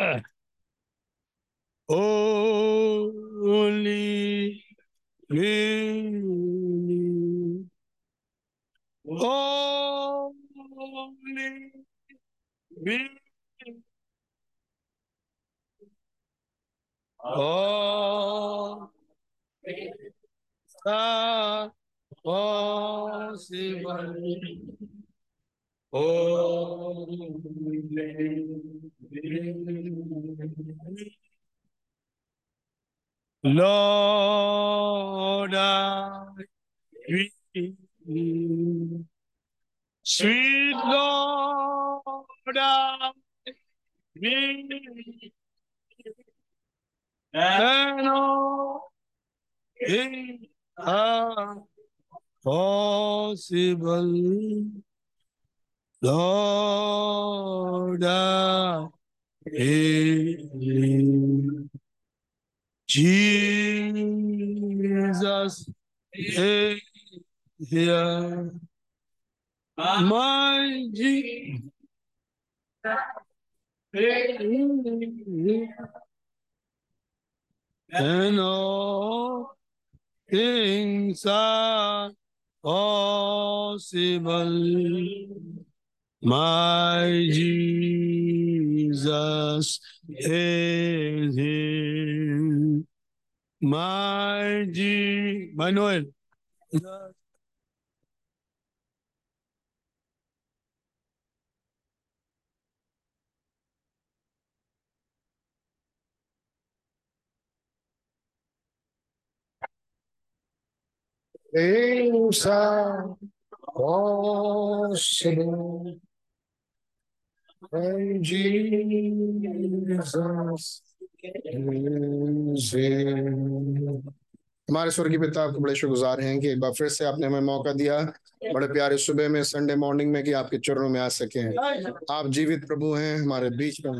Holy, holy, holy, Oh, oh, oh, oh, oh, Lord, I need. Sweet Lord, I thee. and all possible. Lord, I believe. Jesus is here. My Jesus. And all things are possible. My Jesus is here. My Jesus. My Noel. Deus, é ó And Jesus. is in हमारे स्वर्गीय पिता आपको बड़े शुक्रगुजार हैं कि एक बार फिर से आपने हमें मौका दिया, बड़े प्यारे सुबह में संडे मॉर्निंग में कि आपके चरणों में आ सके। हैं आप जीवित प्रभु हैं, हमारे बीच में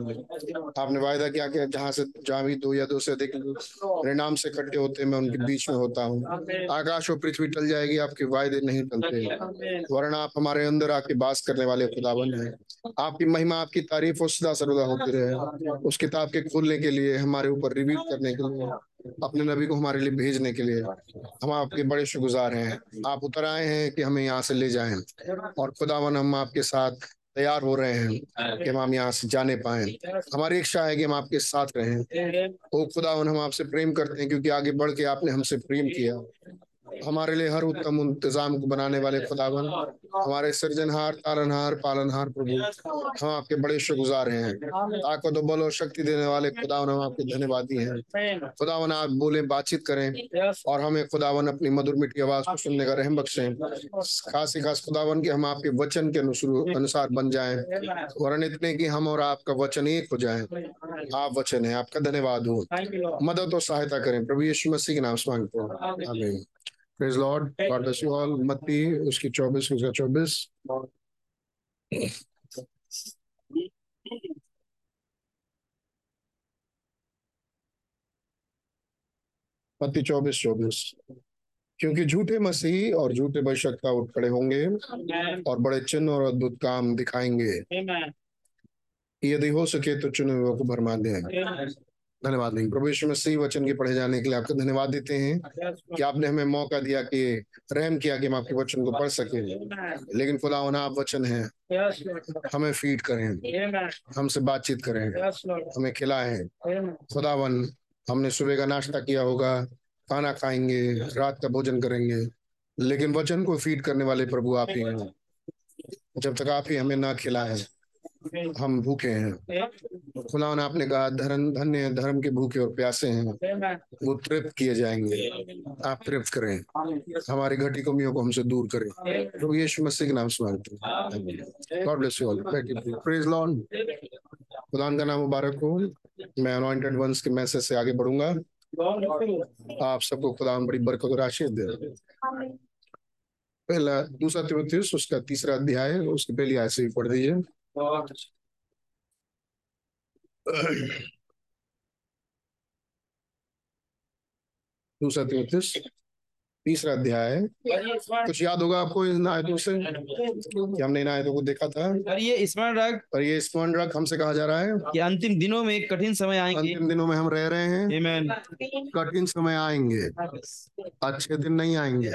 आपने वायदा किया कि जहाँ से जहाँ भी दो या दो से अधिक मेरे नाम से इकट्ठे होते हैं, मैं उनके बीच में होता हूँ। आकाश और पृथ्वी टल जाएगी, आपके वायदे नहीं टलते। वरना आप हमारे अंदर आके बास करने वाले खुदावन हैं। आपकी महिमा, आपकी तारीफ़ और सदा सर्वदा होती रहे। उस किताब के खोलने के लिए, हमारे ऊपर रिवील करने के लिए। अपने नबी को हमारे लिए भेजने के लिए। हम आपके बड़े शुक्रगुजार हैं। आप उतर आए हैं कि हमें यहाँ से ले जाएँ और खुदावन हम आपके साथ तैयार हो रहे हैं कि हम हम यहाँ से जाने पाए। हमारी इच्छा है कि हम आपके साथ रहें। ओ खुदावन, हम आपसे प्रेम करते हैं क्योंकि आगे बढ़ के आपने हमसे प्रेम किया। हमारे लिए हर उत्तम इंतज़ाम को बनाने वाले खुदावन, हमारे सृजनहार तारनहार पालनहार प्रभु, हम आपके बड़े शुक्रगुजार हैं। ताकत बल और शक्ति देने वाले खुदावन, हम आपके धन्यवादी हैं। खुदावन, आप बोले, बातचीत करें और हमें खुदावन अपनी मधुर मिठी आवाज़ को सुनने का रहम बख्शे। खास ही खास खुदावन के हम आपके वचन के अनुसार बन जाए वरन इतने की हम और आपका वचन एक हो जाए। आप वचन है, आपका धन्यवाद हो। मदद और सहायता करें। प्रभु यीशु मसीह के नाम से मांगते हो। Praise Lord God bless you all मत्ती उसकी 24 उसका 24 मत्ती 24 24 क्योंकि झूठे मसीह और झूठे भविष्यता उठ खड़े होंगे और बड़े चिन्ह और अद्भुत काम दिखाएँगे। यदि हो सके तो चुने हुए को भरमा दें। धन्यवाद नहीं प्रभु यीशु मसीह, वचन के पढ़े जाने के लिए आपका धन्यवाद देते हैं कि आपने हमें मौका दिया कि रहम किया कि हम आपके वचन को पढ़ सके। लेकिन खुदा होना आप वचन है। हमें फ़ीड करें। हमसे बातचीत करें। हमें खिलाएँ। खुदावन, हमने सुबह का नाश्ता किया होगा। खाना खाएँगे, रात का भोजन करेंगे। लेकिन वचन को फ़ीड करने वाले प्रभु आप ही हैं। जब तक आप ही हमें ना खिलाए। हम भूखे हैं। खुदा ने आपने कहा धर्म धन्य धर्म के भूखे और प्यासे हैं। वो तृप्त किए जाएँगे। आप तृप्त करें। हमारी घटी कमियों को हमसे दूर करें। तो यीशु मसीह के नाम से मांगते हैं। God bless you all praise Lord खुदा का नाम मुबारक हो। मैं अनॉइंटेड वंस के मैसेज से आगे बढ़ूँगा। आप सबको खुदा बड़ी बरकत और आशीष दे। पहला दूसरा तिमोथियस उसका तीसरा अध्याय उसकी पहली आय से भी पढ़ दीजिए दूसरा तिमोथियस तीसरा अध्याय। कुछ याद होगा आपको इन आयतों से? कि हमने इन आयतों को देखा था। और ये स्मरण रख और ये स्मरण रख हमसे कहा जा रहा है कि अंतिम दिनों में कठिन समय आएँगे। अंतिम दिनों में हम रह रहे हैं। Amen. कठिन समय आएँगे। अच्छे दिन नहीं आएँगे।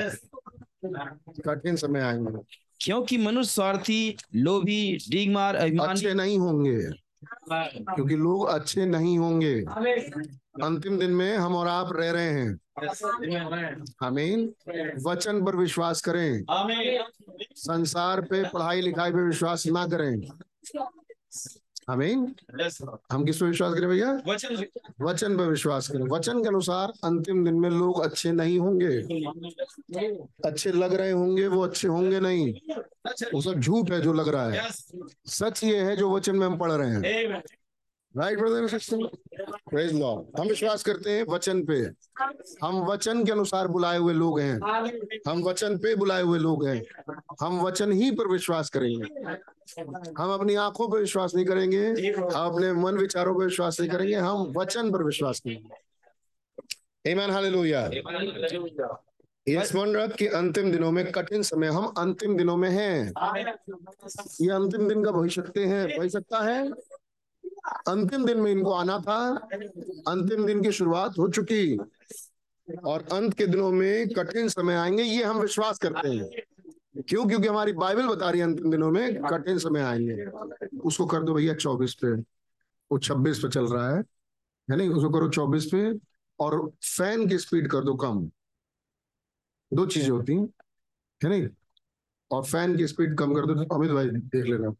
कठिन समय आएँगे। क्योंकि मनुष्य स्वार्थी लोभी डिगमार अभिमान अच्छे नहीं होंगे। क्योंकि लोग अच्छे नहीं होंगे। अंतिम दिन में हम और आप रह रहे हैं। आमीन। वचन पर विश्वास करें। संसार पे पढ़ाई लिखाई पे विश्वास ना करें। आमीन। हम किस पर विश्वास करें भैया? वचन पर विश्वास करें। वचन के अनुसार अंतिम दिन में लोग अच्छे नहीं होंगे। अच्छे लग रहे होंगे वो अच्छे होंगे नहीं। वो सब झूठ है जो लग रहा है। सच ये है जो वचन में हम पढ़ रहे हैं। Right brother sister praise Lord हम विश्वास करते हैं वचन पे। हम वचन के अनुसार बुलाए हुए लोग हैं। हम वचन पे बुलाए हुए लोग हैं। हम वचन ही पर विश्वास करेंगे। हम अपनी आँखों पर विश्वास नहीं करेंगे। हम अपने मन विचारों पर विश्वास नहीं करेंगे। हम वचन पर विश्वास करेंगे। Amen, हालेलुया ये स्मरण रख कि अंतिम दिनों में कठिन समय हम अंतिम दिनों में हैं। ये अंतिम दिन का भविष्य है। भविष्यता है? अंतिम दिन में इनको आना था। अंतिम दिन की शुरुआत हो चुकी। और अंत के दिनों में कठिन समय आएँगे, ये हम विश्वास करते हैं। क्यों? क्योंकि हमारी बाइबल बता रही है अंतिम दिनों में कठिन समय आएँगे। उसको कर दो भैया चौबीस पे। वो छब्बीस पे चल रहा है। है नहीं? उसको करो चौबीस पे। और फ़ैन की स्पीड कर दो कम। दो चीज़ें होती हैं। नहीं? और फ़ैन की स्पीड कम कर दो। अमित भाई, देख लेना।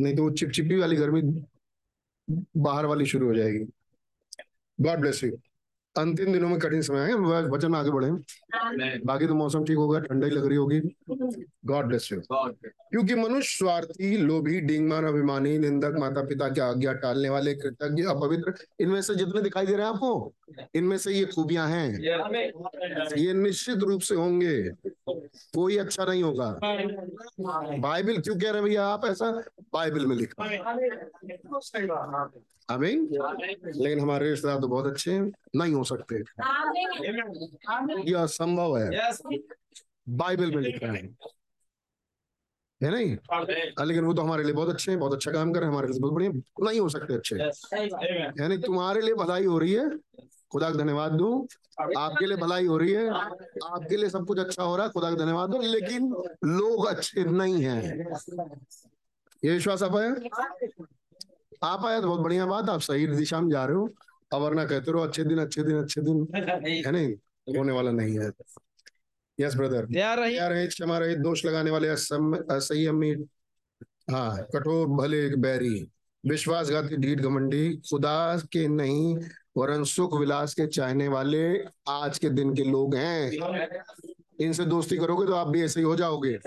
नहीं तो वो चिपचिपी वाली गर्मी बाहर वाली शुरू हो जाएगी। गॉड ब्लेस यू अंतिम दिनों में कठिन समय है वचन में आगे बढ़े। बाकी तो मौसम ठीक होगा ठंडाई लग रही होगी। गॉड ब्लेस यू क्योंकि मनुष्य स्वार्थी लोभी डिंगमान अभिमानी निंदक माता पिता की आज्ञा टालने वाले कृतज्ञ अपवित्र इनमें से जितने दिखाई दे रहे हैं आपको इनमें से ये खूबियाँ हैं। ये निश्चित रूप से होंगे। कोई अच्छा नहीं होगा। बाइबल क्यों कह रहे हैं भैया आप ऐसा? बाइबल में लिखा। आमीन लेकिन हमारे रिश्तेदार तो बहुत अच्छे हैं। नहीं हो सकते। यह असंभव है। बाइबल में लिखा है। है नहीं? हाँ, लेकिन वो तो हमारे लिए बहुत अच्छे हैं बहुत अच्छा काम कर रहे हैं हमारे लिए बहुत बढ़िया नहीं हो सकते अच्छे। यानी तुम्हारे लिए भलाई हो रही है। खुदा का धन्यवाद दो। आपके लिए भलाई हो रही है। आपके लिए सब कुछ अच्छा हो रहा है खुदा का धन्यवाद दो लेकिन लोग अच्छे नहीं है। ये विश्वास आप आया आप आया तो बहुत बढ़िया बात आप सही दिशा में जा रहे हो। अब वरना कहते रहो अच्छे दिन अच्छे दिन अच्छे दिन। है नहीं? होने वाला नहीं है। यस ब्रदर तैयार रहिए तैयार रहे क्षमा रहे दोष लगाने वाले असंयमी हाँ कठोर भले बैरी। विश्वासघाती ढीठ घमंडी खुदा के नहीं वरन सुख विलास के चाहने वाले आज के दिन के लोग हैं। इनसे दोस्ती करोगे तो आप भी ऐसे ही हो जाओगे।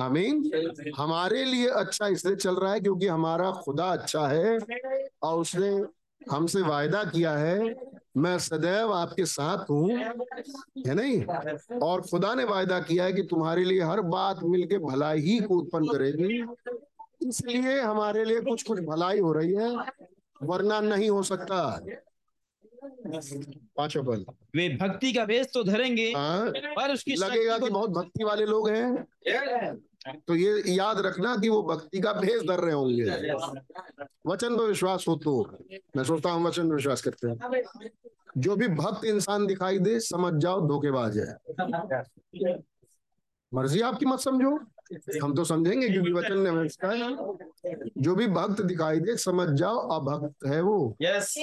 आमीन। हमारे लिए अच्छा इसलिए चल रहा है क्योंकि हमारा खुदा अच्छा है और उसने हमसे वायदा किया है मैं सदैव आपके साथ हूँ है नहीं? और खुदा ने वायदा किया है कि तुम्हारे लिए हर बात मिलके भलाई ही को उत्पन्न करेगी। इसलिए हमारे लिए कुछ कुछ भलाई हो रही है वरना नहीं हो सकता। पाँचों पल। वे भक्ति का वेश तो धरेंगे हाँ पर उसकी लगेगा कि बहुत भक्ति वाले लोग हैं। तो ये याद रखना कि वो भक्ति का भेष धर रहे होंगे। वचन पर विश्वास हो तो मैं सोचता हूँ वचन पर विश्वास करते हैं। जो भी भक्त इंसान दिखाई दे समझ जाओ धोखेबाज है। मर्ज़ी आपकी मत समझो। हम तो समझेंगे क्योंकि वचन ने हमें सिखाया जो भी भक्त दिखाई दे समझ जाओ अभक्त है वो। यस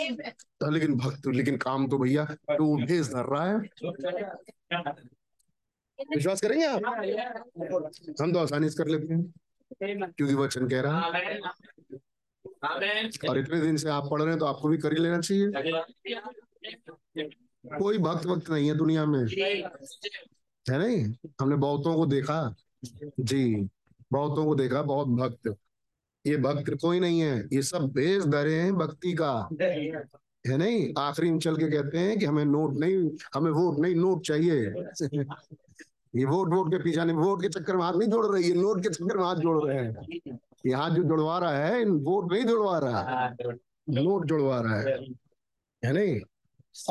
तो लेकिन भक्त लेकिन काम तो भैया तो वो भेज धर रहा है। विश्वास करेंगे आप? हम तो आसानी से कर लेते हैं, क्योंकि वचन कह रहा है। और इतने दिन से आप पढ़ रहे हैं तो आपको भी कर ही लेना चाहिए। कोई भक्त वक्त नहीं है दुनिया में। है नहीं? हमने बहुतों को देखा। जी, बहुतों को देखा, बहुत भक्त। ये भक्त कोई नहीं है। ये सब बेस धरे हैं भक्ति का। है नहीं? आखिरी में चल के कहते हैं कि हमें नोट नहीं हमें वोट नहीं नोट चाहिए। ये वोट वोट के पीछे नहीं वोट के चक्कर में हाथ नहीं जोड़ रही ये नोट के चक्कर में हाथ जोड़ रहे हैं। ये हाथ जो जुड़वा रहा है वोट नहीं जुड़वा रहा। नोट जुड़वा रहा है। है नहीं?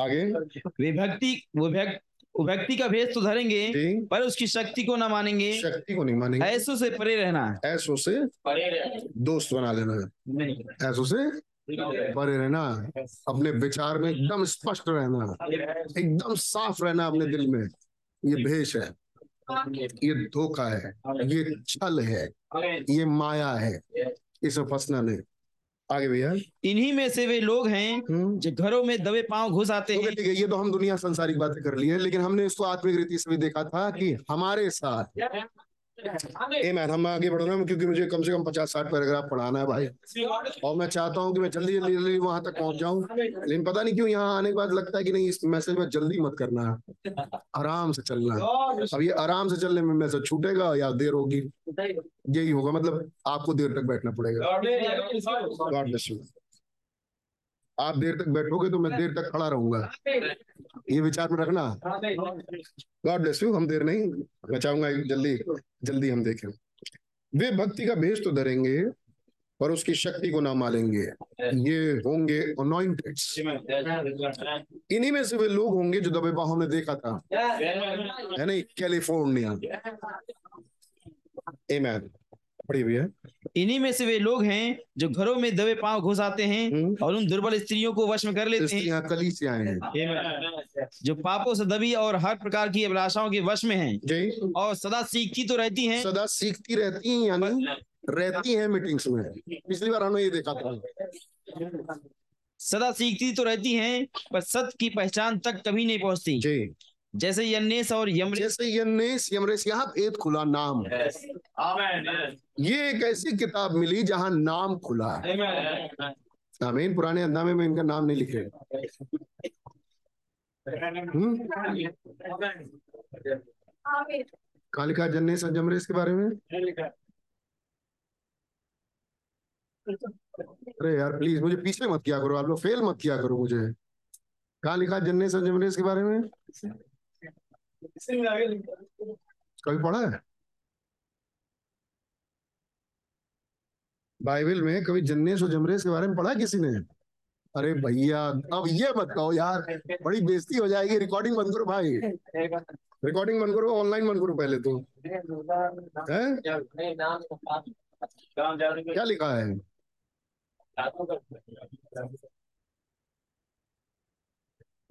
आगे। वे भक्ति वो भक्त वो भक्ति का भेष तो धरेंगे पर उसकी शक्ति को न मानेंगे। शक्ति को नहीं मानेंगे। ऐसो से परे रहना। ऐसो से परे दोस्त बना लेना। है ऐसों से परे रहना। अपने विचार में एकदम स्पष्ट रहना। एकदम साफ़ रहना अपने दिल में। ये भेष है। ये धोखा है। ये छल है। ये माया है। इसमें फंसना नहीं। आगे भैया। इन्हीं में से वे लोग हैं हम्म। जो घरों में दबे पाँव घुस आते हैं। ठीक है। ये तो हम दुनिया संसारिक बातें कर ली है लेकिन हमने इसको आत्मिक रीति से भी देखा था कि हमारे साथ ए मैन हम आगे बढ़ रहे हैं क्योंकि मुझे कम से कम पचास साठ पैराग्राफ पढ़ाना है भाई। और मैं चाहता हूँ कि मैं जल्दी जल्दी जल्दी वहाँ तक पहुँच जाऊँ। लेकिन पता नहीं क्यों यहाँ आने के बाद लगता है कि नहीं इस मैसेज में जल्दी मत करना। है आराम से चलना। है अब ये आराम से चलने में मैसेज छूटेगा या देर होगी? यही होगा मतलब आपको देर तक बैठना पड़ेगा। गॉड ब्लेस यू आप देर तक बैठोगे तो मैं देर तक खड़ा रहूँगा। ये विचार में रखना। गॉड ब्लेस यू हम देर नहीं मैं चाहूँगा जल्दी जल्दी हम देखें। वे भक्ति का भेष तो धरेंगे, पर उसकी शक्ति को ना मालेंगे। ये होंगे इन्हीं में से वे लोग होंगे जो दबे बाहों ने देखा था। है नहीं? कैलिफ़ोर्निया. पढ़ी हुई है। इन्हीं में से वे लोग हैं जो घरों में दबे पाँव घुस आते हैं हम्म। और उन दुर्बल स्त्रियों को वश में कर लेते हैं। यहाँ कलीसियाँ हैं। जो पापों से दबी और हर प्रकार की अभिलाषाओं के वश में हैं और सदा सीखती तो रहती हैं। सदा सीखती रहती हैं यानी रहती हैं मीटिंग्स में। पिछली बार हमने ये देखा था। सदा सीखती तो रहती हैं पर सत्य की पहचान तक कभी नहीं पहुँचती। जैसे यन्नेस और यमरेस जैसे यन्नेस यमरेस यहाँ भेद खुला नाम। ये एक ऐसी किताब मिली जहाँ नाम खुला आमीन पुराने अंदामे में इनका नाम नहीं लिखे। कहा लिखा जन्नेस और जमरेस के बारे में? अरे यार प्लीज़ मुझे पीछे मत किया करो आप लोग फेल मत किया करो मुझे। कहा लिखा जन्नेस और जमरेस के बारे में? कभी पढ़ा है? बाइबल में कभी जन्नेस और जमरेस के बारे में पढ़ा किसी ने? अरे भैया, अब ये कहो यार, बड़ी बेइज्जती हो जाएगी रिकॉर्डिंग बंद करो भाई। रिकॉर्डिंग बंद करो ऑनलाइन बंद करो पहले तो। है? क्या लिखा है?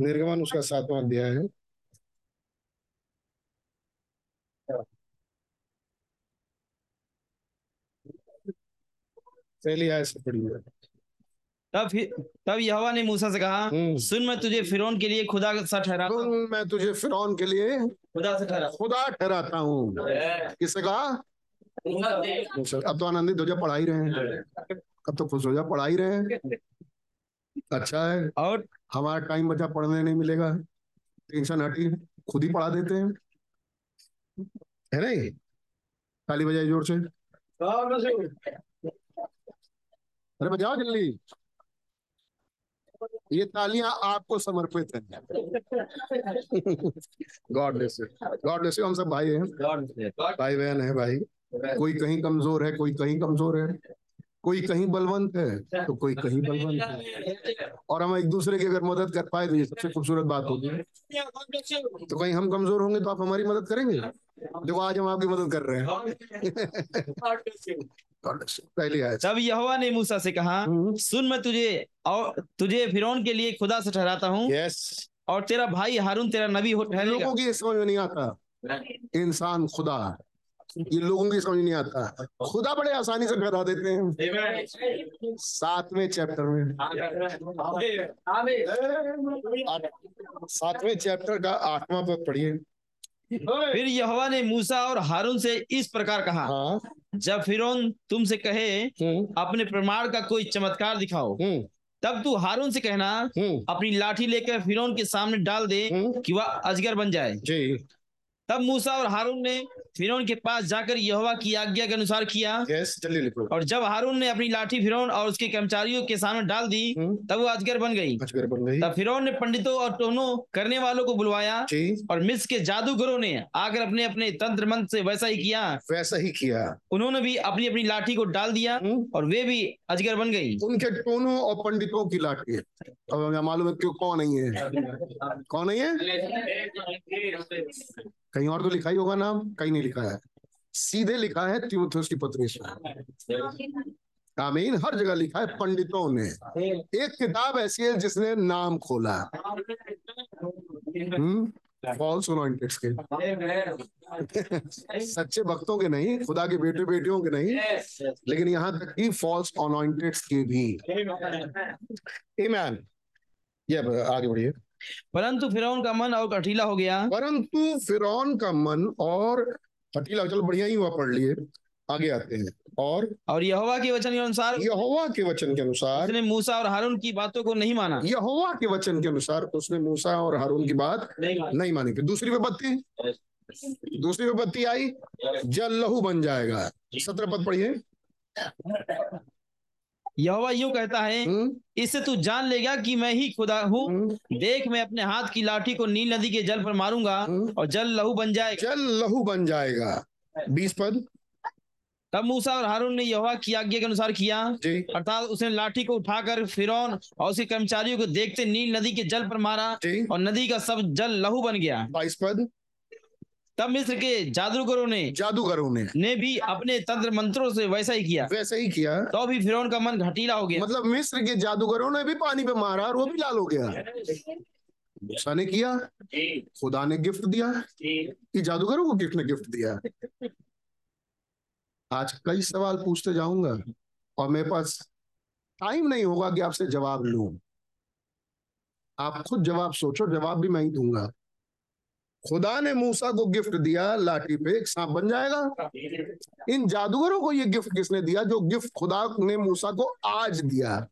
निर्गमन उसका सातवां अध्याय है। पहली आयत से पढ़ी है। तब तब यहोवा ने मूसा से कहा हम्म। सुन मैं तुझे फिरौन के लिए खुदा सा ठहरा सुन मैं तुझे फिरौन के लिए खुदा से ठहरा। खुदा ठहराता हूँ। किससे कहा? अब तो आनंदित हो जा पढ़ा ही रहे हैं। अब तो खुश हो जा पढ़ा ही रहे हैं। अच्छा है। और? हमारा टाइम बचा पढ़ने नहीं मिलेगा। टेंशन हटी खुद ही पढ़ा देते हैं। है नहीं ताली बजाई ज़ोर से। अरे बजाओ जल्दी। ये तालियाँ आपको समर्पित है। God bless you God bless you हम सब भाई हैं। भाई बहन है भाई। कोई कहीं कमज़ोर है कोई कहीं कमज़ोर है। कोई कहीं बलवंत है तो कोई कहीं बलवंत है। और हम एक दूसरे की अगर मदद कर पाए तो ये सबसे खूबसूरत बात होगी। तो कहीं हम कमज़ोर होंगे तो आप हमारी मदद करेंगे? देखो आज हम आपकी मदद कर रहे हैं. पहली आयत। तब यहोवा ने मूसा से कहा हम्म। सुन मैं तुझे और तुझे फिरौन के लिए खुदा से ठहराता हूँ। यस और तेरा भाई हारून तेरा नबी हो ठहरेगा। लोगों की समझ में नहीं आता। इंसान खुदा ये लोगों की समझ नहीं आता। खुदा बड़े आसानी से ठहरा देते हैं। सातवें चैप्टर में। सातवें चैप्टर का आठवां पद पढ़िए। फिर यहोवा ने मूसा और हारून से इस प्रकार कहा हाँ। जब फिरौन तुमसे कहे हम्म। अपने प्रमाण का कोई चमत्कार दिखाओ हम्म। तब तू हारून से कहना हम्म। अपनी लाठी लेकर फिरौन के सामने डाल दे कि वह अजगर बन जाए। जी। तब मूसा और हारून ने फिरौन के पास जाकर यहोवा की आज्ञा के अनुसार किया यस जल्दी लिखो और जब हारून ने अपनी लाठी फिरौन और उसके कर्मचारियों के सामने डाल दी हम्म। तब वो अजगर बन गई अजगर बन गई तब फिरौन ने पंडितों और टोनों करने वालों को बुलवाया जी और मिस के जादूगरों ने आकर अपने अपने तंत्र मंत्र से वैसा ही किया वैसा ही किया उन्होंने भी अपनी अपनी लाठी को डाल दिया हम्म। और वे भी अजगर बन गई उनके टोनों और पंडितों की लाठी अब हमें मालूम है क्यों कौन नहीं है कौन नहीं है कहीं और तो लिखा ही होगा नाम, कहीं नहीं लिखा है। सीधे लिखा है तिमुथियुस की पत्री आमीन, हर जगह लिखा है पंडितों ने। एक किताब ऐसी है जिसने नाम खोला हम्म फॉल्स अनॉइंटेड्स के। सच्चे भक्तों के नहीं, खुदा के बेटे बेटियों के नहीं, लेकिन यहाँ तक कि फॉल्स अनॉइंटेड्स के भी। ईमान ये आगे बढ़िए। परंतु फिरौन का मन और कठिला हो गया। परंतु फिरौन का मन और हटीला चलो बढ़िया ही हुआ पढ़ लिए। आगे आते हैं। और? और यहोवा के वचन के अनुसार यहोवा के वचन के अनुसार उसने मूसा और हारून की बातों को नहीं माना। यहोवा के वचन के अनुसार उसने मूसा और हारून की बात नहीं मानी। फिर दूसरी विपत्ति? दूसरी विपत्ति आई? जल लहू बन जाएगा। सत्रह पद पढ़िए। यहोवा यूँ कहता है हम्म, इससे तू जान लेगा कि मैं ही खुदा हूँ। हम्म, देख मैं अपने हाथ की लाठी को नील नदी के जल पर मारूँगा हम्म। और जल लहू बन जाएगा। जल लहू बन जाएगा। बीस पद। तब मूसा और हारून ने यहोवा की आज्ञा के अनुसार किया। अर्थात उसने लाठी को उठाकर फिरौन और उसके कर्मचारियों को देखते नील नदी के जल पर मारा और नदी का सब जल लहू बन गया। बाईस पद। तब मिस्र के जादूगरों ने जादूगरों ने। ने भी अपने तंत्र मंत्रों से वैसा ही किया। वैसा ही किया। तो भी फिरौन का मन घटीला हो गया। मतलब मिस्र के जादूगरों ने भी पानी पे मारा और वो भी लाल हो गया। मूसा ने किया। खुदा ने गिफ्ट दिया। कि जादूगरों को गिफ्ट ने गिफ्ट दिया? आज कई सवाल पूछते जाऊँगा और मेरे पास टाइम नहीं होगा कि आपसे जवाब लू। आप खुद जवाब सोचो जवाब भी मैं ही दूँगा। खुदा ने मूसा को गिफ्ट दिया लाठी पे, एक सांप बन जाएगा। इन जादूगरों को ये गिफ्ट किसने दिया? जो गिफ्ट खुदा ने मूसा को आज दिया।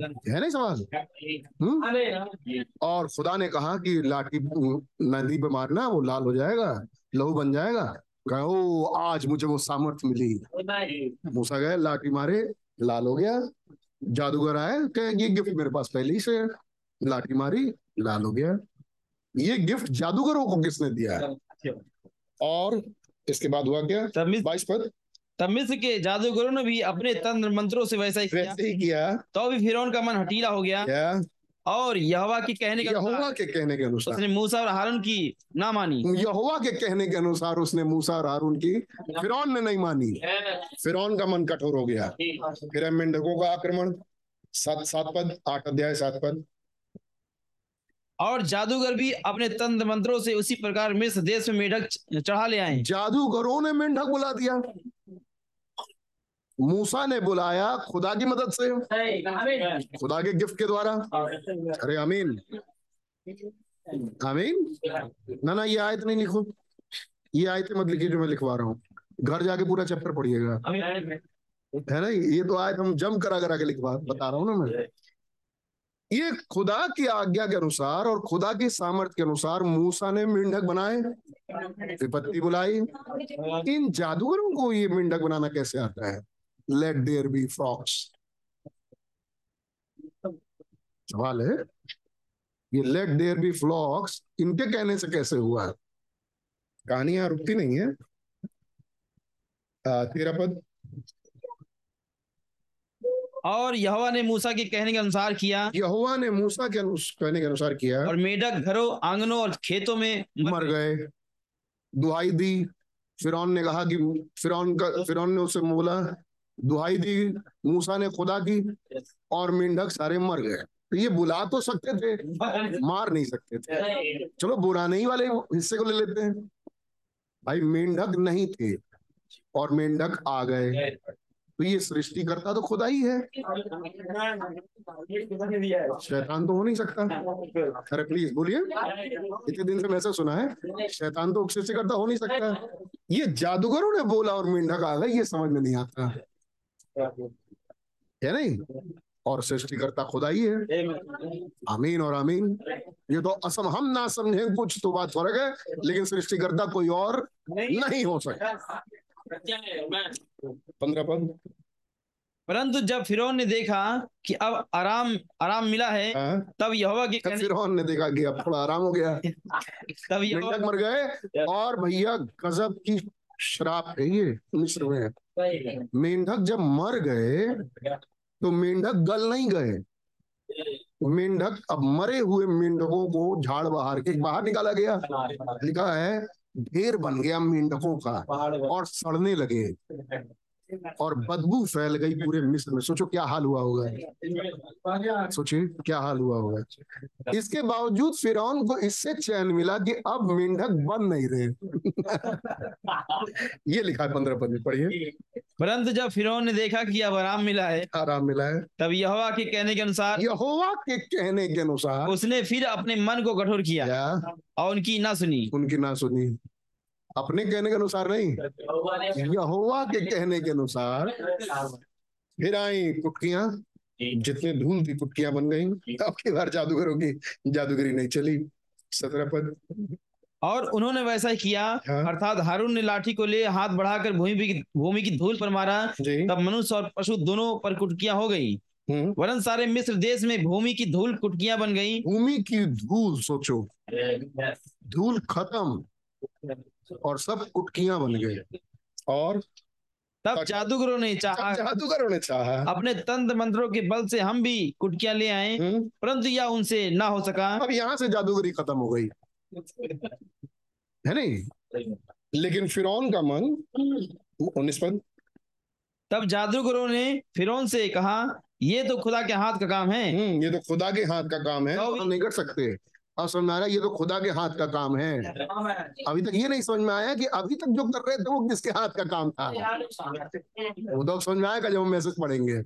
है नहीं सवाल? हम्म? और खुदा ने कहा कि लाठी, नदी पे मारना, वो लाल हो जाएगा, लहू बन जाएगा। कहा आज मुझे वो सामर्थ्य मिली। मूसा गए लाठी मारे, लाल हो गया। जादूगर आए, कहे, ये गिफ्ट मेरे पास पहले ही। से लाठी मारी, लाल हो गया। ये गिफ्ट जादूगरों को किसने दिया है? और इसके बाद हुआ क्या? बाईस पद। तब मिस्र के जादूगरों ने भी अपने तंत्र मंत्रों से वैसा ही किया। वैसे ही किया। तो भी फिरौन का मन हटीला हो गया। और यहोवा के कहने के अनुसार यहोवा के कहने के अनुसार। उसने मूसा और हारून की ना मानी। यहोवा के कहने के अनुसार उसने मूसा और हारून की। फिरौन ने नहीं मानी। फिरौन का मन कठोर हो गया। फिर मेंढकों का आक्रमण। सात सात पद आठ अध्याय सात पद। और जादूगर भी अपने तंत्र मंत्रों से उसी प्रकार मिस्र देश में मेढक चढ़ा ले आए। जादूगरों ने मेंढक बुला दिया। मूसा ने बुलाया खुदा की मदद से। खुदा के गिफ्ट के द्वारा। अरे अमीन अमीन ना ना ये आयत नहीं लिखो। ये आयत मत लिखिए जो मैं लिखवा रहा हूँ। घर जाके पूरा चैप्टर पढ़िएगा। है ना? ये तो आयत हम जम करा करा के लिखवा बता रहा हूँ ना मैं। ये खुदा की आज्ञा के अनुसार और खुदा की सामर्थ्य के अनुसार मूसा ने मेंढक बनाए विपत्ति बुलाई। इन जादूगरों को ये मेंढक बनाना कैसे आता है? लेट देयर बी फ्रॉक्स सवाल है, ये लेट देयर बी फ्लॉक्स इनके कहने से कैसे हुआ? कहानी यहाँ रुकती नहीं है। तेरा पद? और यहोवा ने मूसा के कहने के अनुसार किया। यहोवा ने मूसा के कहने के अनुसार किया। और मेढक घरों आंगनों और खेतों में मर गए। दुहाई दी। फिरौन ने कहा कि फिरौन का फिरौन ने उसे बोला दुहाई दी मूसा ने खुदा की और मेंढक सारे मर गए। तो ये बुला तो सकते थे मार नहीं सकते थे। चलो बुराने ही वाले हिस्से को ले लेते हैं। भाई मेंढक नहीं थे और मेंढक आ गए। तो ये सृष्टिकर्ता तो खुदा ही है। शैतान तो हो नहीं सकता। अरे प्लीज़ बोलिए। इतने दिन से मैंने सुना है, शैतान तो सृष्टिकर्ता हो नहीं सकता। ये जादूगरों ने बोला और मेंढक आ गए ये समझ में नहीं आता। है नहीं? और सृष्टिकर्ता खुदा ही है। आमीन और आमीन। ये तो असम हम ना समझे, कुछ तो बात फ़र्क है, लेकिन सृष्टिकर्ता कोई और नहीं हो सकता। पंद्रह पद परंतु जब फिरौन ने देखा कि अब आराम आराम मिला है हाँ? तब यहोवा के कहने फिर ने देखा कि अब थोड़ा आराम हो गया। तब यहोवा मर गए और भैया गजब की श्राप है ये मिस्र में। मेंढक जब मर गए तो मेंढक गल नहीं गए। मेंढक अब मरे हुए मेंढकों को झाड़ बहार के बाहर निकाला गया। लिखा है ढेर बन गया मेंढकों का और सड़ने लगे। और बदबू फैल गई पूरे मिस्र में। सोचो क्या हाल हुआ होगा। सोचिए क्या हाल हुआ होगा। इसके बावजूद फिरौन को इससे चैन मिला कि अब मेंढक बन नहीं रहे। ये लिखा है पंद्रह पद में पढ़िए। परंतु जब फिरौन ने देखा कि अब आराम मिला है आराम मिला है। तब यहोवा के कहने के अनुसार यहोवा के कहने के अनुसार उसने फिर अपने मन को कठोर किया और उनकी ना सुनी। उनकी ना सुनी। अपने कहने के अनुसार नहीं। यहोवा के कहने के अनुसार फिर आई कुटकियाँ। जितने धूल थी कुटकियाँ बन गई अब की बार जादूगरों की जादूगरी नहीं चली। सत्रह पद। और उन्होंने वैसा ही किया हाँ। अर्थात हारून ने लाठी को ले हाथ बढ़ाकर भूमि भूमि की धूल पर मारा। तब मनुष्य और पशु दोनों पर कुटकियाँ हो गई। हम्म। वरन सारे मिस्र देश में भूमि की धूल कुटकियाँ बन गई। भूमि की धूल सोचो। धूल खत्म। और सब कुटकियाँ बन गए। और तब जादूगरों ने चाहा जादूगरों ने चाहा। अपने तंत्र मंत्रों के बल से हम भी कुटकियाँ ले आए हम्म, परंतु यह उनसे ना हो सका। अब यहाँ से जादूगरी खत्म हो गई। है नहीं? लेकिन फिरौन का मन उन्नीस पद तब जादूगरों ने फिरौन से कहा ये तो खुदा के हाथ का काम है। हम्म ये तो खुदा के हाथ का काम है। तो- नहीं कर सकते। अब समझ में आ रहा है ये तो खुदा के हाथ का काम है। अभी तक ये नहीं समझ में आया कि अभी तक जो कर रहे थे वो किसके हाथ का काम था? वो तो समझ में आएगा जब हम मैसेज पढ़ेंगे।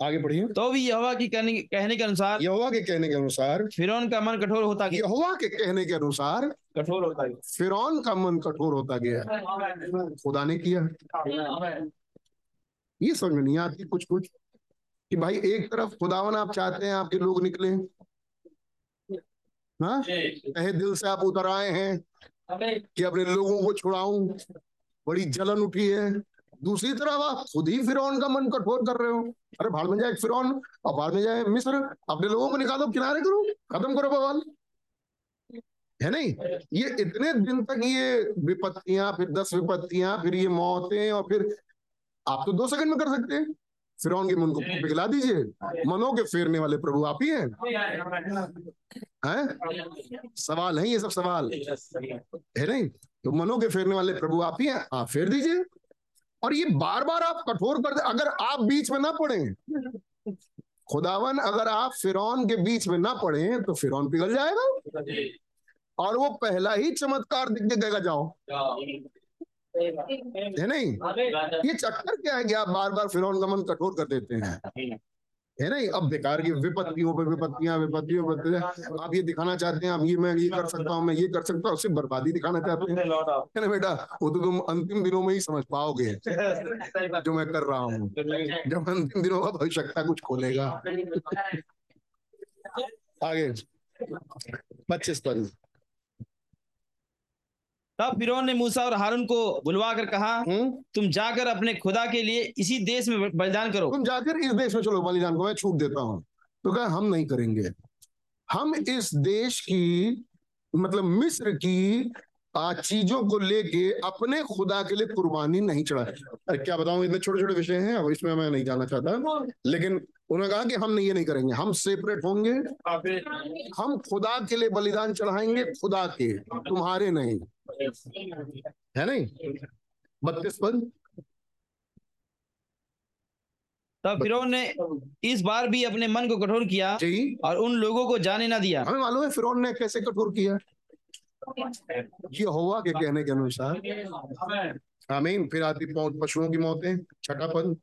आगे बढ़िए तो भी यहोवा की कहने कहने के अनुसार यहोवा के कहने के अनुसार फिरौन का मन कठोर होता गया। यहोवा के कहने के अनुसार कठोर होता गया। फिरौन का मन कठोर होता गया। खुदा ने किया। ये समझ में नहीं आती कुछ कुछ कि भाई एक तरफ़ खुदावन आप चाहते हैं आपके लोग निकले। हाँ? कहे दिल से आप उतर आए हैं कि अपने लोगों को छुड़ाऊं। बड़ी जलन उठी है। दूसरी तरफ़ आप खुद ही फिरौन का मन कठोर कर रहे हो। अरे भाड़ में जाए फिर और भाड़ में जाए मिस्र। अपने लोगों को निकालो किनारे करो। खत्म करो बवाल। है नहीं? ये इतने दिन तक ये विपत्तियाँ फिर दस विपत्तियाँ फिर ये मौतें और फिर आप तो दो सेकंड में कर सकते हैं। फिरौन के मन को पिघला दीजिए। मनों के फेरने वाले प्रभु आप ही हैं। हैं? सवाल है ये सब सवाल। है नहीं? तो मनों के फेरने वाले प्रभु आप ही हैं आप फेर दीजिए। और ये बार बार आप कठोर कर दे अगर आप बीच में ना पड़े। खुदावन अगर आप फिरौन के बीच में ना पड़े तो फिरौन पिघल जाएगा। और वो पहला ही चमत्कार दिख कहेगा जाओ। है नहीं? ये चक्कर क्या है कि आप बार बार फिरौन का मन कठोर कर देते हैं? है नहीं? अब बेकार की विपत्तियों पे विपत्तियाँ विपत्तियों विपत्तियाँ। आप ये दिखाना चाहते हैं अब ये मैं ये कर सकता हूँ मैं ये कर सकता हूँ सिर्फ़ बर्बादी दिखाना चाहते हैं। है ना बेटा? वो तो तुम अंतिम दिनों में ही समझ पाओगे जो मैं कर रहा हूँ। जब अंतिम दिनों का भविष्यता कुछ खोलेगा। आगे। पच्चीस पद तब फिर ने मूसा और हारून को बुलवा कर कहा हम्म। तुम जाकर अपने खुदा के लिए इसी देश में बलिदान करो। तुम जाकर इस देश में चलो बलिदान को मैं छूट देता हूँ। तो कहा हम नहीं करेंगे। हम इस देश की मतलब मिस्र की आ, चीज़ों को लेके अपने खुदा के लिए कुर्बानी नहीं चढ़ा अरे क्या बताऊँ इतने छोटे छोटे विषय हैं अब इसमें मैं नहीं जाना चाहता। लेकिन उन्होंने कहा कि हम नहीं ये नहीं करेंगे हम सेपरेट होंगे। हम खुदा के लिए बलिदान चढ़ाएँगे खुदा के तुम्हारे नहीं। है नहीं? बत्तीस पद। तब फिरौन ने इस बार भी अपने मन को कठोर किया और उन लोगों को जाने ना दिया। हमें मालूम है फिरौन ने कैसे कठोर किया। ये हुआ के कहने के अनुसार? आमीन। फिर आती पशुओं की मौतें छठा पद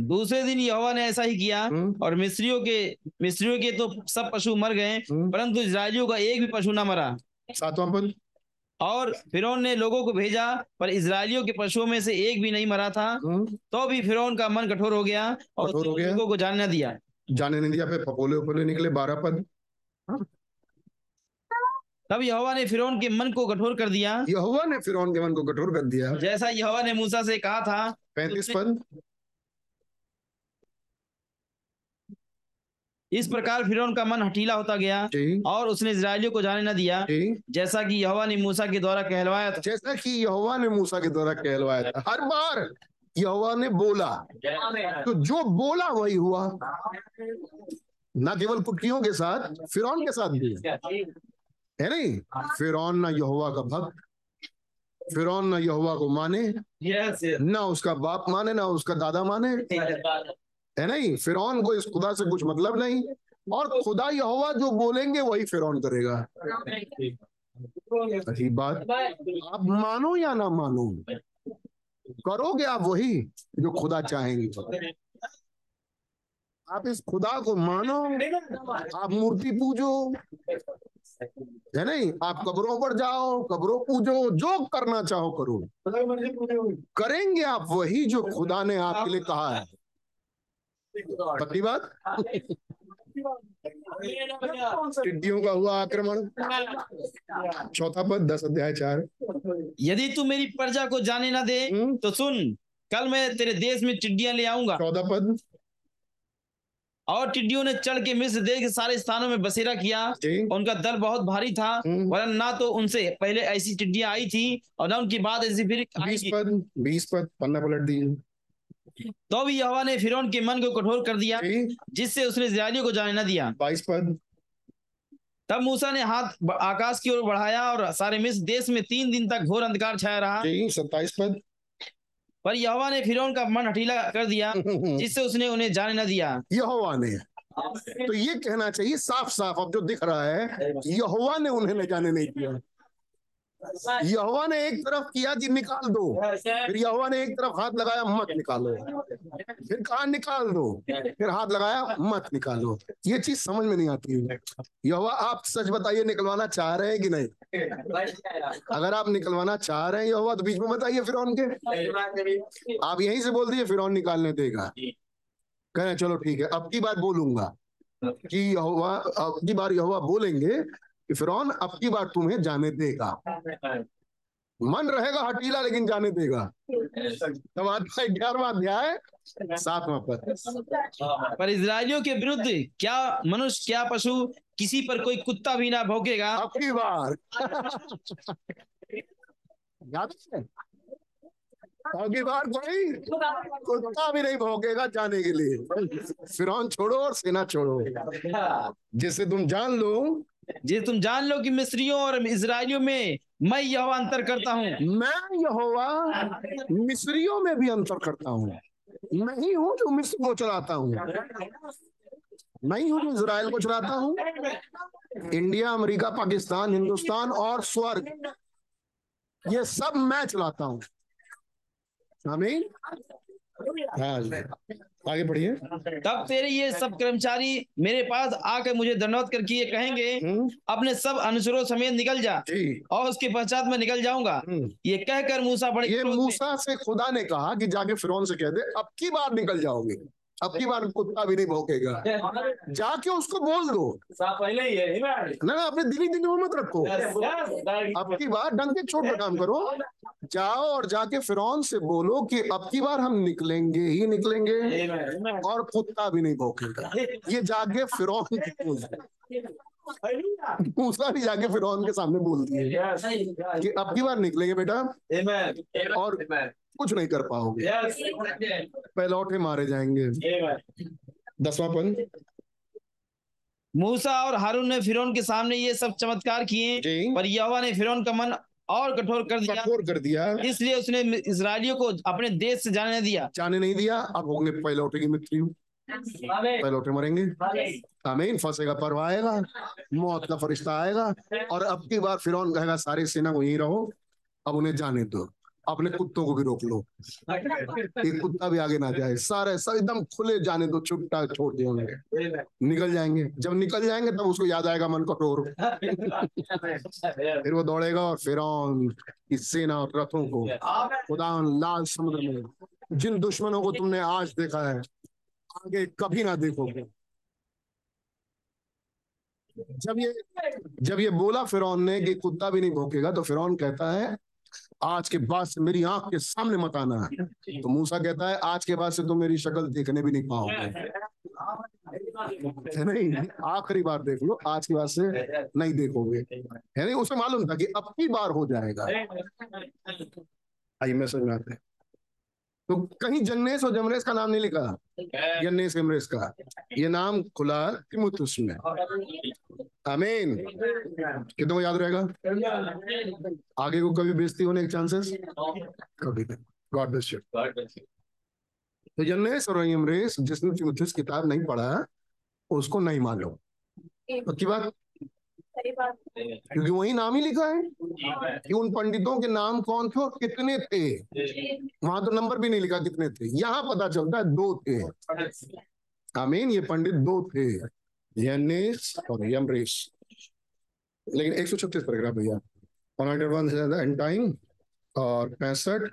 दूसरे दिन यहोवा ने ऐसा ही किया हम्म, और मिस्रियों के मिस्रियों के तो सब पशु मर गए हम्म, परंतु इजरायलियों का एक भी पशु ना मरा। सातवां पद और फिरौन ने लोगों को भेजा पर इसराइलियों के पशुओं में से एक भी नहीं मरा था। हम्म, तो भी फिरौन का मन कठोर हो गया और हो गया। लोगों को जाने न दिया। जाने नहीं दिया फिर फपोले उपोले निकले बारह पद तब यहोवा ने फिरौन के मन को कठोर कर दिया। यहोवा ने फिर के मन को कठोर कर दिया। जैसा यहोवा ने मूसा से कहा था पैंतीस पद। इस प्रकार फिरौन का मन हठीला होता गया और उसने इजरायलियों को जाने न दिया। जैसा कि यहोवा ने मूसा के द्वारा कहलवाया था। जैसा कि यहोवा ने मूसा के द्वारा कहलवाया था। हर बार यहोवा ने बोला तो जो बोला वही हुआ। ना केवल पुटकियों के साथ फिरौन के साथ भी। है नहीं? फिरौन ना यहोवा का भक्त। फिर ना यहोवा को माने। Yes, yes. ना उसका बाप माने ना उसका दादा माने। है नहीं? फिरौन को इस खुदा से कुछ मतलब नहीं। और खुदा यहोवा जो बोलेंगे वही फिर करेगा। अजीब बात। आप मानो या ना मानो? करोगे आप वही जो खुदा चाहेंगे। आप इस खुदा को मानो। आप मूर्ति पूजो। है नहीं? आप कब्रों पर जाओ कब्रों पूजो जो करना चाहो करो। करेंगे आप वही जो खुदा ने आपके लिए कहा है। बात? टिड्डियों का हुआ आक्रमण। चौथा पद दस अध्याय चार। यदि तू मेरी प्रजा को जाने ना दे हम्म, तो सुन कल मैं तेरे देश में टिड्डियाँ ले आऊँगा। चौदह पद और टिड्डियों ने चढ़ के मिस्र देश के सारे स्थानों में बसेरा किया। उनका दल बहुत भारी था। हम्म, वरन ना तो उनसे पहले ऐसी टिड्डियाँ आई थी और ना उनकी बाद ऐसी फिर बीस पद बीस पद पन्ना पलट दीजिए तो भी यहोवा ने फिरौन के मन को कठोर कर दिया जिससे उसने इस्राएलियों को जाने न दिया। बाईस पद। तब मूसा ने हाथ आकाश की ओर बढ़ाया और सारे मिस्र देश में तीन दिन तक घोर अंधकार छाया रहा। सत्ताईस पद। पर यहोवा ने फिर का मन हटीला कर दिया जिससे उसने उन्हें जाने न दिया। यहोवा ने। तो ये कहना चाहिए साफ़ साफ़ अब जो दिख रहा है यहोवा ने उन्हें ले जाने नहीं दिया। यहोवा ने एक तरफ़ किया कि निकाल दो। फिर यहोवा ने एक तरफ़ हाथ लगाया मत निकालो। फिर कहा निकाल दो। फिर हाथ लगाया मत निकालो। ये चीज़ समझ में नहीं आती। है यहोवा आप सच बताइए निकलवाना चाह रहे हैं कि नहीं? अगर आप निकलवाना चाह रहे हैं यहोवा तो बीच में बताइए फिर उनके आप यहीं से बोल दिए फिर निकालने देगा। कह हैं, चलो ठीक है अब की बात बोलूँगा। कि यहोवा अब की बार यहोवा बोलेंगे फिर अब की बार तुम्हें जाने देगा। मन रहेगा हटीला लेकिन जाने देगा। है ग्यारहवा अध्याय सातवां पद। पर इजरायलियों के विरुद्ध क्या मनुष्य क्या पशु किसी पर कोई कुत्ता भी ना भौंकेगा? अब की बार। याद है? की बार कोई कुत्ता भी नहीं भोगेगा जाने के लिए। फिर छोड़ो और सेना छोड़ो। जिससे तुम जान लो जे, तुम जान लो कि मिस्रियों और इसराइलियों में मैं यह अंतर करता हूँ। मैं यहोवा मिस्रियों में भी अंतर करता हूँ। मैं ही हूँ जो मिस्र को चलाता हूँ। मैं ही हूँ जो इसराइल को चलाता हूँ। इंडिया, अमेरिका, पाकिस्तान, हिंदुस्तान और स्वर्ग, ये सब मैं चलाता हूँ। आमीन। आगे बढ़िए। तब तेरे ये सब कर्मचारी मेरे पास आकर मुझे धन्यवाद करके ये कहेंगे हम्म, अपने सब अनुसरों समेत निकल जा और उसके पश्चात में निकल जाऊँगा। हम्म। ये कहकर मूसा बड़े ये मूसा से खुदा ने कहा कि जाके फिर से कह दे अब की बार निकल जाओगे? अब की बार कुत्ता भी नहीं भौंकेगा। जाके उसको बोल दो। पहले ही है ना ना अपने दिली दिली में मत रखो। अब की बार डंक के चोट पे काम करो। जाओ और जाके फिरौन से बोलो कि अब की बार हम निकलेंगे ही निकलेंगे और कुत्ता भी नहीं भौंकेगा। ये जाके फिरौन की मूसा भी जाके फिर के सामने बोल दिए कि अब की बार निकलेंगे बेटा। और कुछ नहीं कर पाओगे। पहलौठे मारे जाएँगे। दसवां पद मूसा और हारून ने फिरौन के सामने ये सब चमत्कार किए पर यहोवा ने फिरौन का मन और कठोर कर दिया। कठोर कर दिया। इसलिए उसने इसराइलियों को अपने देश से जाने न दिया। जाने नहीं दिया। अब होंगे पहलौठे की मृत्यु पहलौठे मरेंगे। आमीन। फंसेगा पर्व आएगा। मौत का फरिश्ता आएगा। और अब की बार फिरौन कहेगा सारी सेना वहीं रहो। अब उन्हें जाने दो। अपने कुत्तों को भी रोक लो। एक कुत्ता भी आगे ना जाए। सारे सब एकदम खुले जाने दो, छुट्टा छोड़ दिए उन्हें। निकल जाएँगे। जब निकल जाएँगे तब उसको याद आएगा मन कठोर फिर वो दौड़ेगा और फिर की सेना और रथों को। खुदा लाल समुद्र में। जिन दुश्मनों को तुमने आज देखा है, आगे कभी ना देखोगे जब ये जब ये बोला फिर ने कि कुत्ता भी नहीं भोकेगा तो फिर कहता है आज के बाद से मेरी आँख के सामने मत आना। है तो मूसा कहता है, आज के बाद से तुम मेरी शक्ल देखने भी नहीं पाओगे। नहीं आखिरी बार देख लो, आज के बाद से नहीं देखोगे। है नहीं उसे मालूम था कि अब की बार हो जाएगा। आइए, मैं आते हैं। तो कहीं जन्नेस और जमरेस का नाम नहीं लिखा जन्नेस जमरेस का। ये नाम खुला तिमुतुस में अमीन कितनों को याद रहेगा? आगे को कभी बेजती होने के चांसेस कभी नहीं। गॉड ब्लेस यू तो जन्नेस और यमरेस जिसने तिमुतुस किताब नहीं पढ़ा, उसको नहीं मालूम पक्की बात? क्योंकि वही नाम ही लिखा है कि उन पंडितों के नाम कौन थे और कितने थे। वहाँ तो नंबर भी नहीं लिखा कितने थे। यहाँ पता चलता है दो थे। आमीन ये पंडित दो थे। यनेस और यमरेश लेकिन एक सौ छत्तीस पैराग्राफ भैया। एंड टाइम और पैंसठ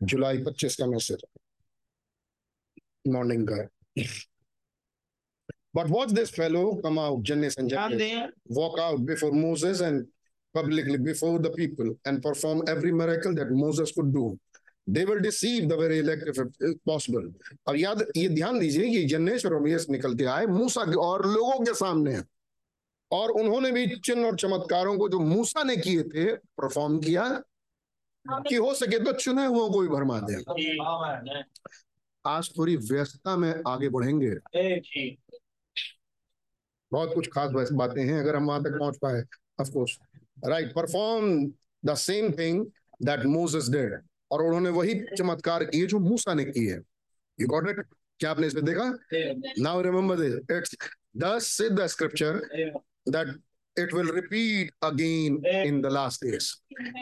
जुलाई पच्चीस का मैसेज मॉर्निंग का। But watch this fellow come out, Jannes and Jambres, walk out before Moses and publicly before the people and perform every miracle that Moses could do. They will deceive the very elect if possible. और याद ये ध्यान दीजिए कि जन्नेश और रमेश निकल के आए मूसा और लोगों के सामने और उन्होंने भी चिन्ह और चमत्कारों को जो मूसा ने किए थे परफॉर्म किया कि हो सके तो चुने हुओं को भी भरमा दे आज थोड़ी व्यस्तता में आगे बढ़ेंगे बहुत कुछ खास बातें हैं अगर हम वहाँ तक पहुँच पाए of course right perform the same thing that Moses did और उन्होंने वही चमत्कार किए जो मूसा ने किए। यू गॉट इट क्या आपने इसमें देखा? Now remember this it's the scripture that it will repeat again in the last days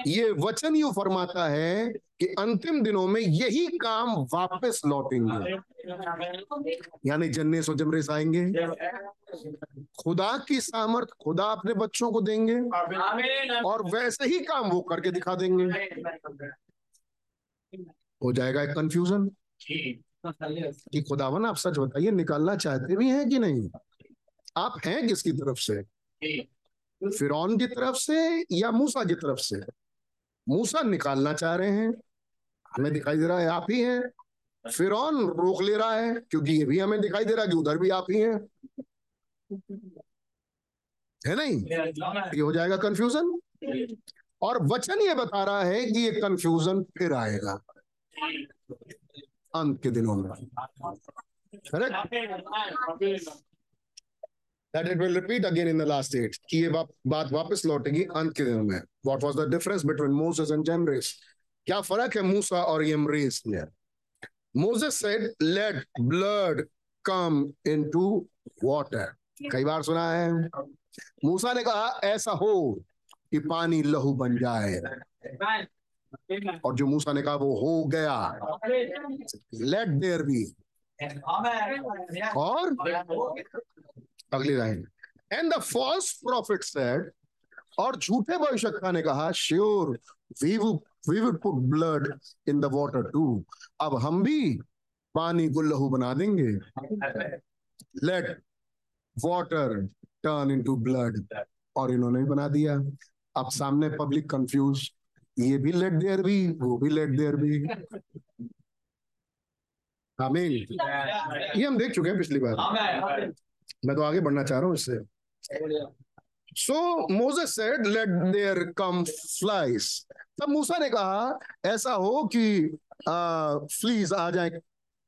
ये वचन यू फरमाता है कि अंतिम दिनों में यही काम वापस लौटेंगे। यानी जन्ने सो जमरेस आएँगे। खुदा की सामर्थ खुदा अपने बच्चों को देंगे और वैसे ही काम वो करके दिखा देंगे। हो जाएगा एक कंफ्यूजन कि खुदावन, आप सच बताइए, निकालना चाहते भी हैं कि नहीं? आप हैं किसकी तरफ़ से? फिर की तरफ़ से या मूसा की तरफ़ से? मूसा निकालना चाह रहे हैं। हमें दिखाई दे रहा है, आप ही हैं। फिर रोक ले रहा है, क्योंकि ये भी हमें दिखाई दे रहा है कि उधर भी आप ही हैं। है नहीं? ये हो जाएगा कंफ्यूजन और वचन ये बता रहा है कि ये कंफ्यूजन फिर आएगा। अंत के दिनों में। That it will repeat again in the last days कि ये बात वापस लौटेगी अंत के दिनों में what was the difference between Moses and Jambres क्या फ़र्क है मूसा और यमरेस में Moses said let blood come into water कई बार सुना है मूसा ने कहा ऐसा हो कि पानी लहू बन जाए और जो मूसा ने कहा वो हो गया लेट देयर बी और अगली line and the false prophet said और झूठे भविष्यता ने कहा sure we we would put blood in the water too अब हम भी पानी को लहू बना देंगे. Let water turn into blood और इन्होंने भी बना दिया। अब सामने पब्लिक कंफ्यूज ये भी लेट देयर भी वो भी लेट देयर भी आमीन ये हम देख चुके हैं पिछली बार। मैं तो आगे बढ़ना चाह रहा हूँ इससे। So Moses said let there come flies तब मूसा ने कहा ऐसा हो कि फ्लीज आ जाए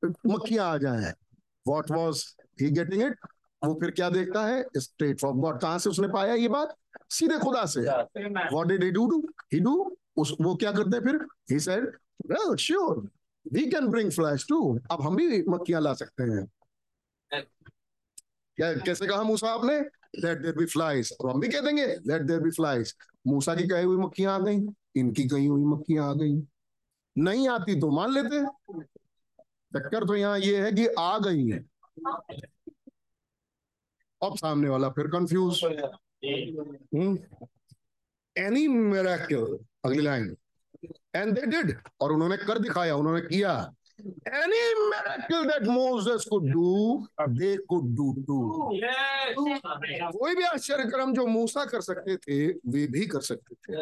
मक्खियाँ आ जाए। What was he getting it वो फिर क्या देखता है? स्ट्रेट फ्रॉम गॉड कहाँ से उसने पाया ये बात? सीधे खुदा से। What did he do do he do उस वो क्या करते हैं फिर? He said well sure we can bring flash too अब हम भी मक्खियाँ ला सकते हैं। क्या, कैसे कहा मूसा आपने? लेट देर बी फ्लाइज और हम भी कह देंगे लेट देर बी फ्लाइज मूसा की कही हुई मक्खियाँ आ गई, इनकी कही हुई मक्खियाँ आ गई। नहीं आती तो मान लेते। चक्कर तो यहाँ ये है कि आ गई है। अब सामने वाला फिर कंफ्यूज एनी मेरेकल अगली लाइन एंड दे डिड और उन्होंने कर दिखाया, उन्होंने किया। Any miracle that Moses could do they could do too कोई भी आश्चर्य कर्म जो मूसा कर सकते थे वे भी कर सकते थे।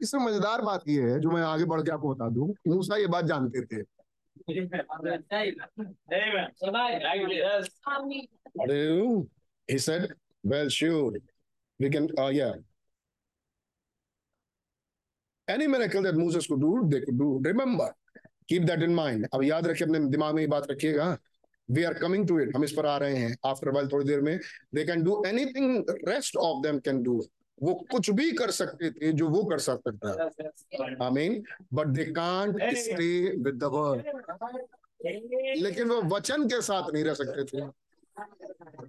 इससे मज़ेदार बात यह है जो मैं आगे बढ़ के आपको बता दूँ मूसा ये बात जानते थे। He said, well, sure, we can, uh, yeah. Any miracle that Moses could do, they could do. Remember, keep that in mind. अब याद रखिए अपने दिमाग में ये बात रखिएगा। We are coming to it हम इस पर आ रहे हैं। आफ्टर वाइल थोड़ी देर में they can do anything rest of them can do वो कुछ भी कर सकते थे जो वो कर सकता था। I mean but they can't stay with the word लेकिन वो वचन के साथ नहीं रह सकते थे।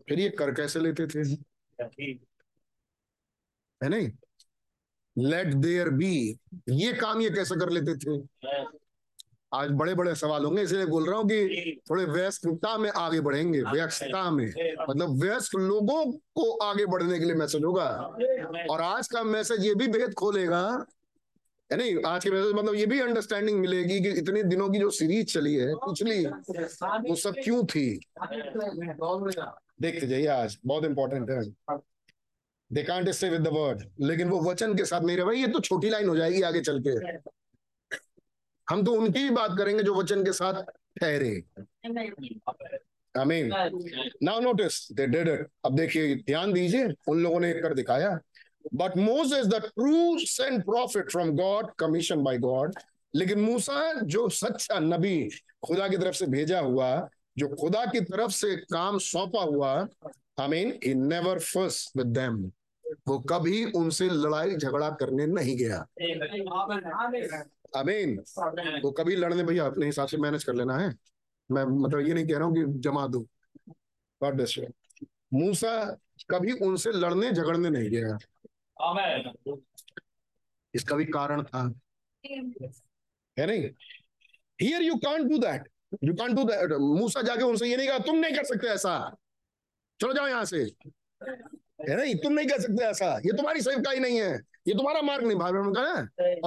फिर ये कर कैसे लेते थे? है नहीं? लेट देयर बी ये काम ये कैसे कर लेते थे? आज बड़े बड़े सवाल होंगे, इसलिए बोल रहा हूँ कि थोड़े व्यस्तता में आगे बढ़ेंगे, व्यस्तता में। मतलब व्यस्त लोगों को आगे बढ़ने के लिए मैसेज होगा। और आज का मैसेज ये भी भेद खोलेगा नहीं? आज के मैसेज मतलब ये भी अंडरस्टैंडिंग मिलेगी कि इतने दिनों की जो सीरीज़ चली है, पिछली, वो सब क्यों थी? देखते जाइए आज, बहुत इंपॉर्टेंट है। They can't stay with the word लेकिन वो वचन के साथ नहीं रहे। भाई, ये तो छोटी लाइन हो जाएगी आगे चल के। हम तो उनकी भी बात करेंगे जो वचन के साथ ठहरे। आमीन now notice they did it अब देखिए, ध्यान दीजिए, उन लोगों ने कर दिखाया। But Moses the true sent prophet from God commission by God लेकिन मूसा, जो सच्चा नबी खुदा की तरफ़ से भेजा हुआ, जो खुदा की तरफ़ से काम सौंपा हुआ I mean he never first with them वो कभी उनसे लड़ाई झगड़ा करने नहीं गया। अमीन वो कभी लड़ने भैया अपने हिसाब से मैनेज कर लेना है। मैं मतलब ये नहीं कह रहा हूँ कि जमा दो। मूसा कभी उनसे लड़ने झगड़ने नहीं गया। इसका भी कारण था। है नहीं? Here you can't do that you can't do that मूसा जाके उनसे ये नहीं कहा तुम नहीं कर सकते ऐसा। चलो जाओ यहाँ से। है नहीं तुम नहीं कर सकते ऐसा। ये तुम्हारी सेवका ही नहीं है। ये तुम्हारा मार्ग नहीं भाई बहन का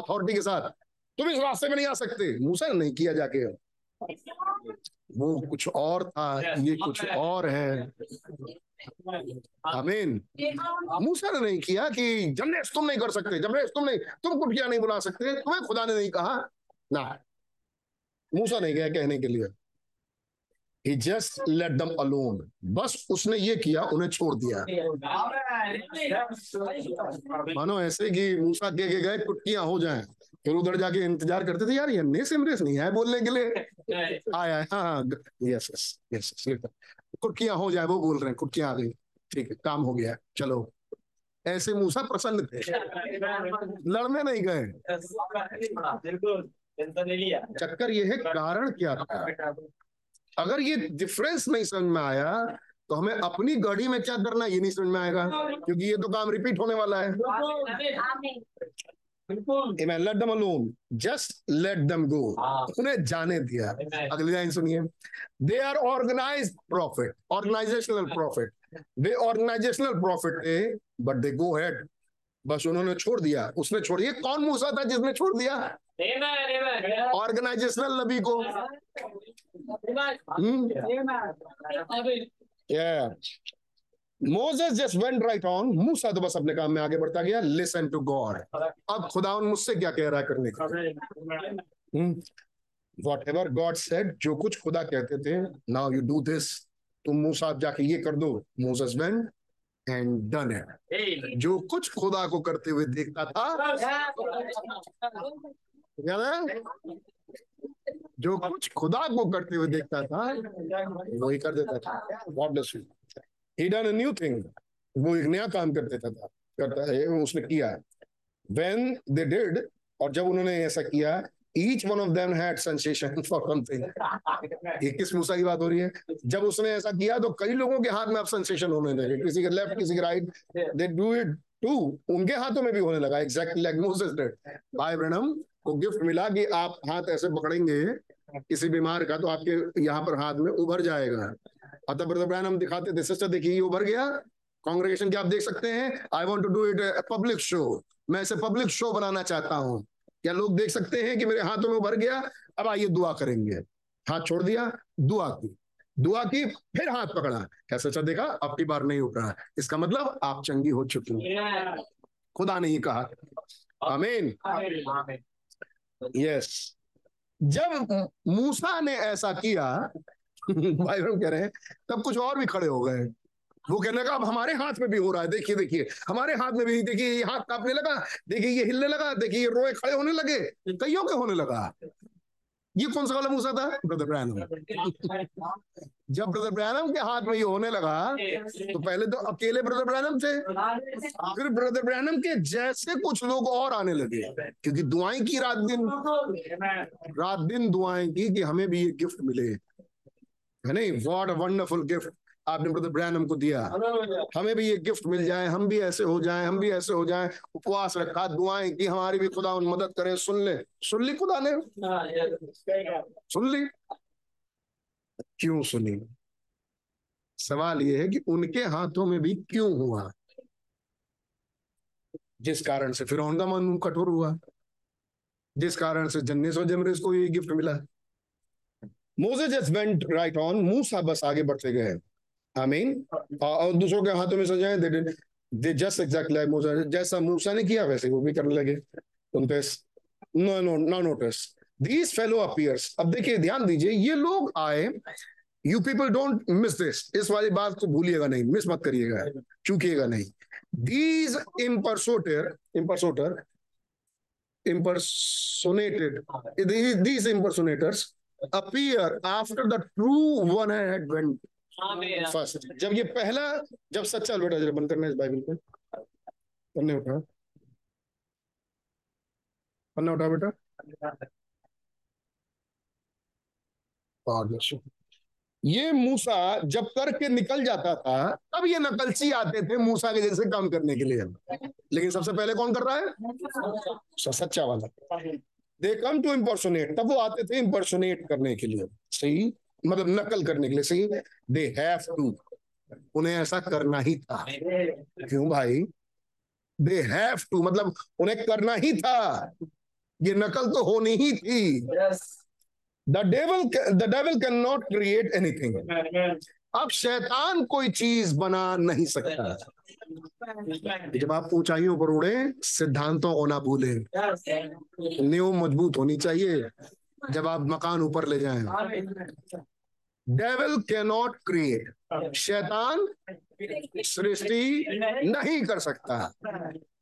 अथॉरिटी के साथ। तुम इस रास्ते में नहीं आ सकते। मूसा नहीं किया जाके। वो कुछ और था। ये कुछ और है। अमीन मूसा ने नहीं किया कि जमनेश तुम नहीं कर सकते। जमनेश तुम नहीं तुम कुटिया नहीं बुला सकते। तुम्हें खुदा ने नहीं कहा। ना। मूसा नहीं गया कहने के लिए। He just let them alone. बस उसने ये किया उन्हें छोड़ दिया। मानो ऐसे कि मूसा के, गए कुटियाँ हो जाएँ। फिर उधर जाके इंतज़ार करते थे यार ये नहीं है बोलने के लिए। आया हाँ हाँ यस यस यस कुटकियाँ हो जाए वो बोल रहे हैं कुटकियाँ आ गई। ठीक है काम हो गया चलो। ऐसे मूसा प्रसन्न थे। लड़ने नहीं गए। चक्कर ये है कारण क्या था? अगर ये डिफरेंस नहीं समझ में आया तो हमें अपनी गाड़ी में क्या करना ये नहीं समझ में आएगा क्योंकि ये तो काम रिपीट होने वाला है। them alone. Just let them go. उन्हें जाने दिया। अगली लाइन सुनिए। They are organize prophet organizational prophet they organizational prophet थे बट दे गो हेड बस उन्होंने छोड़ दिया। उसने छोड़ ये कौन मूसा था जिसने छोड़ दिया? ऑर्गेनाइजेशनल नबी को। Moses just went right on मूसा तो बस अपने काम में आगे बढ़ता गया। लिसन टू गॉड अब खुदा मुझसे क्या कह रहा है करने का वॉट एवर गॉड सेड जो कुछ खुदा कहते थे नाउ यू डू दिस तुम मूसा जाके ये कर दो। Moses went and done it जो कुछ खुदा को करते हुए देखता था जो कुछ खुदा को करते हुए देखता था, वही कर देता था। What does you he done a new thing वो एक नया काम कर देता था, करता है, उसने किया व्हेन दे डिड और जब उन्होंने ऐसा किया each one of them had sensation for something ये किस मूसा की बात हो रही है? जब उसने ऐसा किया तो कई लोगों के हाथ में अब सेंसेशन होने लगे। किसी के लेफ़्ट किसी के right they do it to उनके हाथों में भी होने लगा एग्जैक्टली लाइक मोसेस डिड भाई ब्रनम को गिफ्ट मिला कि आप हाथ ऐसे पकड़ेंगे किसी बीमार का तो आपके यहाँ पर हाथ में उभर जाएगा। अतः ब्रदर हम दिखाते थे सिस्टर देखिए ये उभर गया। कांग्रेगेशन क्या आप देख सकते हैं I want to do it public show मैं इसे पब्लिक शो बनाना चाहता हूँ। क्या लोग देख सकते हैं कि मेरे हाथों में उभर गया? अब आइए दुआ करेंगे। हाथ छोड़ दिया दुआ की। दुआ की फिर हाथ पकड़ा। क्या सच्चा देखा अब की बार नहीं उठ रहा इसका मतलब आप चंगी हो चुकी खुदा ने ही कहा। अमीन यस जब मूसा ने ऐसा किया, भाई कह रहे हैं, तब कुछ और भी खड़े हो गए। वो कहने लगा, अब हमारे हाथ में भी हो रहा है। देखिए देखिए, हमारे हाथ में भी, देखिए, ये हाथ कांपने लगा, देखिए, ये हिलने लगा, देखिए, ये रोए खड़े होने लगे, कईयों के होने लगा? ये कौन सा वाला मूसा था ब्रदर ब्रैनम जब ब्रदर ब्रैनम के हाथ में ये होने लगा तो पहले तो अकेले ब्रदर ब्रैनम थे। फिर ब्रदर ब्रैनम के जैसे कुछ लोग और आने लगे, क्योंकि दुआएँ की रात दिन रात दिन दुआएँ की कि हमें भी ये गिफ्ट मिले। है नहीं? वॉट वंडरफुल गिफ्ट आपने ब्रदर ब्रैनम को दिया। हमें भी ये गिफ्ट मिल जाए हम भी ऐसे हो जाए हम भी ऐसे हो जाएँ उपवास रखा दुआएँ की हमारी भी खुदा उन मदद करे सुन ले। सुन ली खुदा ने? सुन ली? क्यों सुनी? सवाल ये है कि उनके हाथों में भी क्यों हुआ? जिस कारण से फिर का मन कठोर हुआ। जिस कारण से जन्ने सो जमरेस को ये गिफ्ट मिला। Moses just went right on मूसा बस आगे बढ़ते गए। आमीन। और दूसरों के हाथों में सजाए they they just exact like मूसा जैसा मूसा ने किया वैसे वो भी करने लगे। उनपे no no no notice these fellow appears अब देखिए ध्यान दीजिए ये लोग आए। You people don't miss this इस वाली बात को भूलिएगा नहीं मिस मत करिएगा चूकिएगा नहीं। These impersonator impersonator impersonated these impersonators appear after the true one had went. First जब ये पहला जब सच्चा बेटा जरा बंद करना इस बाइबल को पन्ने उठा। पन्ना उठा बेटा। ये मूसा जब करके निकल जाता था तब ये नकलची आते थे मूसा के जैसे काम करने के लिए। लेकिन सबसे पहले कौन कर रहा है सच्चा वाला। दे कम टू इम्पर्सोनेट तब वो आते थे इम्पर्सोनेट करने के लिए। सही मतलब नकल करने के लिए सही दे हैव टू उन्हें ऐसा करना ही था। क्यों भाई? दे हैव टू मतलब उन्हें करना ही था। ये नकल तो होनी ही थी। The devil the devil can not create anything अब शैतान कोई चीज़ बना नहीं सकता। जब आप ऊंचाइयों पर उड़े सिद्धांतों को ना भूले। नींव मज़बूत होनी चाहिए। जब आप मकान ऊपर ले जाएँ। डेविल कैन नॉट क्रिएट शैतान सृष्टि नहीं कर सकता।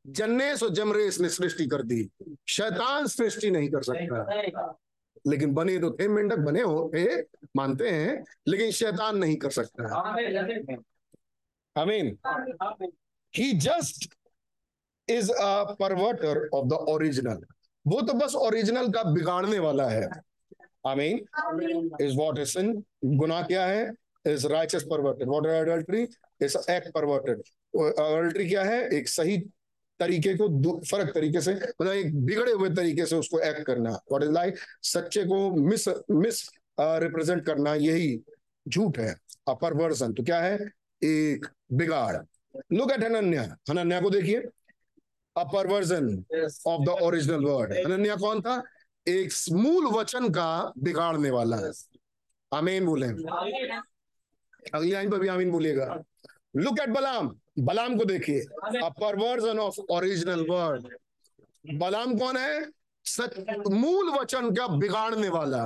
जन्नेस और जमरेस ने सृष्टि कर दी। शैतान सृष्टि नहीं कर सकता। लेकिन बने तो थे मेंढक बने हो थे मानते हैं लेकिन शैतान नहीं कर सकता। आमीन he just is a perverter of the original वो तो बस ओरिजिनल का बिगाड़ने वाला है। आमीन इज़ व्हाट इज़ सिन गुनाह क्या है? Is righteous perverted what is adultery is act perverted adultery क्या है? एक सही तरीके को फ़र्क तरीके से मतलब एक बिगड़े हुए तरीके से उसको एक्ट करना। व्हाट इज़ लाइक सच्चे को मिस मिस रिप्रेजेंट करना यही झूठ है। अपर अपरवर्जन तो क्या है? एक बिगाड़। लुक एट अनन्या अनन्या को देखिए। A perversion of the original word Ananya कौन था? एक मूल वचन का बिगाड़ने वाला है। आमीन बोले। अगली लाइन पर भी आमीन बोलेगा लुक एट बलाम बलाम को देखिए। परवर्जन ऑफ़ ओरिजिनल वर्ड बलाम कौन है? सच, मूल वचन का बिगाड़ने वाला।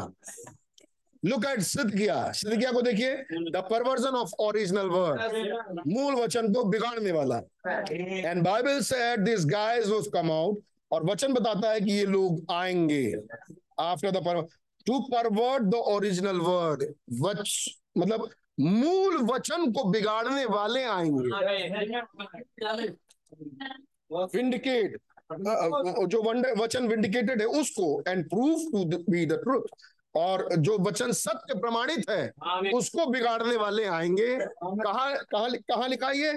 लुक एट सिद्धिया सिद्धिया को देखिए। The perversion of original word मूल वचन को बिगाड़ने वाला। And Bible said this guys was come out और वचन बताता है कि ये लोग आएँगे। After the to pervert the original word which मतलब मूल वचन को बिगाड़ने वाले आएँगे। विंडिकेट जो वचन विंडिकेटेड है उसको and proof to be the truth और जो वचन सत्य प्रमाणित है उसको बिगाड़ने वाले आएँगे। कहा कहा कहा लिखा ये?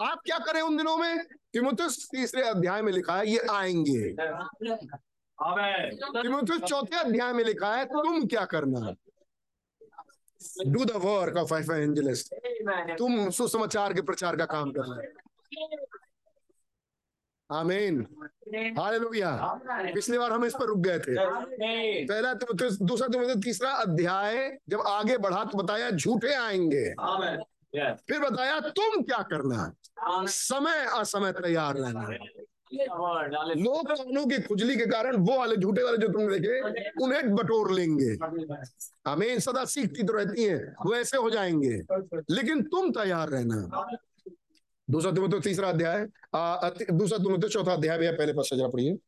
आप क्या करें उन दिनों में? तिमुतुस तीसरे अध्याय में लिखा है, ये आएँगे। तिमुथियुस चौथे अध्याय में लिखा है, तुम क्या करना? Do the work of evangelist तुम सुसमाचार के प्रचार का काम करना। आमीन हालेलुया पिछली बार हम इस पर रुक गए थे। पहला दूसरा तीसरा अध्याय, जब आगे बढ़ा तो बताया, झूठे आएँगे। फिर बताया तुम क्या करना है? समय असमय तैयार रहना है। लोग कानों की खुजली के कारण वो वाले झूठे वाले जो तुमने देखे उन्हें बटोर लेंगे। हमें सदा सीखती तो रहती है वो ऐसे हो जाएँगे। लेकिन तुम तैयार रहना। दूसरा तुम तो तीसरा अध्याय दूसरा तुम तो चौथा अध्याय भैया पहले पास पढ़िए।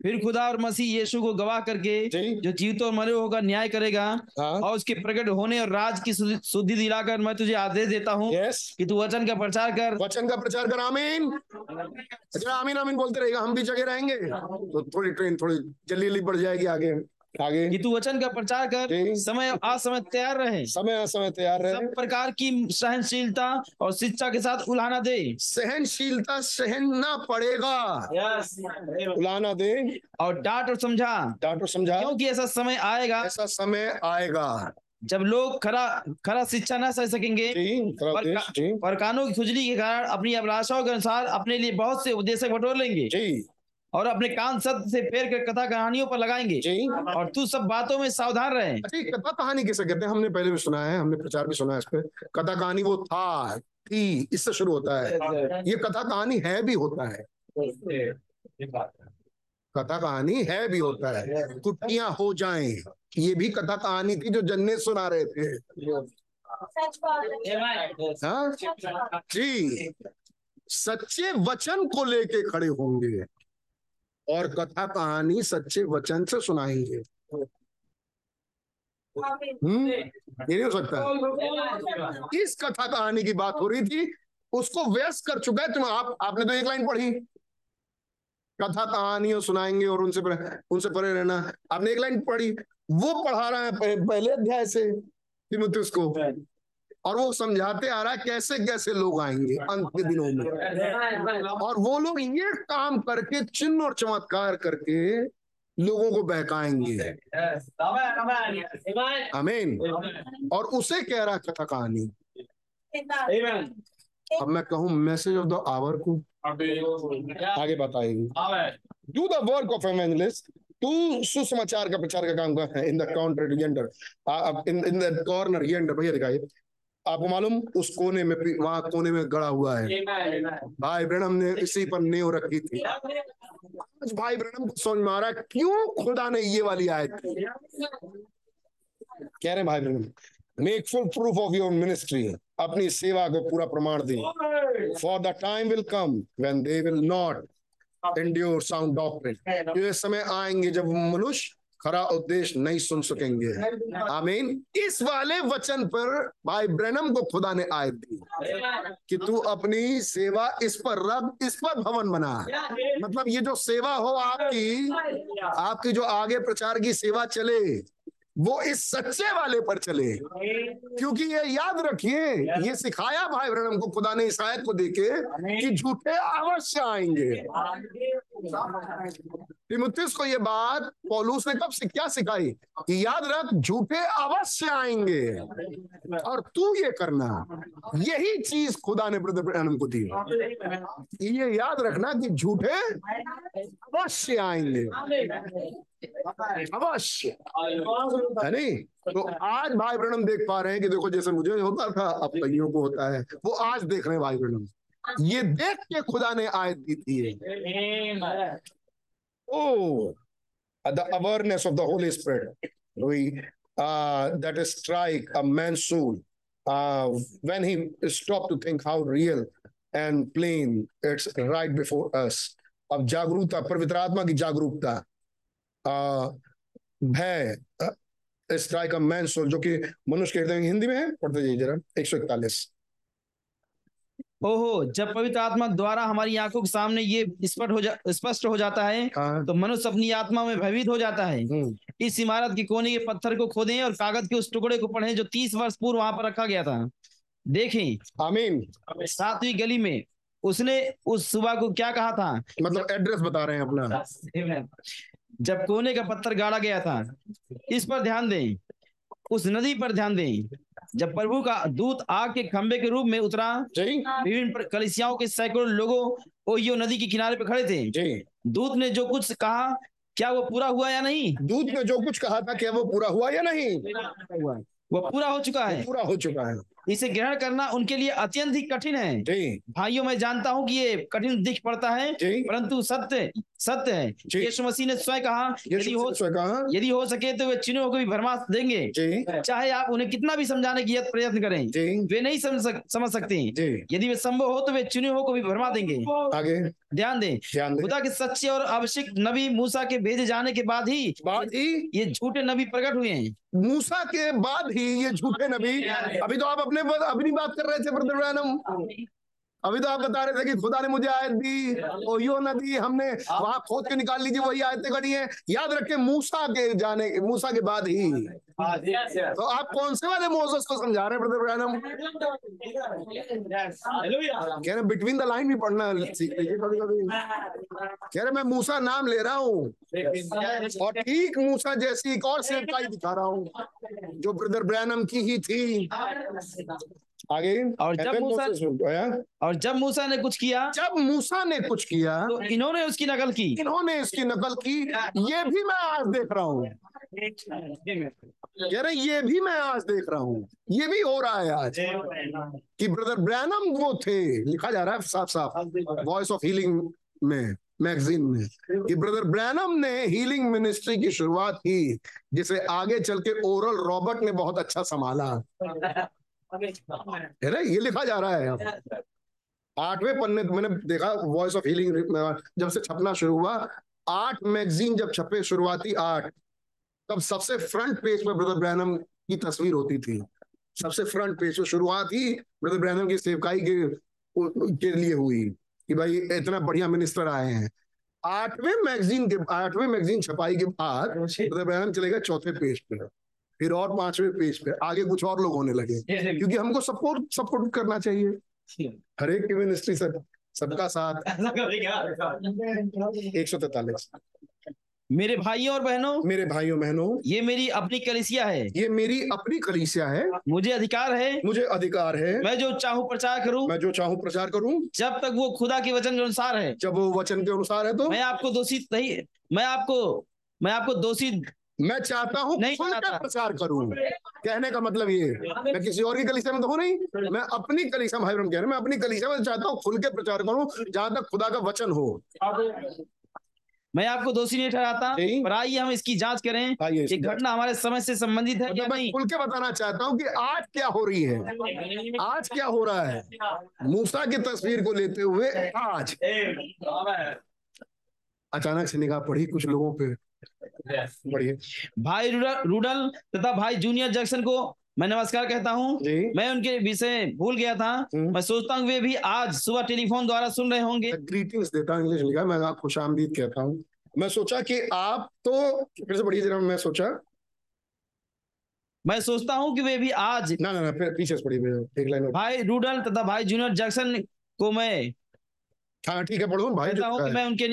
फिर खुदा और मसीह यीशु को गवाह करके जो। जीवित और मरे होगा न्याय करेगा हाँ। और उसके प्रकट होने और राज की शुद्धि दिलाकर मैं तुझे आदेश देता हूँ कि तू वचन का प्रचार कर। वचन का प्रचार कर। आमीन। अच्छा आमीन आमीन बोलते रहेगा हम भी जगह रहेंगे। तो थोड़ी ट्रेन थोड़ी जल्दी जल्दी बढ़ जाएगी आगे। आगे। कि तू वचन का प्रचार कर। समय असमय तैयार रहे। समय समय तैयार रहे। सब प्रकार की सहनशीलता और शिक्षा के साथ उलाना दे। सहनशीलता सहना पड़ेगा। उलाना दे। और डांट और समझा। डांट और समझा। क्योंकि ऐसा समय आएगा। ऐसा समय आएगा। जब लोग खरा खरा शिक्षा न सह सकेंगे पर, और कानों की खुजली के कारण अपनी अभिलाषाओं के अनुसार अपने लिए बहुत से उपदेशक बटोर लेंगे। जी। और अपने कान सत्य से फेर कर कथा कहानियों पर लगाएँगे। जी। और तू सब बातों में सावधान रहे। अच्छा कथा कहानी कैसे कहते हैं? हमने पहले भी सुना है हमने प्रचार भी सुना है इस पे। कथा कहानी वो था थी इससे शुरू होता है। ये कथा कहानी है भी होता है। कथा कहानी है भी होता है। कुटिया हो जाए। ये भी कथा कहानी थी जो जन्ने सुना रहे थे। हाँ? जी। सच्चे वचन को लेके खड़े होंगे। और कथा कहानी सच्चे वचन से सुनाएँगे। हम्म ये नहीं हो सकता। इस कथा कहानी की बात हो रही थी? उसको व्यस्त कर चुका है। तुम आप, आपने तो एक लाइन पढ़ी। कथा कहानियों सुनाएँगे और उनसे परे- उनसे परे रहना। आपने एक लाइन पढ़ी। वो पढ़ा रहा है पहले अध्याय से, तिमुथियुस को। और वो समझाते आ रहा है कैसे कैसे लोग आएँगे अंत के दिनों में। और वो लोग ये काम करके चिन्ह और चमत्कार करके लोगों को बहकाएँगे। अमीन और उसे कह रहा कथा कहानी। अब मैं कहूँ मैसेज ऑफ़ द आवर को आगे बताएगी। Do the work of evangelist तू सुसमाचार का प्रचार का काम कर। In the counter gender in in the corner gender भैया दिखाइए। आपको मालूम, उस कोने में वहाँ कोने में गड़ा हुआ है। भाई ब्रणम ने इसी पर नेव रखी थी। आज भाई ब्रहणम को समझ में आ रहा है, क्यों खुदा ने ये वाली आयत कह रहे भाई Branham make full proof of your ministry अपनी सेवा को पूरा प्रमाण दें। For the time will come when they will not endure sound doctrine. ये समय आएँगे जब मनुष्य खरा उद्देश्य नहीं सुन सकेंगे। आमीन। इस वाले वचन पर भाई ब्रैनम को खुदा ने आयत दी। कि तू अपनी सेवा इस पर रख इस पर भवन बना। मतलब ये जो सेवा हो आपकी आपकी जो आगे प्रचार की सेवा चले, वो इस सच्चे वाले पर चले। क्योंकि ये याद रखिए, ये सिखाया भाई ब्रहणम को, खुदा ने इस आयत को देके कि झूठे अवश्य आएँगे। तिमुथियुस को ये बात पौलुस ने कब से क्या सिखाई? कि याद रख, झूठे अवश्य आएँगे। और तू ये करना। यही चीज़ खुदा ने ब्रदर को दी ये याद रखना कि झूठे अवश्य आएँगे। अवश्य। है नहीं? तो आज भाई ब्रणम देख पा रहे हैं कि देखो, जैसे मुझे होता था, अब कईयों को होता है। वो आज देख रहे हैं भाई ब्रणम ये देख के खुदा ने आयत दी थी। Awareness of the Holy Spirit that is strike a man's soul uh, when he stop to think how real and plain it's right before us. अब जागरूकता पवित्र आत्मा की जागरूकता भय स्ट्राइक अ मैन सोल जो कि मनुष्य के हृदय हिंदी में है पढ़ते जरा एक सौ इकतालीस। ओहो जब पवित्र आत्मा द्वारा हमारी आँखों के सामने ये स्पष्ट हो जा स्पष्ट हो जाता है हाँ। तो मनुष्य अपनी आत्मा में भयभीत हो जाता है। हम्म, इस इमारत के कोने के पत्थर को खोदें और कागज़ के उस टुकड़े को पढ़ें जो तीस वर्ष पूर्व वहाँ पर रखा गया था। देखें। आमीन। सातवीं गली में उसने उस सुबह को क्या कहा था? मतलब एड्रेस बता रहे हैं अपना। जब कोने का पत्थर गाड़ा गया था। इस पर ध्यान दें। उस नदी पर ध्यान दें। जब प्रभु का दूत आग के खंबे के रूप में उतरा विभिन्न कलिसियाओं के सैकड़ों लोगों ओहियो नदी के किनारे पर खड़े थे। दूत ने जो कुछ कहा क्या वो पूरा हुआ या नहीं? दूध ने जो कुछ कहा था क्या वो पूरा हुआ या नहीं? वो पूरा हो चुका है। पूरा हो चुका है। इसे ग्रहण करना उनके लिए अत्यंत ही कठिन है। भाइयों मैं जानता हूँ कि ये कठिन दिख पड़ता है परंतु सत्य सत्य है। यीशु मसीह ने स्वयं कहा यदि हो कहा। यदि हो सके तो वे चिन्हों को भी भरमा देंगे। चाहे आप उन्हें कितना भी समझाने की प्रयत्न करें वे नहीं समझ सक, समझ सकते यदि वे संभव हो तो वे चिन्हों को भी भरमा देंगे। आगे। ध्यान दें खुदा के सच्चे और आवश्यक नबी मूसा के भेजे जाने के बाद ही बाद ही ये झूठे नबी प्रकट हुए हैं। मूसा के बाद ही ये झूठे नबी। अभी तो आप अपने अपनी बात कर रहे थे ब्रदर अभी तो आप बता रहे थे कि खुदा ने मुझे आयत दी ओहियो दी हमने वहाँ खोद के निकाल लीजिए वही आयतें खड़ी हैं। याद रखे मूसा के जाने मूसा के बाद ही। तो आप कौन से वाले मोजस को समझा रहे हैं ब्रदर कह रहे बिटवीन द लाइन भी पढ़ना सीख लीजिए कभी कभी कह रहे मैं मूसा नाम ले रहा हूँ और ठीक मूसा जैसी एक और सेवकाई दिखा रहा हूँ जो ब्रदर ब्रैनम की ही थी। आगे? और जब मूसा- will- और जब मूसा ने कुछ किया? जब मूसा ने कुछ किया तो इन्होंने उसकी नकल की। इन्होंने इसकी नकल की। ये भी मैं आज देख रहा हूँ। कह रहे ये भी मैं आज देख रहा हूँ। ये भी हो रहा है आज। कि ब्रदर ब्रैनम वो थे लिखा जा रहा है साफ़ साफ़ वॉइस ऑफ़ हीलिंग में मैगजीन में कि ब्रदर ब्रैनम ने हीलिंग मिनिस्ट्री की शुरुआत की जिसे आगे चल के ओरल रॉबर्ट ने बहुत अच्छा संभाला। है ना? ये लिखा जा रहा है यहाँ आठवें पन्ने मैंने देखा वॉइस ऑफ़ हीलिंग जब से छपना शुरू हुआ आठ मैगजीन जब छपे शुरुआती आठ तब सबसे फ्रंट पेज पर ब्रदर ब्रैनम की तस्वीर होती थी। सबसे फ्रंट पेज पर शुरुआत ही ब्रदर ब्रैनम की सेवकाई के के लिए हुई कि भाई इतना बढ़िया मिनिस्टर आए हैं। आठवें मैगजीन के आठवें मैगजीन छपाई के बाद ब्रदर ब्रैनम चले गए चौथे पेज पे फिर और पाँचवें पेज पे आगे कुछ और लोग होने लगे। क्योंकि हमको सपोर्ट सपोर्ट करना चाहिए। हर एक की मिनिस्ट्री सब सबका साथ। एक सौ तैतालीस। मेरे भाइयों और बहनों? मेरे भाइयों बहनों। ये मेरी अपनी कलिसिया है। ये मेरी अपनी कलिसिया है। मुझे अधिकार है। मुझे अधिकार है। मैं जो चाहूँ प्रचार करूँ। मैं जो चाहूँ प्रचार करूँ। जब तक वो खुदा के वचन के अनुसार है। जब वो वचन के अनुसार है तो? मैं आपको दोषी नहीं मैं आपको मैं आपको दोषी मैं चाहता हूँ नहीं खुल के प्रचार करूँ। कहने का मतलब ये मैं किसी और की कलीसिया में तो हूँ नहीं। मैं अपनी कलीसिया भाई बहन कह रहे मैं अपनी कलीसिया में चाहता हूँ खुल के प्रचार करूँ जहाँ तक खुदा का वचन हो। मैं आपको दोषी नहीं ठहराता पर आइए हम इसकी जाँच करें ये घटना हमारे समय से संबंधित है या मतलब नहीं। खुल के बताना चाहता हूँ कि आज क्या हो रही है। आज क्या हो रहा है। मूसा की तस्वीर को लेते हुए आज। अचानक से निगाह पड़ी कुछ लोगों पे। भाई रूडल तथा भाई जूनियर जैक्सन को मैं नमस्कार कहता हूँ। मैं उनके विषय भूल गया था। हम्म। मैं सोचता हूँ वे भी आज सुबह टेलीफोन द्वारा सुन रहे होंगे। ग्रीटिंग्स देता हूँ इंग्लिश लिखा मैं आप खुश आमदीद कहता हूँ। मैं सोचा कि आप तो फिर से पढ़िए जरा मैं सोचा। मैं सोचता हूँ कि वे भी आज ना ना ना फिर पीछे लाइन भाई रूडल तथा भाई जूनियर जैक्सन को मैं हाँ ठीक है पढ़ो भाई कि मैं उनके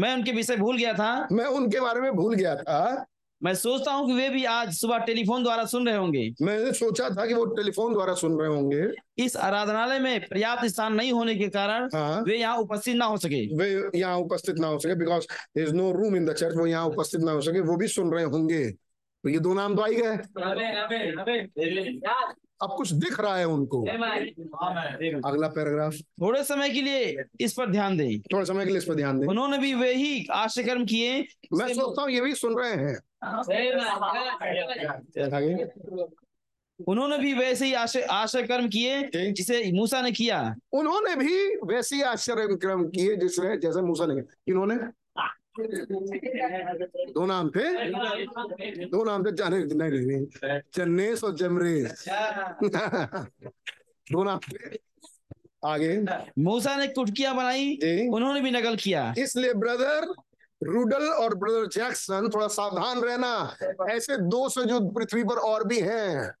मैं उनके विषय भूल गया था। मैं उनके बारे में भूल गया था। मैं सोचता हूँ कि वे भी आज सुबह टेलीफोन द्वारा सुन रहे होंगे। मैंने सोचा था कि वो टेलीफोन द्वारा सुन रहे होंगे। इस आराधनालय में पर्याप्त स्थान नहीं होने के कारण हाँ। वे यहाँ उपस्थित ना हो सके। वे यहाँ उपस्थित ना हो सके because is no room in the church वो यहाँ उपस्थित ना हो सके वो भी सुन रहे होंगे। तो ये दो नाम तो आई गए। अब कुछ दिख रहा है उनको। अगला पैराग्राफ। थोड़े समय के लिए इस पर ध्यान दें। थोड़ा समय के लिए इस पर ध्यान दें। उन्होंने भी वही आश्रय कर्म किए। मैं सोचता हूँ ये भी सुन रहे हैं। उन्होंने भी वैसे ही आश्रय आश्रय कर्म किए जिसे मूसा ने किया। उन्होंने भी वैसे ही आश्चर्य क्रम किए जिसने जैसे मूसा ने किया। इन्होंने दो नाम थे? दो नाम थे जाने नहीं नहीं नहीं जन्नेस और जमरेस। दो नाम थे। आगे। मूसा ने कुटकिया बनाई उन्होंने भी नकल किया। इसलिए ब्रदर रूडल और ब्रदर जैक्सन थोड़ा सावधान रहना। ऐसे दो से जो पृथ्वी पर और भी हैं।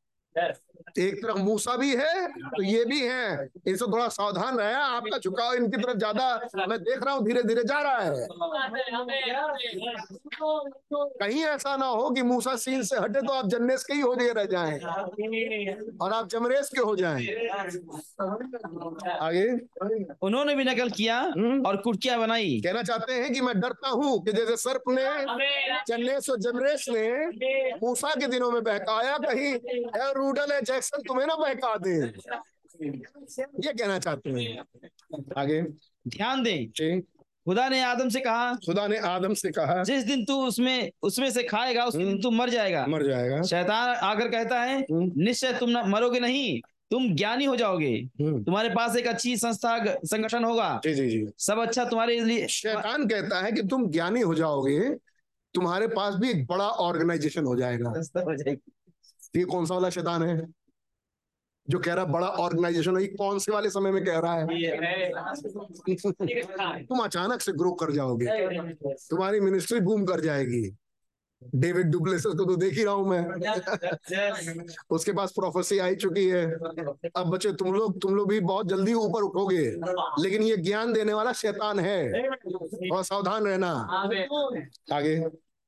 एक तरफ़ मूसा भी है तो ये भी है। इनसे थोड़ा सावधान रहे। आपका झुकाव इनकी तरफ़ ज़्यादा मैं देख रहा हूँ धीरे धीरे जा रहा है। कहीं ऐसा ना हो कि मूसा सीन से हटे तो आप जन्नेस के ही हो रह जाएँ। और आप जमरेस के हो जाएँ। आगे। उन्होंने भी नकल किया हम्म। और कुर्किया बनाई। कहना चाहते हैं कि मैं डरता हूँ कि जैसे सर्प ने जन्नेस और जमरेस ने मूसा के दिनों में बहकाया कहीं। रूडल है जैक्सन तुम्हें ना बहका दे। ये कहना चाहते हैं। आगे। ध्यान दें। खुदा ने आदम से कहा खुदा ने आदम से कहा जिस दिन तू उसमें उसमें से खाएगा उस दिन तू मर जाएगा। मर जाएगा। शैतान आकर कहता है हम्म, निश्चय तुम न मरोगे नहीं तुम ज्ञानी हो जाओगे। हम्म, तुम्हारे पास एक अच्छी संस्था संगठन होगा। जी जी जी। सब अच्छा तुम्हारे लिए शैतान कहता है कि तुम ज्ञानी हो जाओगे तुम्हारे पास भी एक बड़ा ऑर्गेनाइजेशन हो जाएगा। ये कौन सा वाला शैतान है? जो कह रहा है बड़ा ऑर्गेनाइजेशन है कौन से वाले समय में कह रहा है? तुम अचानक से ग्रो कर जाओगे। तुम्हारी मिनिस्ट्री बूम कर जाएगी। डेविड डुप्लेसस को तो देख ही रहा हूँ मैं। उसके पास प्रोफेसी आई चुकी है। अब बच्चे तुम लोग तुम लोग भी बहुत जल्दी ऊपर उठोगे। लेकिन ये ज्ञान देने वाला शैतान है। और सावधान रहना। आगे।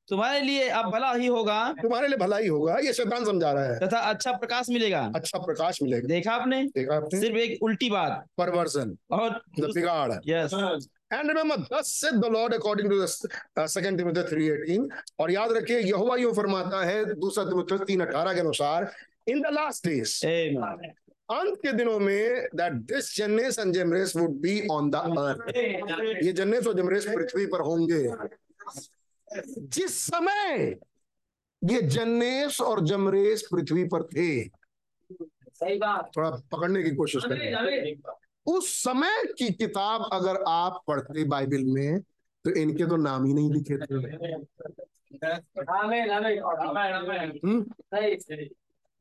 तुम्हारे लिए अब भला ही होगा। तुम्हारे लिए भला ही होगा ये शैतान समझा रहा है। तथा अच्छा प्रकाश मिलेगा। अच्छा प्रकाश मिलेगा। देखा आपने? देखा आपने? सिर्फ़ एक उल्टी बात। परवर्जन और बिगाड़ yes And remember, thus said the Lord according to the uh, second Timothy 3:18 और याद रखिए यहोवा यूँ फरमाता है दूसरा तिमुथी 3:18 के अनुसार इन द लास्ट डेज़ अंत के दिनों में that this Jannes and Jambres would be on the earth. ये जन्नेस और जमरेस पृथ्वी पर होंगे। जिस समय ये जन्नेस और जमरेस पृथ्वी पर थे सही बात। थोड़ा पकड़ने की कोशिश करें। उस समय की किताब अगर आप पढ़ते बाइबल में तो इनके तो नाम ही नहीं लिखे थे। हम्म? सही सही।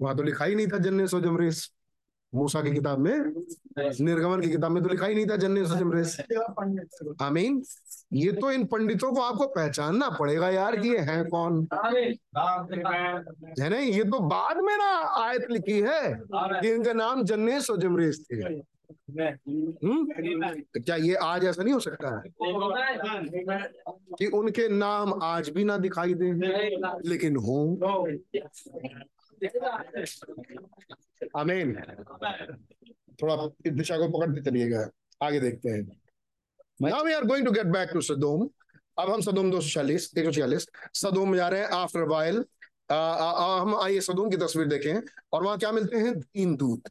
वहाँ तो लिखा ही नहीं था जन्नेस और जमरेस। मूसा की किताब में निर्गमन की किताब में तो लिखा ही नहीं था जन्नेस और जमरेस। आमीन। ये तो इन पंडितों को आपको पहचानना पड़ेगा यार कि ये हैं कौन? है नहीं, ये तो बाद में ना आयत लिखी है कि इनका नाम जन्नेस और जमरेस थे। हम्म? तो क्या ये आज ऐसा नहीं हो सकता है? कि उनके नाम आज भी ना दिखाई दे, लेकिन हो। आमीन। थोड़ा दिशा को पकड़ते चलिएगा। आगे देखते हैं। Now we are going to get back to Sodom अब हम सदोम दो सौ चालीस एक सौ छियालीस। सदोम जा रहे हैं आफ्टर वाइल हम आइए सदोम की तस्वीर देखें और वहाँ क्या मिलते हैं? तीन दूत।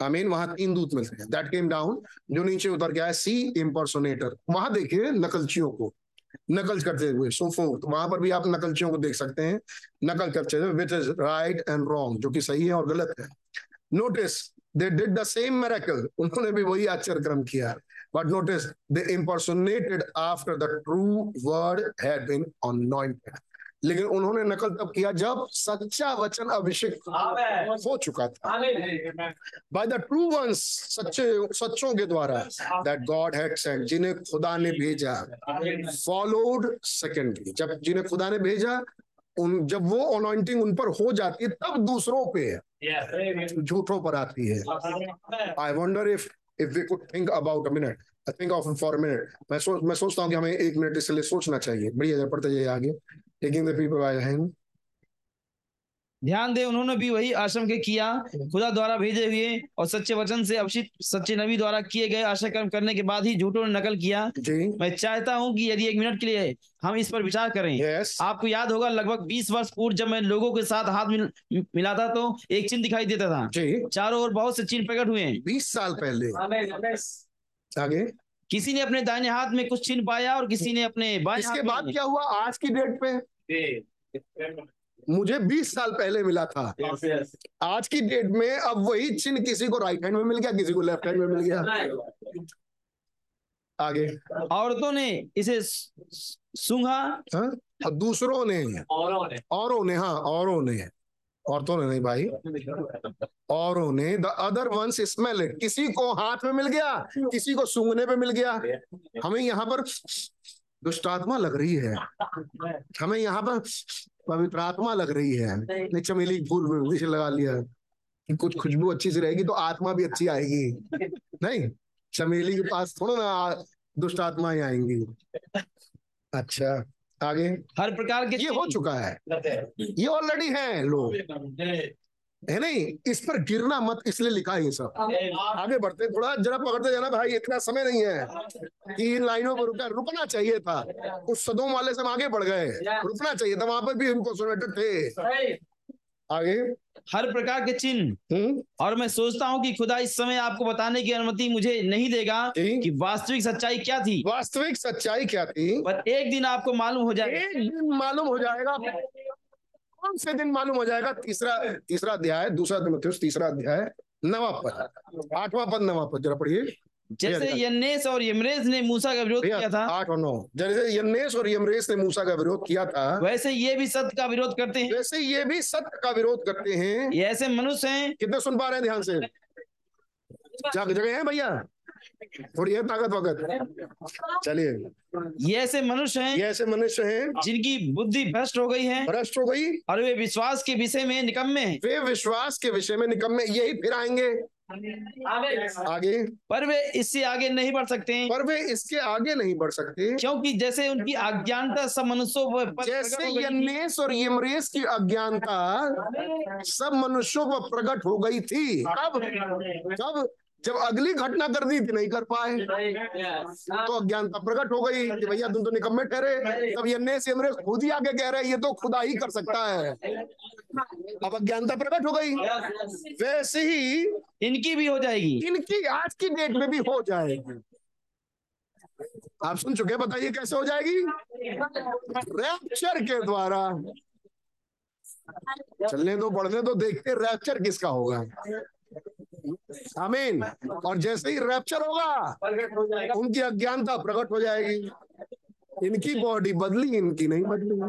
आमीन वहाँ तीन दूत मिलते हैं। दैट केम डाउन जो नीचे उतर गया है सी इम्पर्सोनेटर वहाँ देखिए नकलचियों को। नकल करते हुए सो फोर्थ वहाँ पर भी आप नकलचियों को देख सकते हैं। नकल करते हुए which is right and wrong जो कि सही है और गलत है। Notice they did the same miracle उन्होंने भी वही आश्चर्य क्रम किया। But notice they impersonated after the true word had been anointed. लेकिन उन्होंने नकल तब किया जब सच्चा वचन अभिषेक हो चुका था। बाय द ट्रू वंस सच्चे सच्चों के द्वारा दैट गॉड हैड सेंट जिन्हें खुदा ने भेजा फॉलोड सेकेंडली जब जिन्हें खुदा ने भेजा उन जब वो अनॉइंटिंग उन पर हो जाती है तब दूसरों पे झूठों पर आती है। I wonder if if we could think about a minute I think of for a minute मैं सोच मैं सोचता हूँ कि हमें एक मिनट इसके लिए सोचना चाहिए। बढ़िया पढ़ते जाइए आगे taking the people by hand ध्यान दे उन्होंने भी वही आश्रम के किया खुदा द्वारा भेजे हुए और सच्चे वचन से अभिषित सच्चे नबी द्वारा किए गए आशा कर्म करने के बाद ही झूठों ने नकल किया। जी। मैं चाहता हूँ कि यदि एक मिनट के लिए हम इस पर विचार करें। यस आपको याद होगा लगभग 20 वर्ष पूर्व जब मैं लोगों के साथ हाथ मिल, मिलाता तो एक चिन्ह दिखाई देता था। चारों ओर बहुत से चिन्ह प्रकट हुए। हैं बीस साल पहले। आगे। किसी ने अपने दाहिने हाथ में कुछ चिन्ह पाया और किसी ने अपने बाएँ इसके बाद में क्या हुआ आज की डेट पे? मुझे 20 साल पहले मिला था। आज की डेट में अब वही चिन्ह किसी को राइट हैंड में मिल गया किसी को लेफ़्ट हैंड में मिल गया। आगे। औरतों ने इसे सूंघा। हाँ? और दूसरों ने। औरों ने। औरों ने हाँ औरों ने। औरतों ने नहीं भाई। औरों ने। द अदर वंस स्मेल किसी को हाथ में मिल गया किसी को सूंघने पे मिल गया। हमें यहाँ पर दुष्टात्मा लग रही है। हमें यहाँ पर पवित्र आत्मा लग रही है। चमेली फूल विष लगा लिया। कि कुछ खुशबू अच्छी सी रहेगी तो आत्मा भी अच्छी आएगी। नहीं चमेली के पास थोड़ा ना दुष्ट आत्मा ही आएँगी। अच्छा आगे। हर प्रकार के ये हो चुका है। ये ऑलरेडी है लोग। है नहीं? इस पर गिरना मत इसलिए लिखा है ये सब। आगे बढ़ते थोड़ा जरा पकड़ते जाना भाई इतना समय नहीं है कि इन लाइनों पर रुका रुकना चाहिए था। उस सदोम वाले से हम आगे बढ़ गए। रुकना चाहिए था वहाँ पर भी इम्पोर्सोनेटर थे। आगे। हर प्रकार के चिन्ह। हम्म। और मैं सोचता हूँ कि खुदा इस समय आपको बताने की अनुमति मुझे नहीं देगा। कि वास्तविक सच्चाई क्या थी। वास्तविक सच्चाई क्या थी? पर एक दिन आपको मालूम हो जाएगा। एक दिन मालूम हो जाएगा। से दिन मालूम हो जाएगा? तीसरा तीसरा अध्याय दूसरा तिमुथियुस तीसरा अध्याय नवा पद। आठवां पद नवा पद जरा पढ़िए। जैसे यन्नेस और यमरेज ने मूसा का विरोध किया था। आठ और नौ। जैसे यन्नेस और यमरेस ने मूसा का विरोध किया था वैसे ये भी सत्य का विरोध करते हैं। वैसे ये भी सत्य का विरोध करते हैं। ये ऐसे मनुष्य हैं। कितने सुन पा रहे हैं ध्यान से? जग जगह है भैया? थोड़ी है ताकत वकत। चलिए। ये ऐसे मनुष्य हैं ये ऐसे मनुष्य हैं जिनकी बुद्धि भ्रष्ट हो गई है भ्रष्ट हो गई। और वे विश्वास के विषय में निकम्मे हैं। वे विश्वास के विषय में निकम्मे यही फिर आएँगे। आगे। पर वे इससे आगे नहीं बढ़ सकते। पर वे इसके आगे नहीं बढ़ सकते। क्योंकि जैसे उनकी अज्ञानता सब मनुष्यों पर जैसे यन्नेस और यमरेस की अज्ञानता सब मनुष्यों पर प्रकट हो गई थी कब कब जब अगली घटना कर दी थी नहीं कर पाए। तो अज्ञानता प्रकट हो गई कि भैया तुम तो निकम्मे ठहरे। तब यन्नेस यमरेस खुद ही आके कह रहे ये तो खुदा ही कर सकता है। अब अज्ञानता प्रकट हो गई। वैसे ही इनकी भी हो जाएगी। इनकी आज की डेट में भी हो जाएगी। आप सुन चुके बताइए कैसे हो जाएगी? रैप्चर के द्वारा। चलने दो बढ़ने दो देखते रैप्चर किसका होगा। आमीन और जैसे ही रैप्चर होगा उनकी अज्ञानता प्रकट हो जाएगी। इनकी बॉडी बदली इनकी नहीं बदली।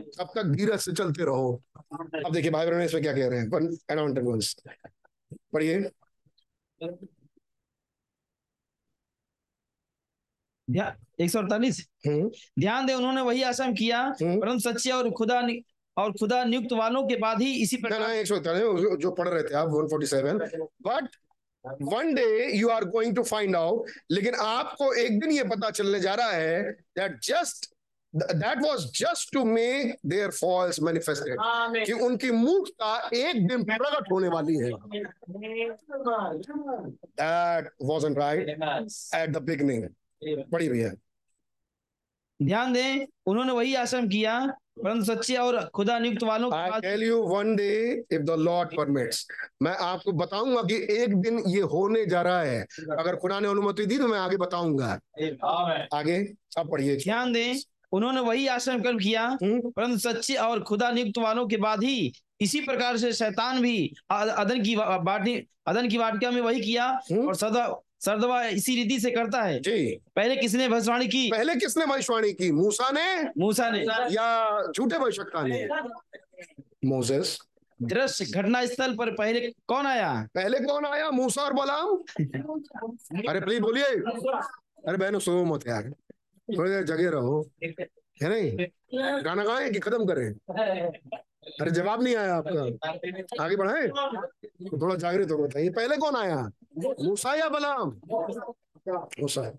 तब तक धीरज से चलते रहो। अब देखिए भाई बहनों इसमें क्या कह रहे हैं? पढ़िए। एक सौ अड़तालीस? हम्म। ध्यान दे उन्होंने वही आश्रम किया हम्म। परंतु सच्चे और खुदा नि- और खुदा नियुक्त वालों के बाद ही इसी ना प्रकार एक सौ जो पढ़ रहे थे आप 147 but one day you are going to find out लेकिन आपको एक दिन ये पता चलने जा रहा है that just that was just to make their false manifested कि उनकी मूर्खता एक दिन प्रकट होने वाली है। That wasn't right at the beginning पढ़िए भैया ध्यान दें उन्होंने वही आश्रम किया परंतु सच्चे और खुदा नियुक्त वालों के I tell you one day if the Lord permits मैं आपको बताऊँगा कि एक दिन ये होने जा रहा है। अगर खुदा ने अनुमति दी तो मैं आगे बताऊँगा। आगे अब पढ़िए। ध्यान दें उन्होंने वही आश्रम कर्म किया हम्म, परंतु सच्चे और खुदा नियुक्त वालों के बाद ही इसी प्रकार से शैतान भी अदन की बाटी अदन की वाटिका में वही किया हम्म। और सदा सरदवा इसी रीति से करता है। जी। पहले किसने भविष्यवाणी की? पहले किसने भविष्यवाणी की? मूसा ने? मूसा ने। या झूठे भविष्यवक्ता ने? मोसेस। दृश्य घटना स्थल पर पहले कौन आया? पहले कौन आया? मूसा और बलाम? अरे प्लीज़ बोलिए। अरे बहनों सो मत यार। थोड़ी देर जगे रहो। है नहीं? गाना गाएँ कि खत्म करें? अरे जवाब नहीं आया आपका। आगे बढ़ाए। तो थोड़ा जागृत होकर बताइए। पहले कौन आया? मूसा या बलाम? मूसा।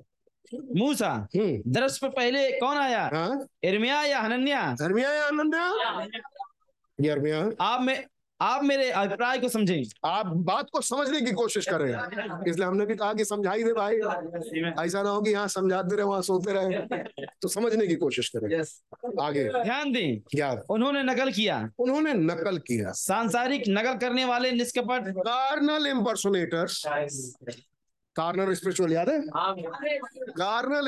मूसा। दरस पे पहले कौन आया? हाँ? इर्मिया या हनन्या? इर्मिया या हनन्या? ये अरमिया आप में आप मेरे अभिप्राय को समझें। आप बात को समझने की कोशिश कर रहे हैं। इसलिए हमने भी कहा कि समझाई दे भाई। ऐसा ना हो कि यहाँ समझाते रहे वहाँ सोते रहे। तो समझने की कोशिश करें। आगे। ध्यान दें क्या? उन्होंने नकल किया। उन्होंने नकल किया। सांसारिक नकल करने वाले निष्कपट। कार्नल इम्पर्सोनेटर्स। कार्नल स्पिरिचुअल याद है? Carnal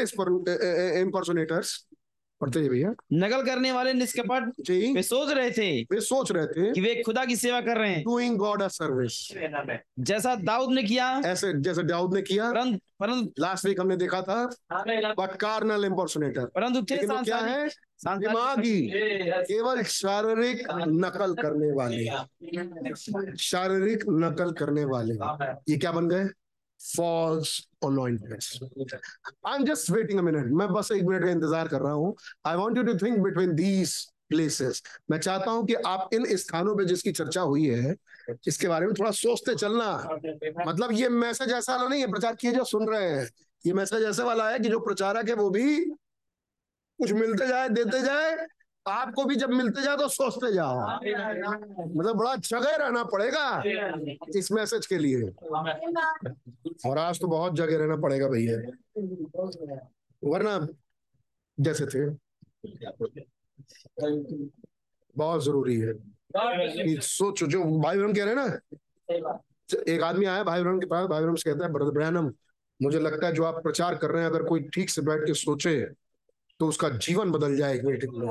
impersonators. पढ़ते हैं भैया। नकल करने वाले निष्कपट जी। वे सोच रहे थे वे सोच रहे थे कि वे खुदा की सेवा कर रहे हैं। डूइंग गॉड अ सर्विस जैसा दाऊद ने किया। ऐसे जैसे दाऊद ने किया। परंतु परंतु लास्ट वीक हमने देखा था बट कार्नल इम्पर्सोनेटर परंतु थे क्या है? दिमागी। केवल शारीरिक नकल करने वाले। शारीरिक नकल करने वाले। ये क्या बन गए? False anointments. I am just waiting a minute मैं बस एक मिनट का इंतज़ार कर रहा हूँ. I want you to think between these places मैं चाहता हूँ कि आप इन स्थानों पे जिसकी चर्चा हुई है, इसके बारे में थोड़ा सोचते चलना। मतलब ये मैसेज ऐसा वाला नहीं है, प्रचार किए जो सुन रहे हैं। ये मैसेज ऐसे वाला है कि जो प्रचारक है वो भी कुछ मिलते जाए, देते जाए आपको भी जब मिलते जाओ तो सोचते जाओ। मतलब बड़ा जगह रहना पड़ेगा इस मैसेज के लिए। और आज तो बहुत जगह रहना पड़ेगा भैया। वरना जैसे थे। बहुत ज़रूरी है। कि सोचो, जो भाई बहन कह रहे हैं ना, एक आदमी आया भाई बहन के पास, भाई बहन से कहता है, ब्रदर ब्रैनम, मुझे लगता है जो आप प्रचार कर रहे हैं, अगर कोई ठीक से बैठ के सोचे तो उसका जीवन बदल जाए एक मीटिंग में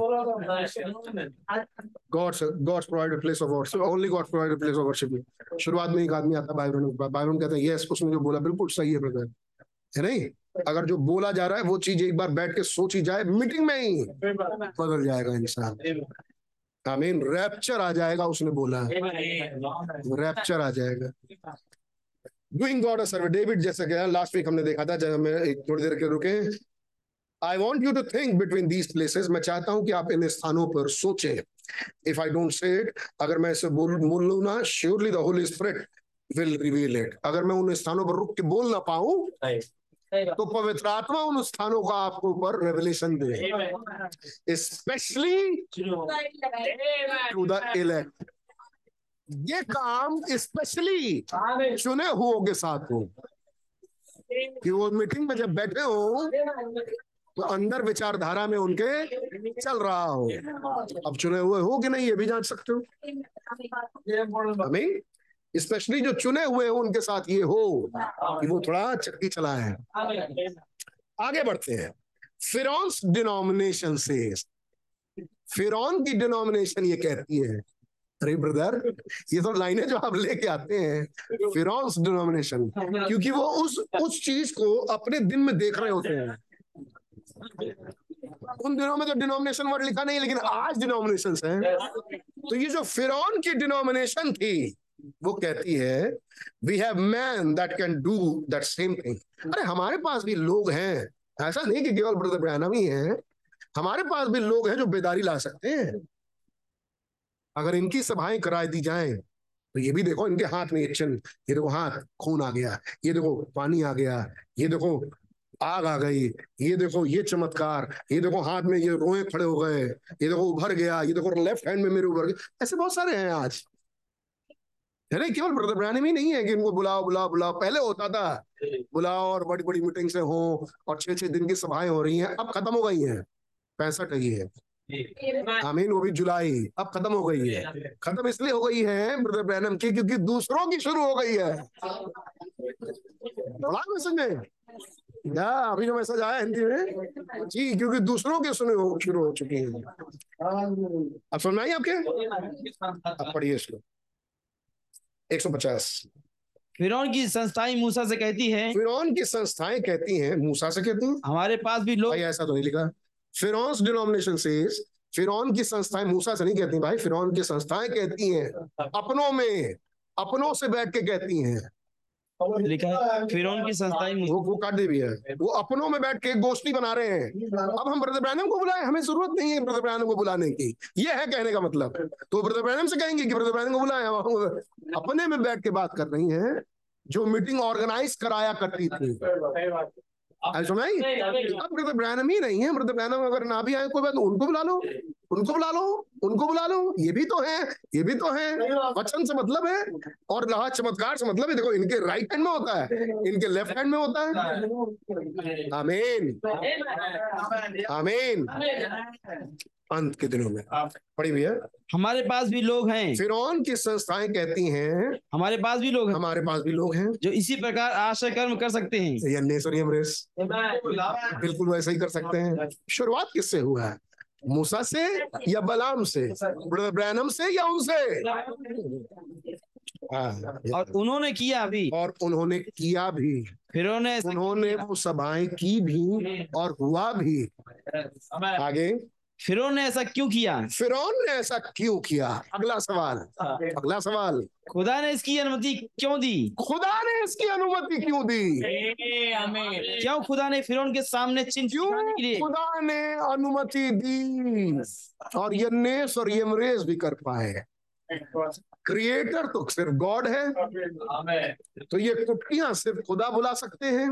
God's God's provide place of worship only God's provide place of worship शुरुआत में एक आदमी आता बहन भाई कहते हैं यस उसने जो बोला, बिल्कुल सही है ब्रदर है नहीं? अगर जो बोला जा रहा है, वो चीज़ एक बार बैठ के सोची जाए मीटिंग में ही बदल जाएगा इंसान। आमीन रैप्चर आ जाएगा, उसने बोला। रैप्चर आ जाएगा। Doing God a survey David जैसा कि लास्ट वीक हमने देखा था, जब हमें थोड़ी देर के रुके I want you to think between these places मैं चाहता हूँ कि आप इन स्थानों पर सोचें। If I don't say it अगर मैं इसे बोल बोल लू ना surely the Holy Spirit will reveal it अगर मैं उन स्थानों पर रुक के बोल ना पाऊँ तो पवित्र आत्मा उन स्थानों का आपको ऊपर रेवलेशन दे। स्पेशली टू द इलेक्ट ये काम स्पेशली चुने हुओं के साथ हो। कि वो मीटिंग में जब बैठे हो अंदर विचारधारा में उनके चल रहा हो। अब चुने हुए हो कि नहीं, ये भी जाँच सकते हो। हमें स्पेशली जो चुने हुए हो, उनके साथ ये हो कि वो थोड़ा चक्की चला है। आगे बढ़ते हैं। फिरौन्स डिनोमिनेशन से, फिरौन की डिनोमिनेशन ये कहती है। अरे ब्रदर, ये तो लाइनें जो आप लेके आते हैं, फिरौन्स डिनोमिनेशन, क्योंकि वो उस उस चीज़ को अपने दिन में देख रहे होते हैं। उन दिनों में तो डिनोमिनेशन वर्ड लिखा नहीं लेकिन आज डिनोमिनेशन है। तो ये जो फिरौन की डिनोमिनेशन थी वो कहती है we have man that can do that same thing अरे हमारे पास भी लोग हैं। ऐसा नहीं कि केवल ब्रदर ब्रैनम ही है। हमारे पास भी लोग हैं जो बेदारी ला सकते हैं। अगर इनकी सभाएँ कराई दी जाएँ तो ये भी देखो इनके हाथ में चिन्ह। ये देखो हाथ खून आ गया। ये देखो पानी आ गया। ये देखो आग आ गई। ये देखो, ये चमत्कार। ये देखो, हाथ में ये रोए खड़े हो गए। ये देखो, उभर गया। ये देखो लेफ़्ट हैंड में मेरे उभर गए। ऐसे बहुत सारे हैं आज। ना केवल ब्रदर ब्रांड में नहीं है कि इनको बुलाओ बुलाओ बुलाओ। पहले होता था, बुलाओ और बड़ी बड़ी मीटिंग से हो और छह छह दिन की सभाएँ हो रही हैं। अब खत्म हो गई हैं। पैंसठ ही। आमीन, वो भी जुलाई। अब खत्म हो गई है। खत्म इसलिए हो गई है ब्रदर ब्रैनम की क्योंकि दूसरों की शुरू हो गई है। बड़ा में या अभी जो मैसेज आया हिंदी में। जी क्योंकि दूसरों के सुने हो शुरू हो चुकी है। अब सुनाई आपके? अब पढ़िए इसको। एक सौ पचास। फिरौन की संस्थाएँ मूसा से कहती है। फिरौन की संस्थाएँ कहती हैं मूसा से कहती हैं? हमारे पास भी लोग ऐसा तो नहीं लिखा। फिरौन डिनोमिनेशन से फिरौन की संस्थाएँ मूसा से नहीं कहती भाई। फिरौन की संस्थाएँ कहती हैं अपनों में अपनों से बैठ के कहती हैं। लिखा है फिर की संस्थाएँ वो वो काट दे भी है वो अपनों में बैठ के एक गोष्ठी बना रहे हैं। अब हम ब्रदर ब्रैनम को बुलाएँ। हमें ज़रूरत नहीं है ब्रदर ब्रैनम को बुलाने की। ये है कहने का मतलब। तो ब्रदर ब्रैनम से कहेंगे कि ब्रदर ब्रैनम को बुलाएँ। हम अपने में बैठ के बात कर रही हैं जो मीटिंग ऑर्गेनाइज कराया करती थी। सुनाई अब मृत ही नहीं है। मृत ब्रैनम अगर ना भी आए कोई बात उनको बुला लो उनको बुला लो उनको बुला लो। ये भी तो है ये भी तो है। वचन से मतलब है और लहा चमत्कार से मतलब है। देखो इनके राइट हैंड में होता है इनके लेफ़्ट हैंड में होता है। आमीन आमीन अंत के दिनों में। पढ़ी भैया? हमारे पास भी लोग हैं। फिर की संस्थाएँ कहती हैं हमारे पास भी लोग हैं। हमारे पास भी लोग हैं। जो इसी प्रकार आशय कर्म कर सकते हैं। बिल्कुल वैसा ही कर सकते हैं। शुरुआत किससे हुआ? है मूसा से या बलाम से? ब्रदर ब्रैनम से या उनसे? हाँ, और उन्होंने किया भी। और उन्होंने किया भी। फिर उन्होंने वो सभाएँ की भी और हुआ भी। आगे। फिरौन ने ऐसा क्यों किया? फिरौन ने ऐसा क्यों किया? अगला सवाल। अगला सवाल। खुदा ने इसकी अनुमति क्यों दी? खुदा ने इसकी अनुमति क्यों दी? क्यों खुदा ने फिरौन के सामने चिन्ह क्यों के लिए? खुदा ने अनुमति दी? और यन्नेस और भी कर पाए। क्रिएटर तो सिर्फ़ गॉड है। तो ये कुटियाँ सिर्फ़ खुदा बुला सकते हैं।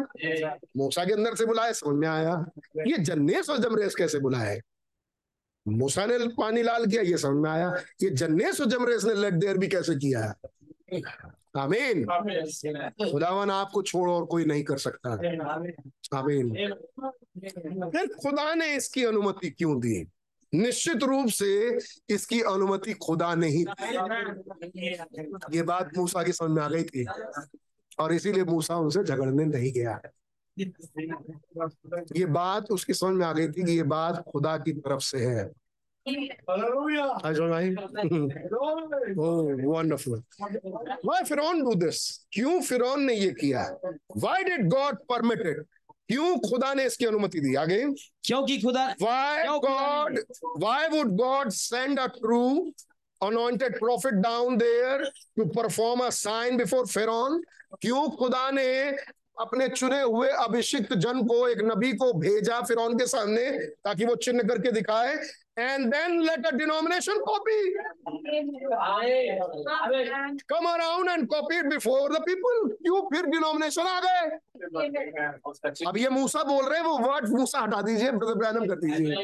मूसा के अंदर से बुलाए समझ में आया? ये जन्नेस और जमरेस कैसे बुलाए? मूसा ने पानी लाल किया, ये समझ में आया ये जन्नेस और जमरेस ने लेट देर भी कैसे किया है? आमीन। खुदावन आपको छोड़ और कोई नहीं कर सकता। आमीन। फिर खुदा ने इसकी अनुमति क्यों दी? निश्चित रूप से इसकी अनुमति खुदा ने ही। ये बात मूसा की समझ में आ गई थी। और इसीलिए मूसा उनसे झगड़ने नहीं गया। ये बात उसकी समझ में आ गई थी कि ये बात खुदा की तरफ़ से है। अजय भाई। वंडरफुल व्हाई फिरौन डू दिस क्यों फिरौन ने ये किया? व्हाई डिड गॉड परमिटेड क्यों खुदा ने इसकी अनुमति दी? आगे। क्योंकि खुदा Why Now, God? Why would God send a true anointed prophet down there to perform a sign before क्यों खुदा ने अपने चुने हुए अभिषिक्त जन को, एक नबी को भेजा फिर के सामने, ताकि वो चिन्ह करके दिखाए। And then let a denomination copy come around and copy before the people क्यों? फिर डिनोमिनेशन आ गए। अब ये मूसा बोल रहे हैं, वो वर्ड मूसा हटा दीजिए ब्रदर कर दीजिए।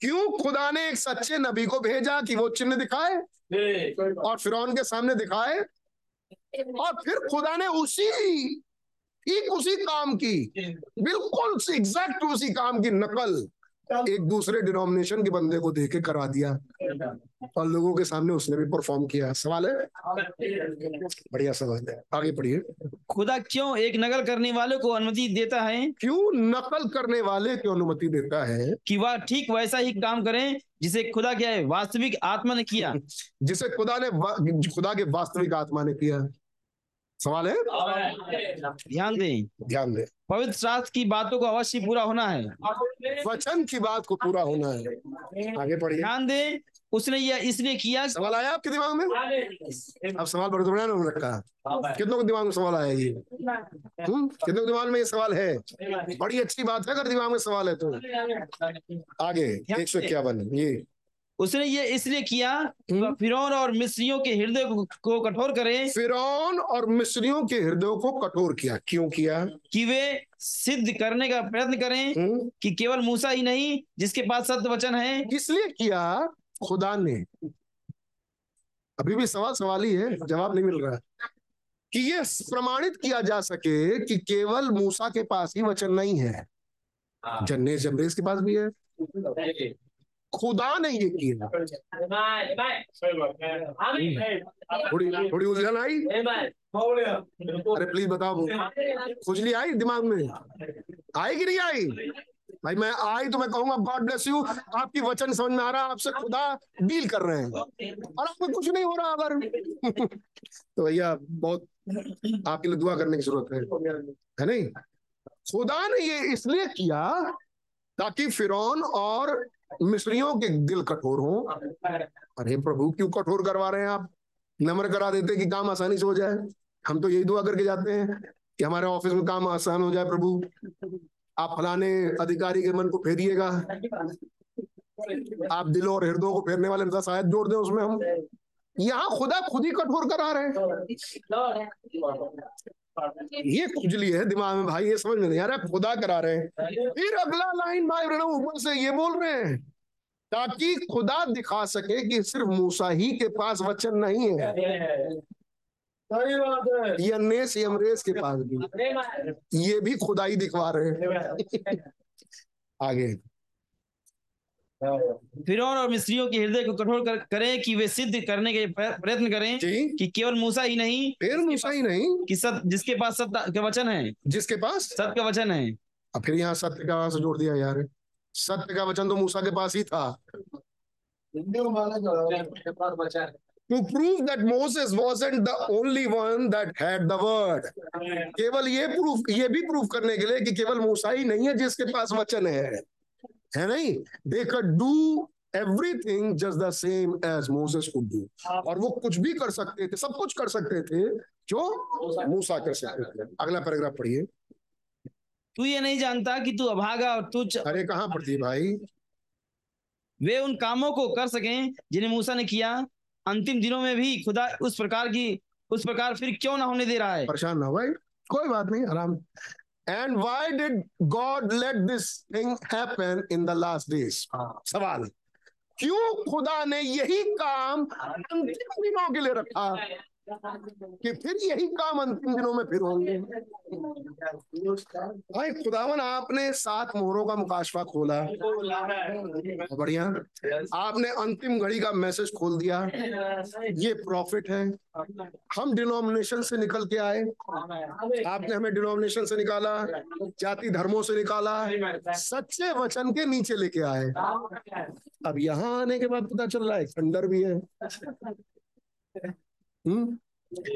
क्यों? खुदा ने एक सच्चे नबी को भेजा कि वो चिन्ह दिखाए और फिर के सामने दिखाए। और फिर खुदा ने उसी ठीक उसी काम की बिल्कुल एग्जैक्ट उसी काम की नकल एक दूसरे डिनोमिनेशन के बंदे को देके करा दिया। और लोगों के सामने उसने भी परफॉर्म किया। सवाल है? बढ़िया सवाल है। आगे पढ़िए। खुदा क्यों एक नकल करने वाले को अनुमति देता है? क्यों नकल करने वाले को अनुमति देता है? कि वह ठीक वैसा ही काम करें जिसे खुदा क्या है वास्तविक आत्मा ने किया। जिसे खुदा ने खुदा के वास्तविक आत्मा ने किया। सवाल है? ध्यान दें। ध्यान दे। पवित्र शास्त्र की बातों को अवश्य पूरा होना है। वचन की बात को पूरा होना है। आगे पढ़िए। ध्यान दें उसने यह इसलिए किया सवाल आया आपके दिमाग में? अब सवाल बड़े बड़ा ना रखा। कितनों के दिमाग में सवाल आया ये? हम्म कितनों के दिमाग में ये सवाल है? बड़ी अच्छी बात है अगर दिमाग में सवाल है तो। आगे एक सौ इक्यावन ये। उसने ये इसलिए किया कि वह फिरौन और मिस्रियों के हृदय को, कठोर करे। फिरौन और मिस्रियों के हृदय को कठोर किया। क्यों किया? कि वे सिद्ध करने का प्रयत्न करें हम्म? कि केवल मूसा ही नहीं जिसके पास सत्य वचन है। इसलिए किया? खुदा ने। अभी भी सवाल सवाल ही है जवाब नहीं मिल रहा। कि ये प्रमाणित किया जा सके कि केवल मूसा के पास ही वचन नहीं है। जन्ने जमरेज के पास भी है। खुदा ने ये किया थोड़ी थोड़ी उलझन आई? अरे प्लीज़ बताओ। खुजली आई दिमाग में? आई कि नहीं आई? भाई, मैं आई तो मैं कहूँगा गॉड ब्लेस यू आपकी वचन समझ में आ रहा है आपसे खुदा डील कर रहे हैं। और आपको कुछ नहीं हो रहा अगर। तो भैया, बहुत आपके लिए दुआ करने की ज़रूरत है। है नहीं? खुदा ने ये इसलिए किया ताकि फिरौन और मिस्रियों के दिल कठोर हो। अरे प्रभु, क्यों कठोर करवा रहे हैं आप? नम्र करा देते कि काम आसानी से हो जाए। हम तो यही दुआ करके जाते हैं कि हमारे ऑफ़िस में काम आसान हो जाए प्रभु। आप फलाने अधिकारी के मन को फेरिएगा। आप दिलों और हृदयों को फेरने वाले शायद जोड़ दें उसमें हम। यहाँ खुदा खुद ही कठोर करा रहे हैं। ये खुजली है दिमाग में भाई ये समझ में नहीं आ रहा है, खुदा करा रहे हैं। फिर अगला लाइन भाई ऊपर से ये बोल रहे हैं ताकि खुदा दिखा सके कि सिर्फ़ मूसा ही के पास वचन नहीं है। ये यमरेस के पास भी। ये भी खुदाई दिखवा रहे हैं। आगे। फिरौन और मिस्रियों के हृदय को कठोर कर, करें कि वे सिद्ध करने के प्रयत्न करें जी। कि केवल मूसा ही नहीं फिर मूसा ही नहीं। कि सत जिसके पास सत्य का वचन है। जिसके पास? सत्य का वचन है। अब फिर यहाँ सत्य का से जोड़ दिया यार। सत्य का वचन तो मूसा के पास ही था। To prove that Moses wasn't the only one that had the word केवल ये प्रूफ ये भी प्रूफ करने के लिए कि केवल मूसा ही नहीं है जिसके पास वचन है। है नहीं? They could do everything just the same as Moses could do और वो कुछ भी कर सकते थे सब कुछ कर सकते थे। जो मूसा कर सकते थे अगला पैराग्राफ पढ़िए। तू ये नहीं जानता कि तू अभागा और तुच्छ अरे कहाँ पढ़ती भाई? वे उन कामों को कर सकें जिन्हें मूसा ने किया। अंतिम दिनों में भी खुदा उस प्रकार की उस प्रकार फिर क्यों ना होने दे रहा है? परेशान ना भाई। कोई बात नहीं आराम। and why did God let this thing happen in the last days सवाल क्यों खुदा ने यही काम अंतिम दिनों के लिए रखा कि फिर यही काम अंतिम दिनों में फिर होंगे। भाई, खुदावन, आपने सात मोहरों का मुकाशवा खोला। बढ़िया। आपने अंतिम घड़ी का मैसेज खोल दिया। ये प्रॉफिट है। हम डिनोमिनेशन से निकल के आए। आपने हमें डिनोमिनेशन से निकाला, जाति धर्मों से निकाला, सच्चे वचन के नीचे लेके आए। अब यहाँ आने के बाद पता चल रहा है, खंडर भी है। हम्म?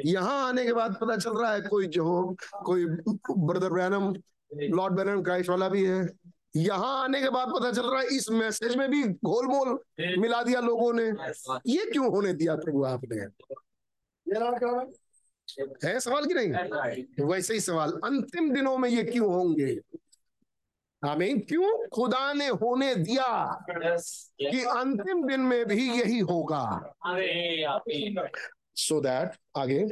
यहाँ आने के बाद पता चल रहा है कोई जो कोई brother Branham Lord Branham Christ वाला भी है। यहाँ आने के बाद पता चल रहा है इस मैसेज में भी घोलमोल मिला दिया लोगों ने। ये क्यों होने दिया प्रभु आपने? है? सवाल की नहीं? वैसे ही सवाल। अंतिम दिनों में ये क्यों होंगे? हमें क्यों खुदा ने होने दिया कि अंतिम दिन में भी यही होगा? सो दैट आगे।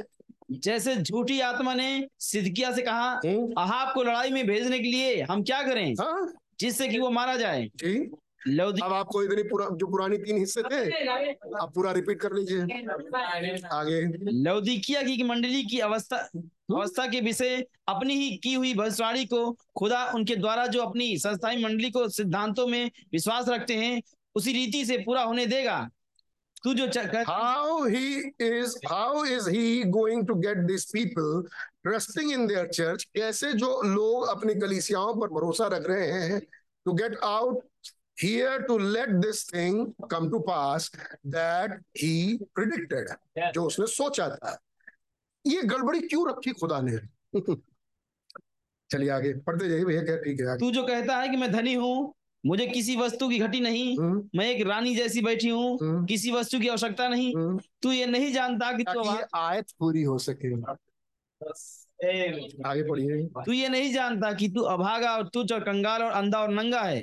जैसे झूठी आत्मा ने सिद्धकिया से कहा हम्म, अहाब को लड़ाई में भेजने के लिए हम क्या करें? हाँ। जिससे कि वो मारा जाए। जी। अब आपको इतनी पुरा, जो पुरानी तीन हिस्से थे आप पूरा रिपीट कर लीजिए। आगे। लौदीकिया की मंडली की अवस्था अवस्था के विषय अपनी ही की हुई भविष्यवाणी को खुदा उनके द्वारा जो अपनी संस्थाई मंडली को सिद्धांतों में विश्वास रखते हैं उसी रीति से पूरा होने देगा। तू जो how he is how is he going to get this people trusting in their church कैसे जो लोग अपनी कलीसियाओं पर भरोसा रख रहे हैं to get out here to let this thing come to pass that he predicted जो उसने सोचा था। ये गड़बड़ी क्यों रखी खुदा ने? चलिए आगे पढ़ते जाइए भैया तू जो कहता है कि मैं धनी हूँ मुझे किसी वस्तु की घटी नहीं। हम्म, मैं एक रानी जैसी बैठी हूँ। हम्म, किसी वस्तु की आवश्यकता नहीं। हम्म, तू ये नहीं जानता कि तू आयत पूरी हो सके। आगे पढ़िए। तू ये नहीं जानता कि तू अभागा और तुझ और कंगाल और अंधा और नंगा है।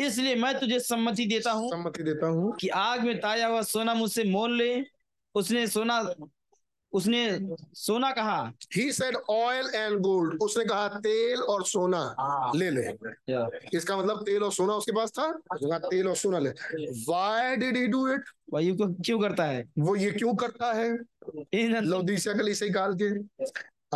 इसलिए मैं तुझे सम्मति देता हूँ सम्मति देता हूँ। कि आग में ताया हुआ सोना मुझसे मोल ले। उसने सोना उसने सोना कहा। He said oil and gold उसने कहा तेल और सोना ले ले। इसका मतलब तेल और सोना उसके पास था? उसने कहा तेल और सोना ले। Why did he do it वही को क्यों करता है? वो ये क्यों करता है? इन लौदीसिया कली से काल के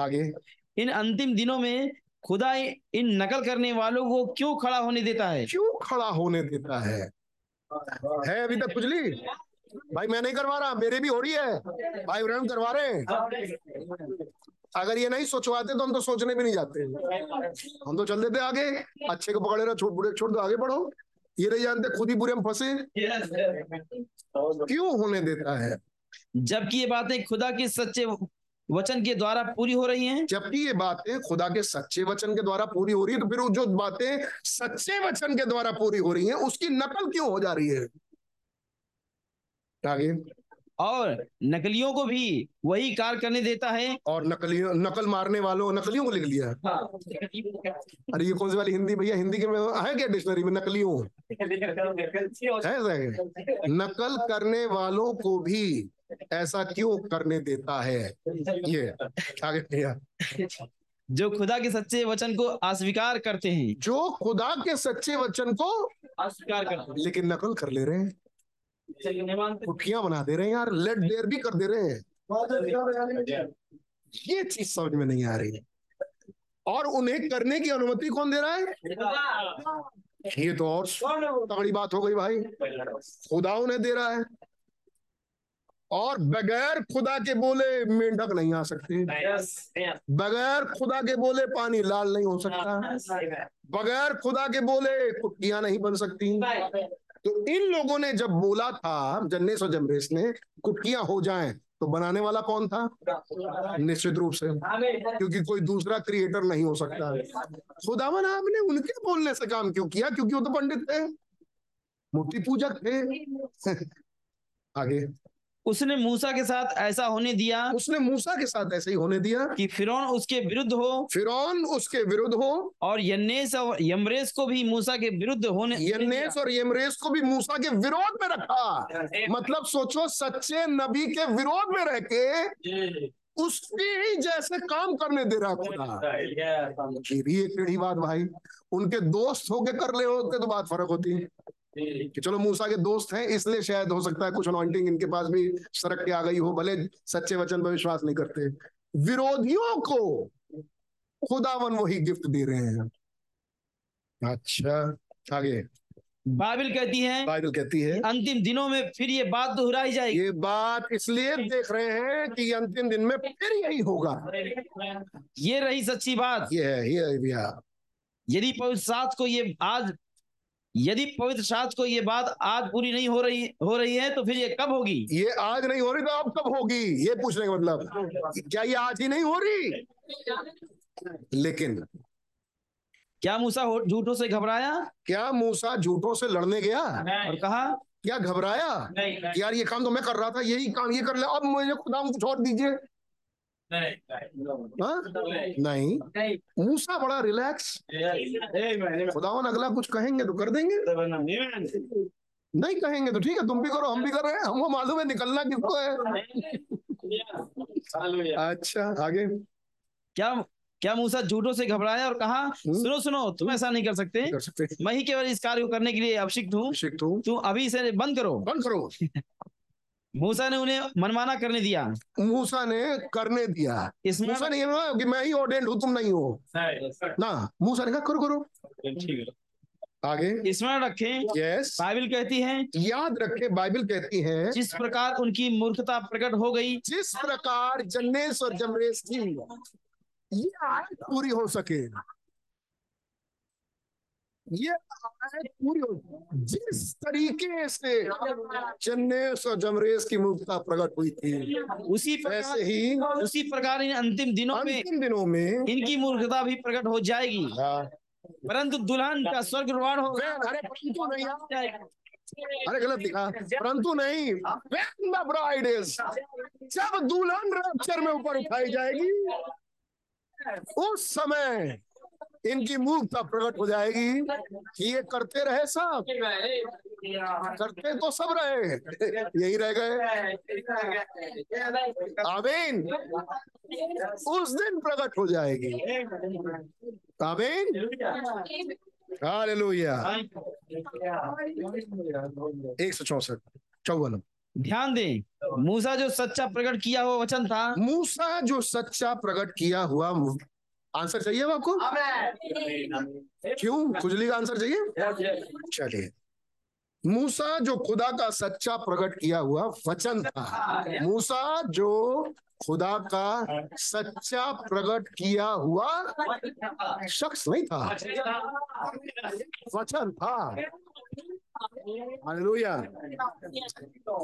आगे। इन अंतिम दिनों में खुदा इन नकल करने वालों को क्यों खड़ा होने देता है? क्यों खड़ा होने देता है? है अभी तक खुजली? भाई मैं नहीं करवा रहा मेरे भी हो रही है। भाई ब्रहण करवा रहे हैं। अगर ये नहीं सोचवाते तो हम तो सोचने भी नहीं जाते। हम तो चल देते आगे। अच्छे को पकड़े रहो छोड़ बुरे छोड़ दो आगे बढ़ो। ये नहीं जानते खुद ही बुरे में फंसे। क्यों होने देता है? जबकि ये बातें खुदा के सच्चे वचन के द्वारा पूरी हो रही हैं। जबकि ये बातें खुदा के सच्चे वचन के द्वारा पूरी हो रही है तो फिर जो बातें सच्चे वचन के द्वारा पूरी हो रही हैं उसकी नकल क्यों हो जा रही है? आगे और नकलियों को भी वही कार्य करने देता है। और नकलियों नकल मारने वालों नकलियों को लिख लिया। अरे ये कौन सी वाली हिंदी भैया? हिंदी के में है क्या डिक्शनरी में नकलियों? है नकल करने वालों को भी ऐसा क्यों करने देता है? ये आगे भैया। जो खुदा के सच्चे वचन को अस्वीकार करते हैं। जो खुदा के सच्चे वचन को अस्वीकार करते लेकिन नकल कर ले रहे हैं हैं। कुठियाँ बना दे रहे हैं यार लेट देर भी कर दे रहे हैं। ये चीज़ समझ में नहीं आ रही है। और उन्हें करने की अनुमति कौन दे रहा है? ये तो और तगड़ी बात हो गई भाई। खुदा उन्हें दे रहा है। और बगैर खुदा के बोले मेंढक नहीं आ सकते। बगैर खुदा के बोले पानी लाल नहीं हो सकता। बगैर खुदा के बोले कुटियाँ नहीं बन सकती। तो इन लोगों ने जब बोला था, जन्नेस और जमरेस ने, कुटकियाँ हो जाएँ तो बनाने वाला कौन था? निश्चित रूप से। क्योंकि कोई दूसरा क्रिएटर नहीं हो सकता। है खुदावन, आपने उनके बोलने से काम क्यों किया? क्योंकि वो तो पंडित थे। मूर्ति पूजक थे। आगे। उसने मूसा के साथ ऐसा होने दिया उसने मूसा के साथ ऐसे ही होने दिया कि फिरौन उसके विरुद्ध हो। फिरौन उसके विरुद्ध हो। और यन्नेस और यमरेस को भी मूसा के विरुद्ध होने यन्नेस और यमरेस को भी मूसा के विरोध में रखा। मतलब सोचो सच्चे नबी के विरोध में रह के उसके ही जैसे काम करने दे रहा खुदा। ये भी एक टेढ़ी बात भाई उनके दोस्त होके कर ले होते तो बात फ़र्क होती। कि चलो मूसा के दोस्त हैं इसलिए शायद हो सकता है कुछ अनॉइंटिंग इनके पास भी सरक के आ गई हो भले सच्चे वचन पर विश्वास नहीं करते। विरोधियों को खुदावन वही गिफ्ट दे रहे हैं। अच्छा आगे। बाइबल कहती है बाइबल कहती है अंतिम दिनों में फिर ये बात दोहराई जाएगी। ये बात इसलिए देख रहे हैं कि अंतिम दिन में फिर यही होगा। ये रही सच्ची बात। ये है ये भैया यदि पवित्र शास्त्र को ये आज यदि पवित्र शास्त्र को ये बात आज पूरी नहीं हो रही हो रही है तो फिर ये कब होगी? ये आज नहीं हो रही तो अब कब होगी? ये पूछने का मतलब क्या ये आज ही नहीं हो रही? लेकिन क्या मूसा झूठों से घबराया? क्या मूसा झूठों से लड़ने गया? और कहा? क्या घबराया? यार ये काम तो मैं कर रहा था यही काम ये कर ले अब मुझे खुदा कुछ और दीजिए? नहीं मूसा बड़ा रिलैक्स खुदावन अगला कुछ कहेंगे तो कर देंगे। नहीं कहेंगे तो ठीक है तुम भी करो हम भी कर रहे हैं। हमको मालूम है निकलना किसको है। अच्छा आगे। क्या क्या मूसा झूठों से घबराया और कहा सुनो सुनो तुम ऐसा नहीं कर सकते। कर सकते। मैं ही केवल इस कार्य को करने के लिए अभिषिक्त हूँ। तू तुम अभी इसे बंद करो। बंद करो। मूसा ने उन्हें मनमाना करने दिया। मूसा ने करने दिया। मूसा ने कि मैं ही ऑर्डेंड हूँ तुम नहीं हो। ना मूसा ने कहा करो करो। आगे। स्मरण रखें यस बाइबल कहती है याद रखे बाइबल कहती है जिस प्रकार उनकी मूर्खता प्रकट हो गई जिस प्रकार जन्नेस और जमरेस की ये आयत पूरी हो सके। ये आयत पूरी हो जिस तरीके से जन्नेस और जमरेस की मूर्खता प्रकट हुई थी उसी प्रकार ही उसी प्रकार इन अंतिम दिनों में अंतिम दिनों में इनकी मूर्खता भी प्रकट हो जाएगी। हाँ, परंतु दुल्हन का स्वर्ग वे- होगा। अरे परंतु नहीं अरे गलत लिखा परंतु नहीं। Bride is जब दुल्हन रैप्चर में ऊपर उठाई जाएगी उस समय इनकी मूर्खता प्रकट हो जाएगी कि ये करते रहे सब करते तो सब रहे। यही रह गए। आमीन। उस दिन प्रकट हो जाएगी। आमीन। हालेलुया। एक सौ चौसठ। चौवन। ध्यान दें मूसा जो सच्चा प्रकट किया हुआ वचन था। मूसा जो सच्चा प्रकट किया हुआ आंसर चाहिए अब आपको? क्यों? खुजली का आंसर चाहिए? चलिए। मूसा जो खुदा का सच्चा प्रकट किया हुआ वचन था मूसा जो खुदा का सच्चा प्रकट किया हुआ शख्स नहीं था। वचन था। हालेलुया।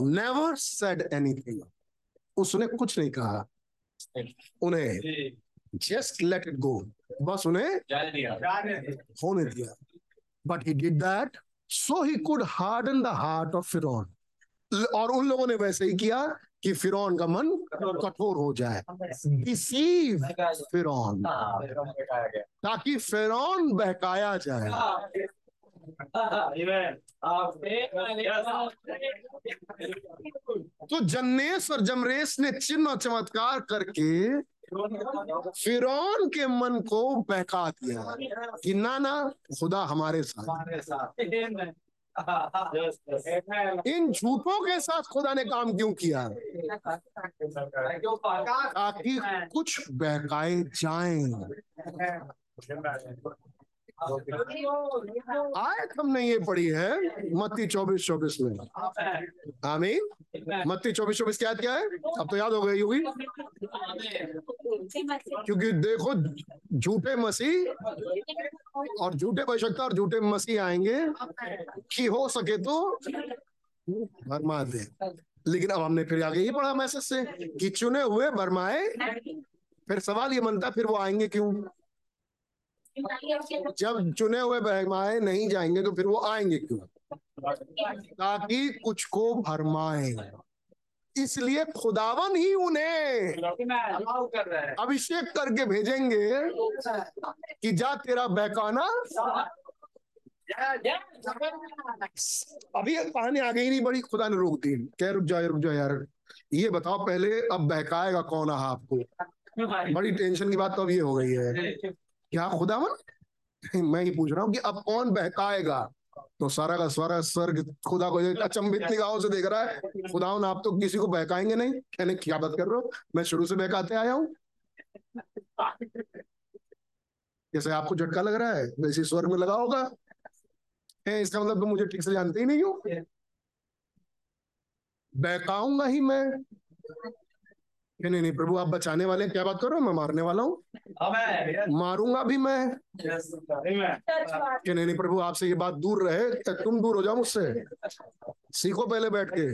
नेवर सेड एनीथिंग उसने कुछ नहीं कहा। उन्हें जस्ट लेट इट गो बस उन्हें होने दिया। But he did that so he could harden the heart of फिरौन और उन लोगों ने वैसे ही किया कि फिरौन का मन कठोर हो जाए। डिसीव फिरौन ताकि फिर बहकाया जाए। तो जन्नेस और जमरेस ने चिन्ह और चमत्कार करके फिरौन के मन को बहका दिया। कि ना ना खुदा हमारे साथ। इन झूठों के साथ खुदा ने काम क्यों किया? ताकि कुछ बहकाए जाएँ। आयत हमने ये पढ़ी है मत्ती चौबीस चौबीस में। आमीन? मत्ती चौबीस चौबीस क्या क्या है? अब तो याद हो गई होगी क्योंकि देखो, झूठे मसीह और झूठे भविष्यता और झूठे मसीह आएँगे कि हो सके तो भरमा दे। लेकिन अब हमने फिर आगे ये पढ़ा मैसेज से कि चुने हुए बरमाए फिर सवाल ये बनता, फिर वो आएँगे क्यों? जब चुने हुए बहमाए नहीं जाएँगे तो फिर वो आएँगे क्यों? ताकि कुछ को भरमाए। इसलिए खुदावन ही उन्हें अभिषेक करके भेजेंगे कि जा तेरा बहकाना। अभी कहानी आगे ही नहीं बड़ी खुदा ने रोक दी। क्या रुक जाओ रुक जाओ यार। ये बताओ पहले, अब बहकाएगा कौन है आपको? बड़ी टेंशन की बात तो अब ये हो गई है। क्या खुदावन मैं ही पूछ रहा हूँ कि अब कौन बहकाएगा? तो सारा का सारा स्वर्ग खुदा को अचंभित निगाहों से देख रहा है। खुदावन आप तो किसी को बहकाएँगे नहीं। कहने क्या बात कर रहे हो? मैं शुरू से बहकाते आया हूँ। जैसे आपको झटका लग रहा है, वैसे स्वर्ग में लगा होगा। इसका मतलब तुम मुझे ठीक से जानते ही नहीं हो। बहकाऊँगा ही मैं। नहीं नहीं प्रभु आप बचाने वाले क्या बात कर रहे हो? मैं मारने वाला हूँ। मारूँगा भी मैं। कि नहीं नहीं प्रभु आपसे ये बात दूर रहे तक तुम दूर हो जाओ मुझसे। सीखो पहले बैठ के।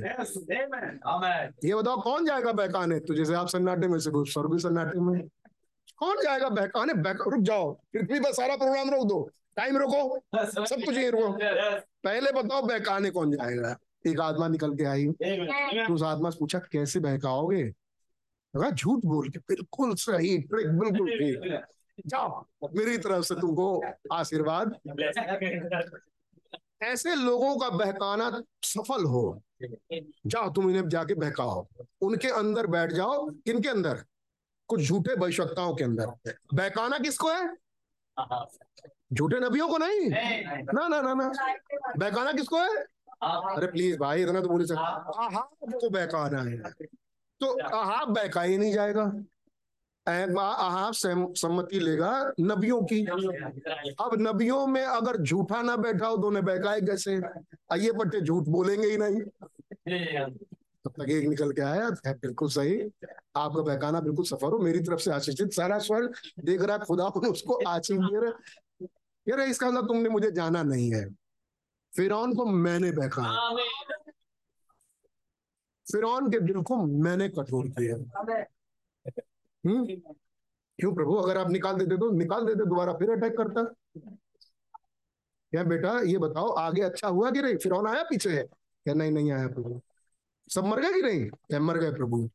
ये बताओ कौन जाएगा बहकाने तो जैसे आप सन्नाटे में से सर भी सन्नाटे में। कौन जाएगा बहकाने बहक रुक जाओ। पृथ्वी पर सारा प्रोग्राम रोक दो। टाइम रोको। सब कुछ यही रोको। पहले बताओ बहकाने कौन जाएगा? एक आत्मा निकल के आई। तो उस आत्मा से पूछा कैसे बहकाओगे? कहा झूठ बोल के, बिल्कुल सही, ट्रिक, बिल्कुल ठीक। जाओ मेरी तरफ़ से तुमको आशीर्वाद। ऐसे लोगों का बहकाना सफल हो। जाओ तुम इन्हें जाके बहकाओ। उनके अंदर बैठ जाओ। किनके अंदर? कुछ झूठे भविष्यताओं के अंदर। बहकाना किसको है? झूठे नबियों को नहीं? ना ना ना ना। बहकाना किसको है? अरे प्लीज़ भाई, इतना तो बोले सकते को बहकाना है। तो अहाब बहका ही नहीं जाएगा। अहाब सम्मति लेगा नबियों की। अब नबियों में अगर झूठा ना बैठा हो तो उन्हें बहकाए कैसे? आइए पट्टे झूठ बोलेंगे ही नहीं। तब तक एक निकल के आया है बिल्कुल सही। आपका बहकाना बिल्कुल सफ़र हो। मेरी तरफ़ से आशीषित सारा स्वर देख रहा है खुदा उसको आशीष दे रहा कह रहे इसका मतलब तुमने मुझे जाना नहीं है। फिर को मैंने बहकाया। फिर के दिल को मैंने कठोर किया। हम्म? क्यों प्रभु? अगर आप निकाल देते तो निकाल देते, दोबारा फिर अटैक करता। क्या बेटा, ये बताओ, आगे अच्छा हुआ कि नहीं? फिर आया पीछे? है क्या नहीं नहीं आया प्रभु। सब मर गए कि नहीं? क्या मर गए प्रभु?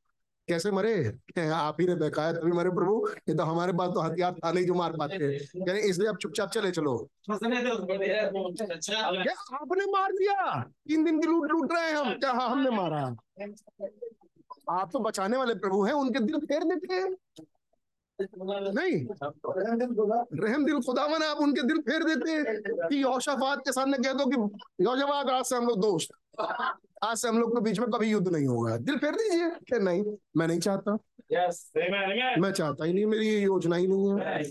कैसे मरे? आप ही ने बहकाया तभी मरे प्रभु। ये तो हमारे पास तो हथियार था नहीं जो मार पाते। हैं इसलिए आप चुपचाप चले चलो। क्या आपने मार दिया? तीन दिन की लूट लूट रहे हैं हम। क्या हाँ हमने मारा? आप तो बचाने वाले प्रभु हैं उनके दिल फेर देते हैं। नहीं। रहम दिल खुदावन आप उनके दिल फेर देते हैं कि यौशाफात के सामने कह दो कि यौशाफात आज से हम लोग दोस्त आज से हम लोग के बीच में कभी युद्ध नहीं होगा। दिल फेर दीजिए कि नहीं मैं नहीं चाहता। मैं चाहता ही नहीं मेरी ये योजना ही नहीं है।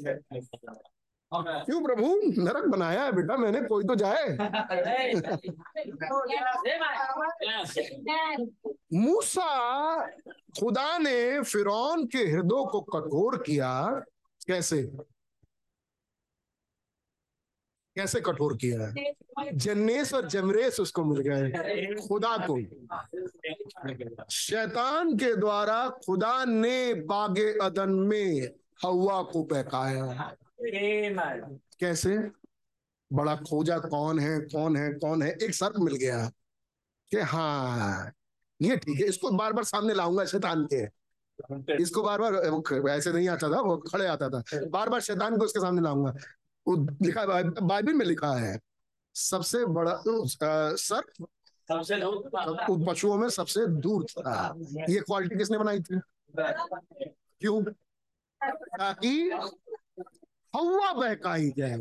क्यों प्रभु? नरक बनाया है बेटा मैंने, कोई तो जाए। मूसा खुदा ने फिरौन के हृदय को कठोर किया, कैसे? कैसे कठोर किया है? जन्नेस और जमरेस उसको मिल गए खुदा को। शैतान के द्वारा खुदा ने बागे अदन में हवा को बहकाया। कैसे? बड़ा खोजा कौन है कौन है कौन है? एक सर्प मिल गया। कि हाँ ये ठीक है इसको बार बार सामने लाऊँगा शैतान के। इसको बार बार ऐसे नहीं आता था वो खड़े आता था। बार बार शैतान को उसके सामने लाऊँगा। वो लिखा बाइबल में लिखा है सबसे बड़ा सर्प सबसे पशुओं में सबसे दूर था। ये क्वालिटी किसने बनाई थी? क्यों? ताकि हवा बहकाई जाए।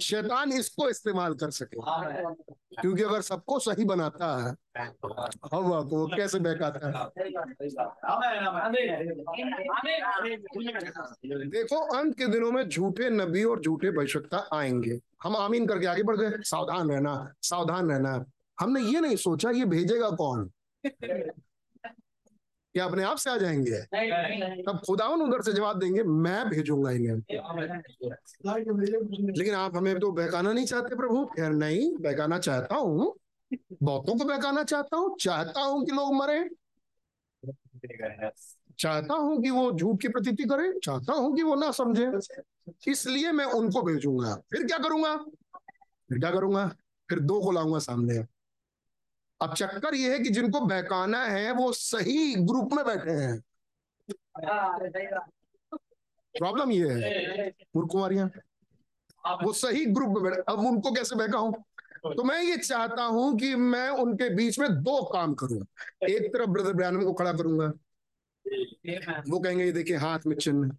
शैतान इसको इस्तेमाल कर सके। क्योंकि अगर सबको सही बनाता है, हवा को वो कैसे बहकाता है? देखो, अंत के दिनों में झूठे नबी और झूठे भविष्यता आएँगे। हम आमीन करके आगे बढ़ गए सावधान रहना सावधान रहना। हमने ये नहीं सोचा, ये भेजेगा कौन? क्या अपने आप से आ जाएँगे। तब खुदा उधर से जवाब देंगे मैं भेजूँगा इन्हें। लेकिन आप हमें तो बहकाना नहीं चाहते प्रभु? यार नहीं बहकाना चाहता हूँ। बहुतों को बहकाना चाहता हूँ चाहता हूँ कि लोग मरे। चाहता हूँ कि वो झूठ की प्रतीति करे चाहता हूँ कि वो ना समझे। इसलिए मैं उनको भेजूँगा। फिर क्या करूँगा? फिर क्या करूँगा? फिर दो को लाऊँगा सामने। अब चक्कर ये है कि जिनको बहकाना है, वो सही ग्रुप में बैठे हैं। प्रॉब्लम ये है मूर्खुमारियाँ वो सही ग्रुप में बैठे, अब उनको कैसे बहकाऊं? तो मैं ये चाहता हूँ कि मैं उनके बीच में दो काम करूँ। एक तरफ़ ब्रदर ब्रैनम को खड़ा करूँगा। वो कहेंगे, ये देखिए, हाथ में चिन्ह।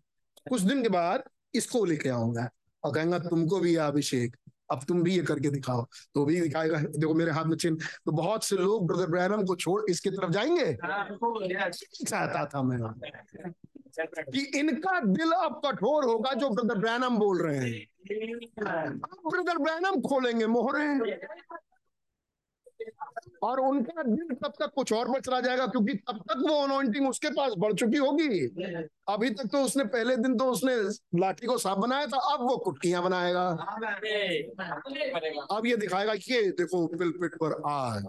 कुछ दिन के बाद इसको लेके आऊँगा और कहेंगे, तुमको भी अभिषेक अब तुम भी ये करके दिखाओ। तो भी दिखाएगा देखो मेरे हाथ में चिन्ह। तो बहुत से लोग ब्रदर ब्रैनम को छोड़ इसके तरफ़ जाएँगे? चाहता था मैं। कि इनका दिल अब कठोर होगा जो ब्रदर ब्रैनम बोल रहे हैं। अब ब्रदर ब्रैनम खोलेंगे मोहरे। और उनका दिल तब तक कुछ और पर चला जाएगा, क्योंकि तब तक वो अनोइंटिंग उसके पास बढ़ चुकी होगी। अभी तक तो उसने, पहले दिन तो उसने लाठी को साफ़ बनाया था, अब वो कुटकियाँ बनाएगा। अब ये दिखाएगा कि देखो पिलपिट पर आग।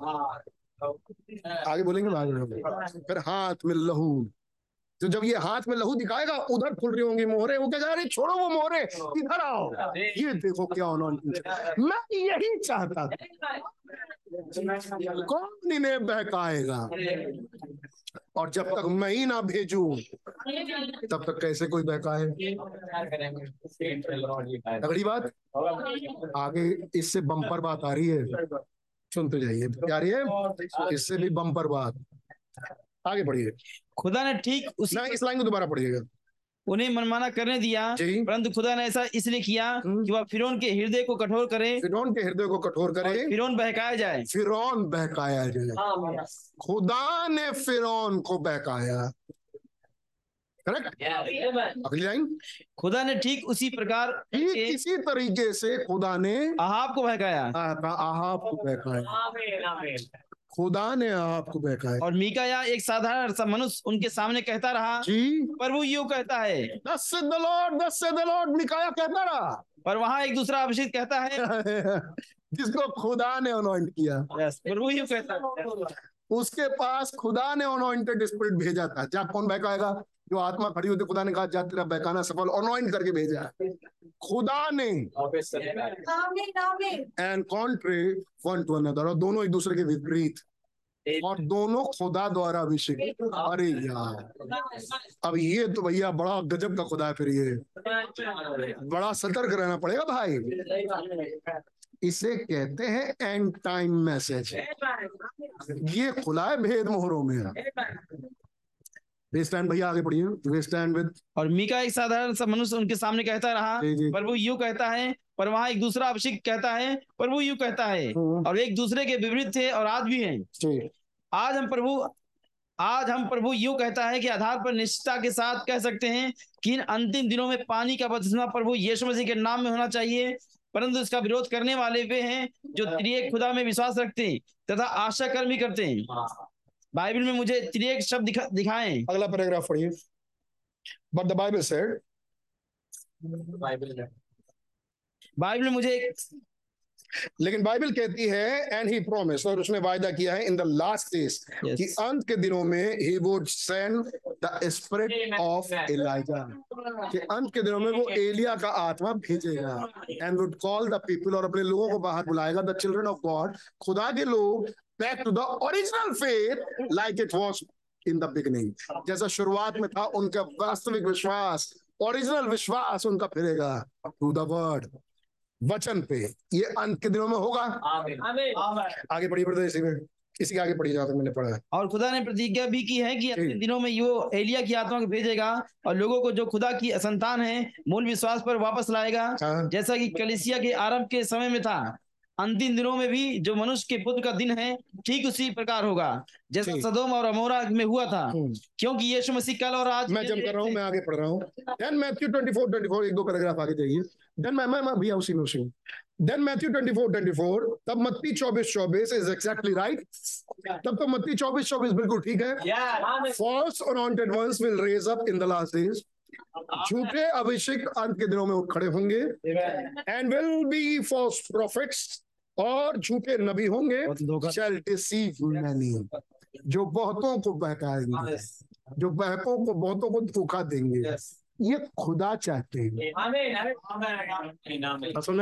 आगे बोलेंगे फिर हाथ में लहू। तो जब ये हाथ में लहू दिखाएगा, उधर खुल रही होंगी मोहरे। वो कह रहे छोड़ो वो मोहरे, इधर आओ। ये देखो क्या उन्होंने मैं यही चाहता था। कौन इन्हें बहकाएगा? और जब तक मैं ही ना भेजू, तब तक कैसे कोई बहकाए? तगड़ी बात, आगे इससे बम्पर बात आ रही है। सुनते जाइए क्या रही है, इससे भी बम्पर बात। आगे बढ़िए खुदा ने ठीक उसी ना इस लाइन को दोबारा पढ़िएगा। उन्हें मनमाना करने दिया परंतु खुदा ने ऐसा इसलिए किया हम्म। कि वह फिरौन के हृदय को कठोर करे फिरौन के हृदय को कठोर करे। फिरौन बहकाया जाए। फिरौन बहकाया जाए। खुदा ने फिरौन को बहकाया। करेक्ट? अगली लाइन। खुदा ने ठीक उसी प्रकार इसी तरीके से खुदा ने अहाब को बहकाया। आहाब को बहकाया। खुदा ने आपको बहका बहकाया और मीकाया एक साधारण सा मनुष्य उनके सामने कहता रहा जी। पर वो यू कहता है। दस से द लॉर्ड दस से द लॉर्ड मिकाया कहता रहा। पर वहाँ एक दूसरा अभिषेक कहता है। जिसको खुदा ने अनॉइंट किया। यस पर वो यूँ कहता है। उसके पास खुदा ने अनॉइंटेड स्पिरिट भेजा था। जा कौन बहकाएगा? जो आत्मा खड़ी होती खुदा ने कहा जा तेरा बहकाना सफल अनॉइंट करके भेजा है। खुदा ने। And contrary one to another और दोनों एक दूसरे के विपरीत। और दोनों खुदा द्वारा अभिषेक। अरे यार। अब ये तो भैया बड़ा गजब का खुदा है फिर ये। बड़ा सतर्क रहना पड़ेगा भाई। इसे कहते हैं एंड टाइम मैसेज ये खुला है भेद मोहरों में। स्टैंड भैया आगे पढ़िए स्टैंड विद और मीका एक साधारण सा मनुष्य उनके सामने कहता रहा जी जी। पर वो यूँ कहता है पर वहाँ एक दूसरा अभिषेक कहता है पर वो यूँ कहता है। हम्म, और एक दूसरे के विपरीत थे और आज भी हैं। आज हम प्रभु आज हम प्रभु यूँ कहता है कि आधार पर निश्चितता के साथ कह सकते हैं कि इन अंतिम दिनों में पानी का बपतिस्मा प्रभु यीशु मसीह के नाम में होना चाहिए परंतु इसका विरोध करने वाले वे हैं जो त्रिएक खुदा में विश्वास रखते हैं तथा आशा कर्मी करते हैं। बाइबल में मुझे त्रिएक शब्द दिखा, दिखाएँ। अगला पैराग्राफ पढ़िए। But the Bible said Bible में मुझे एक लेकिन बाइबल कहती है एंड ही प्रॉमिस और उसने वायदा किया है इन द लास्ट डेज़ कि अंत के दिनों में he would send the spirit of Elijah कि अंत के दिनों में वो एलिया का आत्मा भेजेगा and would call the people और अपने लोगों को बाहर बुलाएगा द चिल्ड्रन ऑफ़ गॉड खुदा के लोग back to the original faith like it was in the beginning जैसा शुरुआत में था उनका वास्तविक विश्वास ओरिजिनल विश्वास उनका फिरेगा टू द वर्ड वचन पे। ये अंत के दिनों में होगा? आगे पढ़िए पढ़ते इसी में इसी के आगे पढ़ी जहाँ तक मैंने पढ़ा है। और खुदा ने प्रतिज्ञा भी की है कि अंतिम दिनों में यो एलिया की आत्मा को भेजेगा और लोगों को जो खुदा की संतान है मूल विश्वास पर वापस लाएगा। हाँ, जैसा कि कलिसिया के आरंभ के समय में था अंतिम दिनों में भी जो मनुष्य के पुत्र का दिन है ठीक उसी प्रकार होगा। जैसा सदोम और अमोरा में हुआ था हम्म। क्योंकि यीशु मसीह कल और आज मैं जम कर रहा हूँ मैं आगे पढ़ रहा हूँ। देन मैथ्यू 24 24 एक दो पैराग्राफ आगे जाइए। देन मैं मैं मैं भैया उसी में उसी में। देन मैथ्यू 24 24 तब मत्ती 24 24 इज़ एग्जैक्टली राइट तब तो मत्ती 24 24 बिल्कुल ठीक है। False anointed ones will raise up in the last days झूठे अभिषेक अंत के दिनों में उठ खड़े होंगे। And will be false prophets और झूठे नबी होंगे जो बहुतों को बहकाएँगे जो बहकों को बहुतों को धोखा देंगे ये खुदा चाहते हैं। हाँ,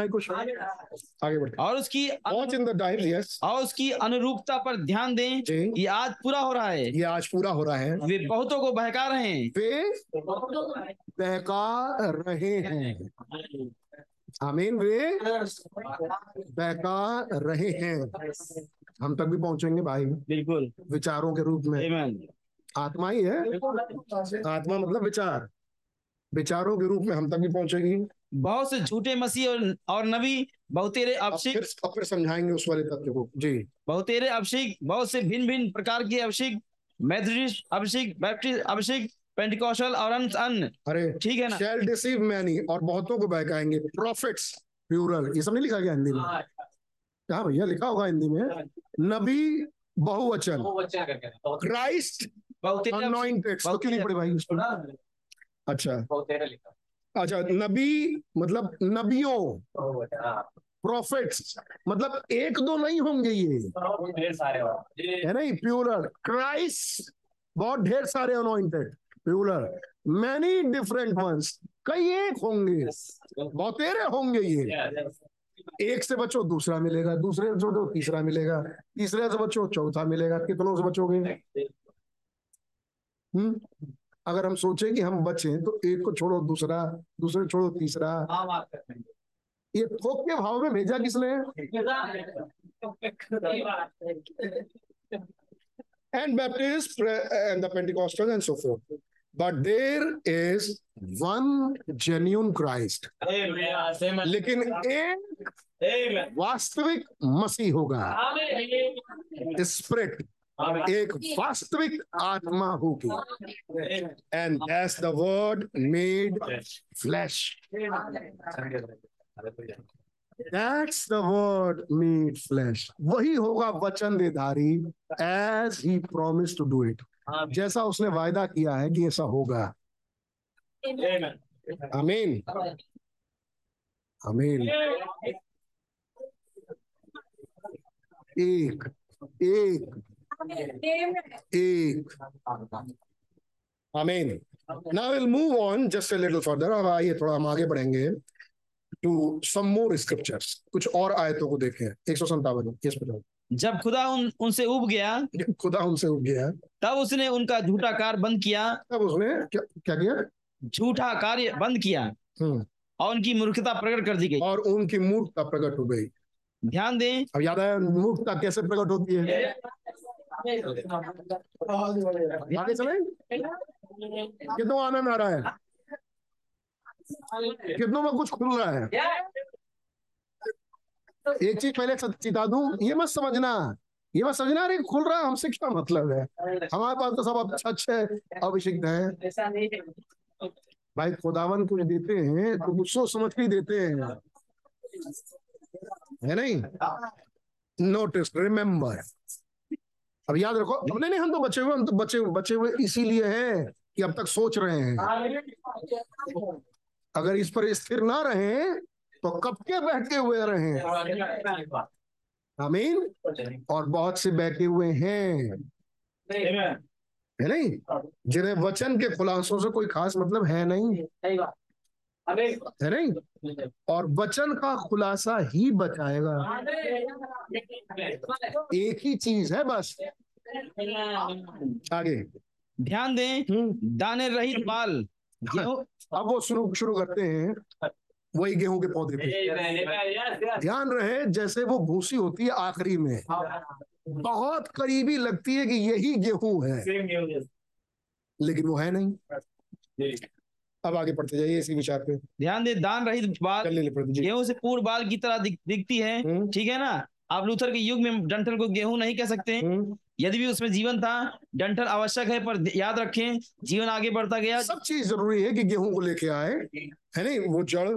है कुछ? आगे बढ़ते और उसकी watch in the dial yes और उसकी अनुरूपता पर ध्यान दें ये आज पूरा हो रहा है। ये आज पूरा हो रहा है। वे बहुतों को बहका रहे हैं। वे बहका रहे हैं। आमीन वे बहका रहे हैं। हम तक भी पहुँचेंगे भाई। बिल्कुल। विचारों के रूप में। Amen. आत्मा ही है। आत्मा मतलब विचार। विचारों के रूप में हम तक भी पहुंचेगी। बहुत से झूठे मसीह और, और नबी बहुतेरे अभिषेक फिर अब फिर समझाएँगे उस वाले तथ्य को। जी। बहुतेरे अभिषेक बहुत से भिन्न भिन्न प्रकार के अभिषेक मेथडिस्ट अभिषेक बैप्टिस्ट अभिषेक पेंटिकॉस्टल और अन्य अन्य अरे ठीक है ना? शैल डिसीव मैनी और बहुतों को बहकाएँगे। प्रॉफिट्स प्यूरल ये सब नहीं लिखा गया हिंदी में? क्या भैया लिखा होगा हिंदी में? नबी बहुवचन। क्राइस्ट अनॉइंटेड तो क्यों नहीं पढ़े भाई? अच्छा। अच्छा नबी मतलब नबियों। प्रॉफिट्स मतलब एक दो नहीं होंगे ये। है नहीं प्यूरल क्राइस्ट बहुत ढेर सारे anointed plural many different ones कई एक होंगे। बहुतेरे होंगे ये। एक से बचो दूसरा मिलेगा। दूसरे से बचो तीसरा मिलेगा। तीसरे से बचो चौथा मिलेगा। कितनों से बचोगे? हम्म? अगर हम सोचे कि हम बचे तो एक को छोड़ो दूसरा दूसरे छोड़ो तीसरा। ये थोक के भाव में भेजा किसने? and Baptist and the Pentecostals and so forth. But there is one genuine Christ लेकिन एक वास्तविक मसीह होगा। स्प्रिट एक वास्तविक आत्मा होगी। And that's the word made flesh that's the word made flesh वही होगा वचन देधारी as he promise to do it जैसा उसने वायदा किया है कि ऐसा होगा। अमीन अमीन एक एक एक। आमीन। Now will move on just a little further अब आइए, थोड़ा हम आगे बढ़ेंगे टू सम मोर स्क्रिप्चर्स कुछ और आयतों को देखें। एक सौ संतावन इस पर जब खुदा उन उनसे उब गया खुदा उनसे उठ गया तब उसने उनका झूठा कार्य बंद किया। तब उसने क्या क्या किया? झूठा कार्य बंद किया। हम्म, और उनकी मूर्खता प्रकट कर दी गई। और उनकी मूर्खता प्रकट हो गई। ध्यान दें। अब याद आया मूर्खता कैसे प्रकट होती है? कितनों आनंद आ रहा है? कितनों में कुछ खुल रहा है? एक चीज़ पहले चिता दूँ ये मत समझना। ये मत समझना अरे खुल रहा है हमसे क्या मतलब है? हमारे पास तो सब अच्छा अच्छा अभिषिक्त है। भाई खुदावन कुछ देते हैं तो कुछ सोच समझ के देते हैं। है नहीं? नोटिस रिमेम्बर अब याद रखो नहीं नहीं हम तो बचे हुए हम तो बचे हुए बचे हुए इसीलिए हैं कि अब तक सोच रहे हैं। अगर इस पर स्थिर ना रहे तो कब के बहके हुए रहे आमीन। और बहुत से बहके हुए हैं। है नहीं? जिन्हें वचन के खुलासों से कोई खास मतलब है नहीं। है नहीं? और वचन का खुलासा ही बचाएगा। एक ही चीज़ है बस। आगे। ध्यान दें हम्म, दाने रहित बाल। अब वो शुरू शुरू करते हैं। वही गेहूँ के पौधे पे। ध्यान रहे जैसे वो भूसी होती है आखिरी में बहुत करीबी लगती है कि यही गेहूँ है। लेकिन वो है नहीं। अब आगे पढ़ते जाइए इसी विचार पे। ध्यान दें दान रहित बाल गेहूँ से पूर्व बाल की तरह दिख, दिखती है। हम्म, ठीक है ना? आप लूथर के युग में डंठल को गेहूँ नहीं कह सकते। हम्म, यदि भी उसमें जीवन था डंठल आवश्यक है पर याद रखें जीवन आगे बढ़ता गया। सब चीज़ ज़रूरी है कि गेहूँ को लेके आए। है नहीं? वो जड़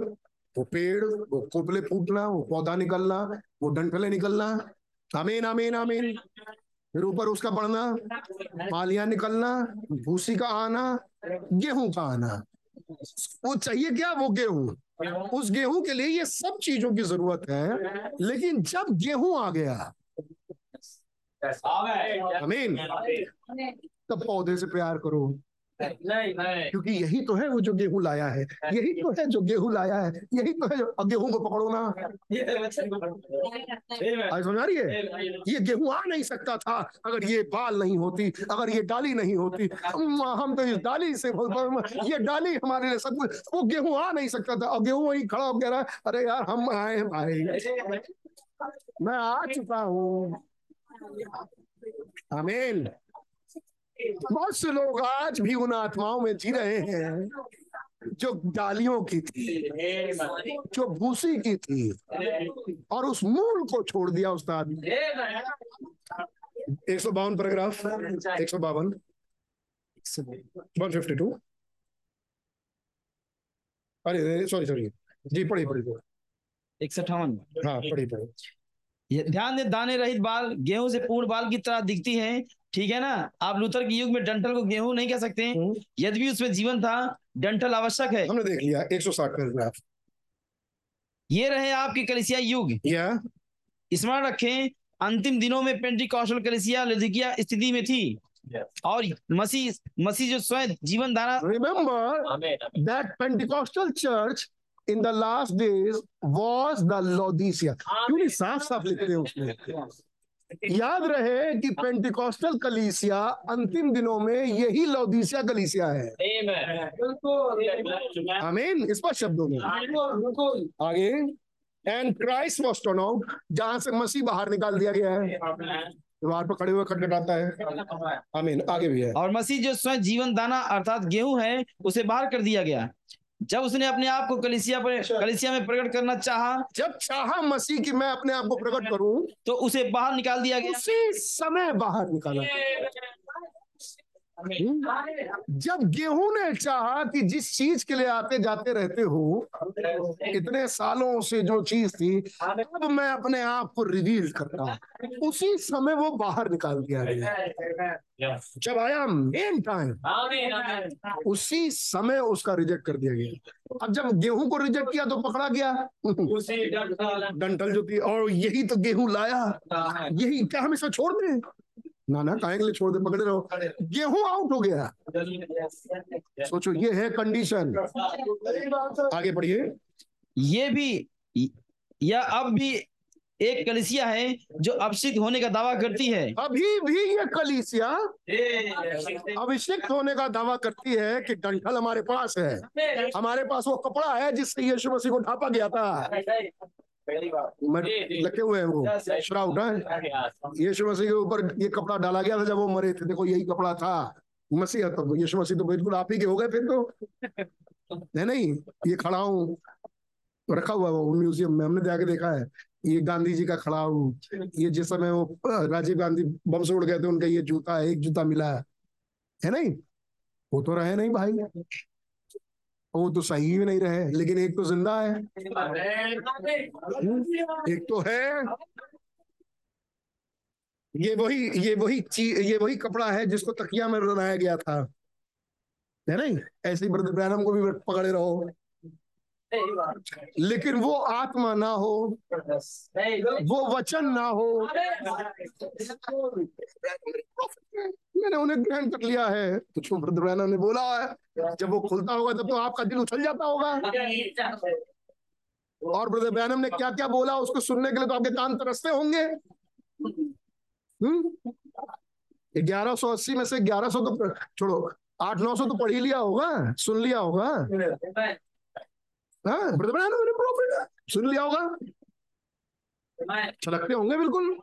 वो पेड़ वो कोपले फूटना वो पौधा निकलना वो डंठले निकलना आमीन आमीन आमीन। फिर ऊपर उसका बढ़ना मालियाँ निकलना भूसी का आना गेहूँ का आना। वो चाहिए क्या वो गेहूँ? उस गेहूँ के लिए ये सब चीज़ों की ज़रूरत है लेकिन जब गेहूँ आ गया अमीन तब पौधे से प्यार करो। नहीं नहीं। क्योंकि यही तो है वो जो गेहूँ लाया है। यही तो है जो गेहूँ लाया है। यही तो है अब गेहूँ को पकड़ो ना। आज समझ आ रही है? ये गेहूँ आ नहीं सकता था अगर ये बाल नहीं होती अगर ये डाली नहीं होती। हम हम तो इस डाली से ये डाली हमारे लिए सब कुछ वो गेहूँ आ नहीं सकता था। और गेहूँ वहीं खड़ा हो कह रहा है। अरे यार हम आए हैं भाई। मैं आ चुका हूँ। आमीन। बहुत से लोग आज भी उन आत्माओं में जी रहे हैं जो डालियों की थी जो भूसी की थी और उस मूल को छोड़ दिया उस्ताद एक सौ बावन पैराग्राफ एक सौ बावन। वन फिफ्टी टू अरे सॉरी सॉरी। जी पढ़ी पढ़ी एक सौ अठावन हाँ पढ़ी पढ़ी ध्यान दे दाने रहित बाल गेहूँ से पूर्ण बाल की तरह दिखती है ठीक है ना? आप लूथर के युग में डंटल को गेहूँ नहीं कह सकते। हम्म। यद्यपि उसमें जीवन था डंठल आवश्यक है। हमने देख लिया एक सौ साठ पैराग्राफ ये रहे आपके कलिसिया युग। या। स्मरण रखें अंतिम दिनों में पेंटी कौशल कलिसिया लुधिकिया स्थिति में थी। और मसीह मसीह जो स्वयं जीवन धारा remember that Pentecostal church in the last days was the Laodicea. क्यों नहीं साफ़ साफ़ लिखते हैं उसमें? याद रहे कि पेंटिकॉस्टल कलीसिया अंतिम दिनों में यही लौदीसिया कलीसिया है। आमीन स्पष्ट शब्दों में। आगे। And Christ was turn out जहाँ से मसीह बाहर निकाल दिया गया है। द्वार पर खड़े हुए खटखटाता है। आमीन आगे भी है। और मसीह जो स्वयं जीवन दाना अर्थात गेहूँ है उसे बाहर कर दिया गया। जब उसने अपने आप को कलिसिया पर कलिसिया में प्रकट करना चाहा जब चाहा मसीह की मैं अपने आप को प्रकट करूँ तो उसे बाहर निकाल दिया गया। उसी समय बाहर निकाला। जब गेहूँ ने चाहा कि जिस चीज़ के लिए आते जाते रहते हो इतने सालों से जो चीज़ थी अब मैं अपने आप को रिवील करता हूँ। उसी समय वो बाहर निकाल दिया गया। जब आया मेन टाइम उसी समय उसका रिजेक्ट कर दिया गया। अब जब गेहूँ को रिजेक्ट किया तो पकड़ा गया। डंटल जो थी और यही तो गेहूँ लाया। यही क्या हम इसे छोड़ दें? ना ना काहे के लिए छोड़ दे? पकड़े रहो। गेहूँ आउट हो गया। सोचो ये है कंडीशन आगे बढ़िए ये भी यह अब भी एक कलिसिया है जो अभिषिक्त होने का दावा करती है। अभी भी ये कलीसिया अभिषेक होने का दावा करती है कि डंठल हमारे पास है। हमारे पास वो कपड़ा है जिससे यीशु मसीह को ढापा गया था। लगे हुए हैं वो। श्राउट है? यीशु मसीह के ऊपर ये कपड़ा डाला गया था जब वो मरे थे। देखो यही कपड़ा था। मसीह तो यीशु मसीह तो बिल्कुल आप ही के हो गए फिर तो। है नहीं? ये खड़ा हूँ। रखा हुआ वो म्यूज़ियम में। हमने जाके देखा है। ये गांधी जी का खड़ा हूँ। ये जिस समय वो राजीव गांधी बम से उड़ गए थे उनका ये जूता है एक जूता मिला है। है नहीं? वो तो रहे नहीं भाई। वो तो सही भी नहीं रहे, लेकिन एक तो ज़िंदा है। एक तो है। ये वही ये वही चीज़ ये वही कपड़ा है जिसको तकिया में बनाया गया था। है नहीं? ऐसे ही ब्रदर ब्रैनम को भी पकड़े रहो। लेकिन वो आत्मा ना हो, वो वचन ना हो। मैंने उन्हें ग्रहण कर लिया है। तो जो ब्रदर ने बोला है जब वो खुलता होगा, तब तो आपका दिल उछल जाता होगा। और ब्रदर ब्रैनम ने क्या क्या बोला, उसको सुनने के लिए तो आपके कान तरसते होंगे। ग्यारह सौ अस्सी में से ग्यारह सौ तो छोड़ो, आठ नौ सौ तो पढ़ ही लिया होगा, सुन लिया होगा। हाँ ब्रदर ब्रैनम ने सुन लिया होगा। छलकते होंगे बिल्कुल।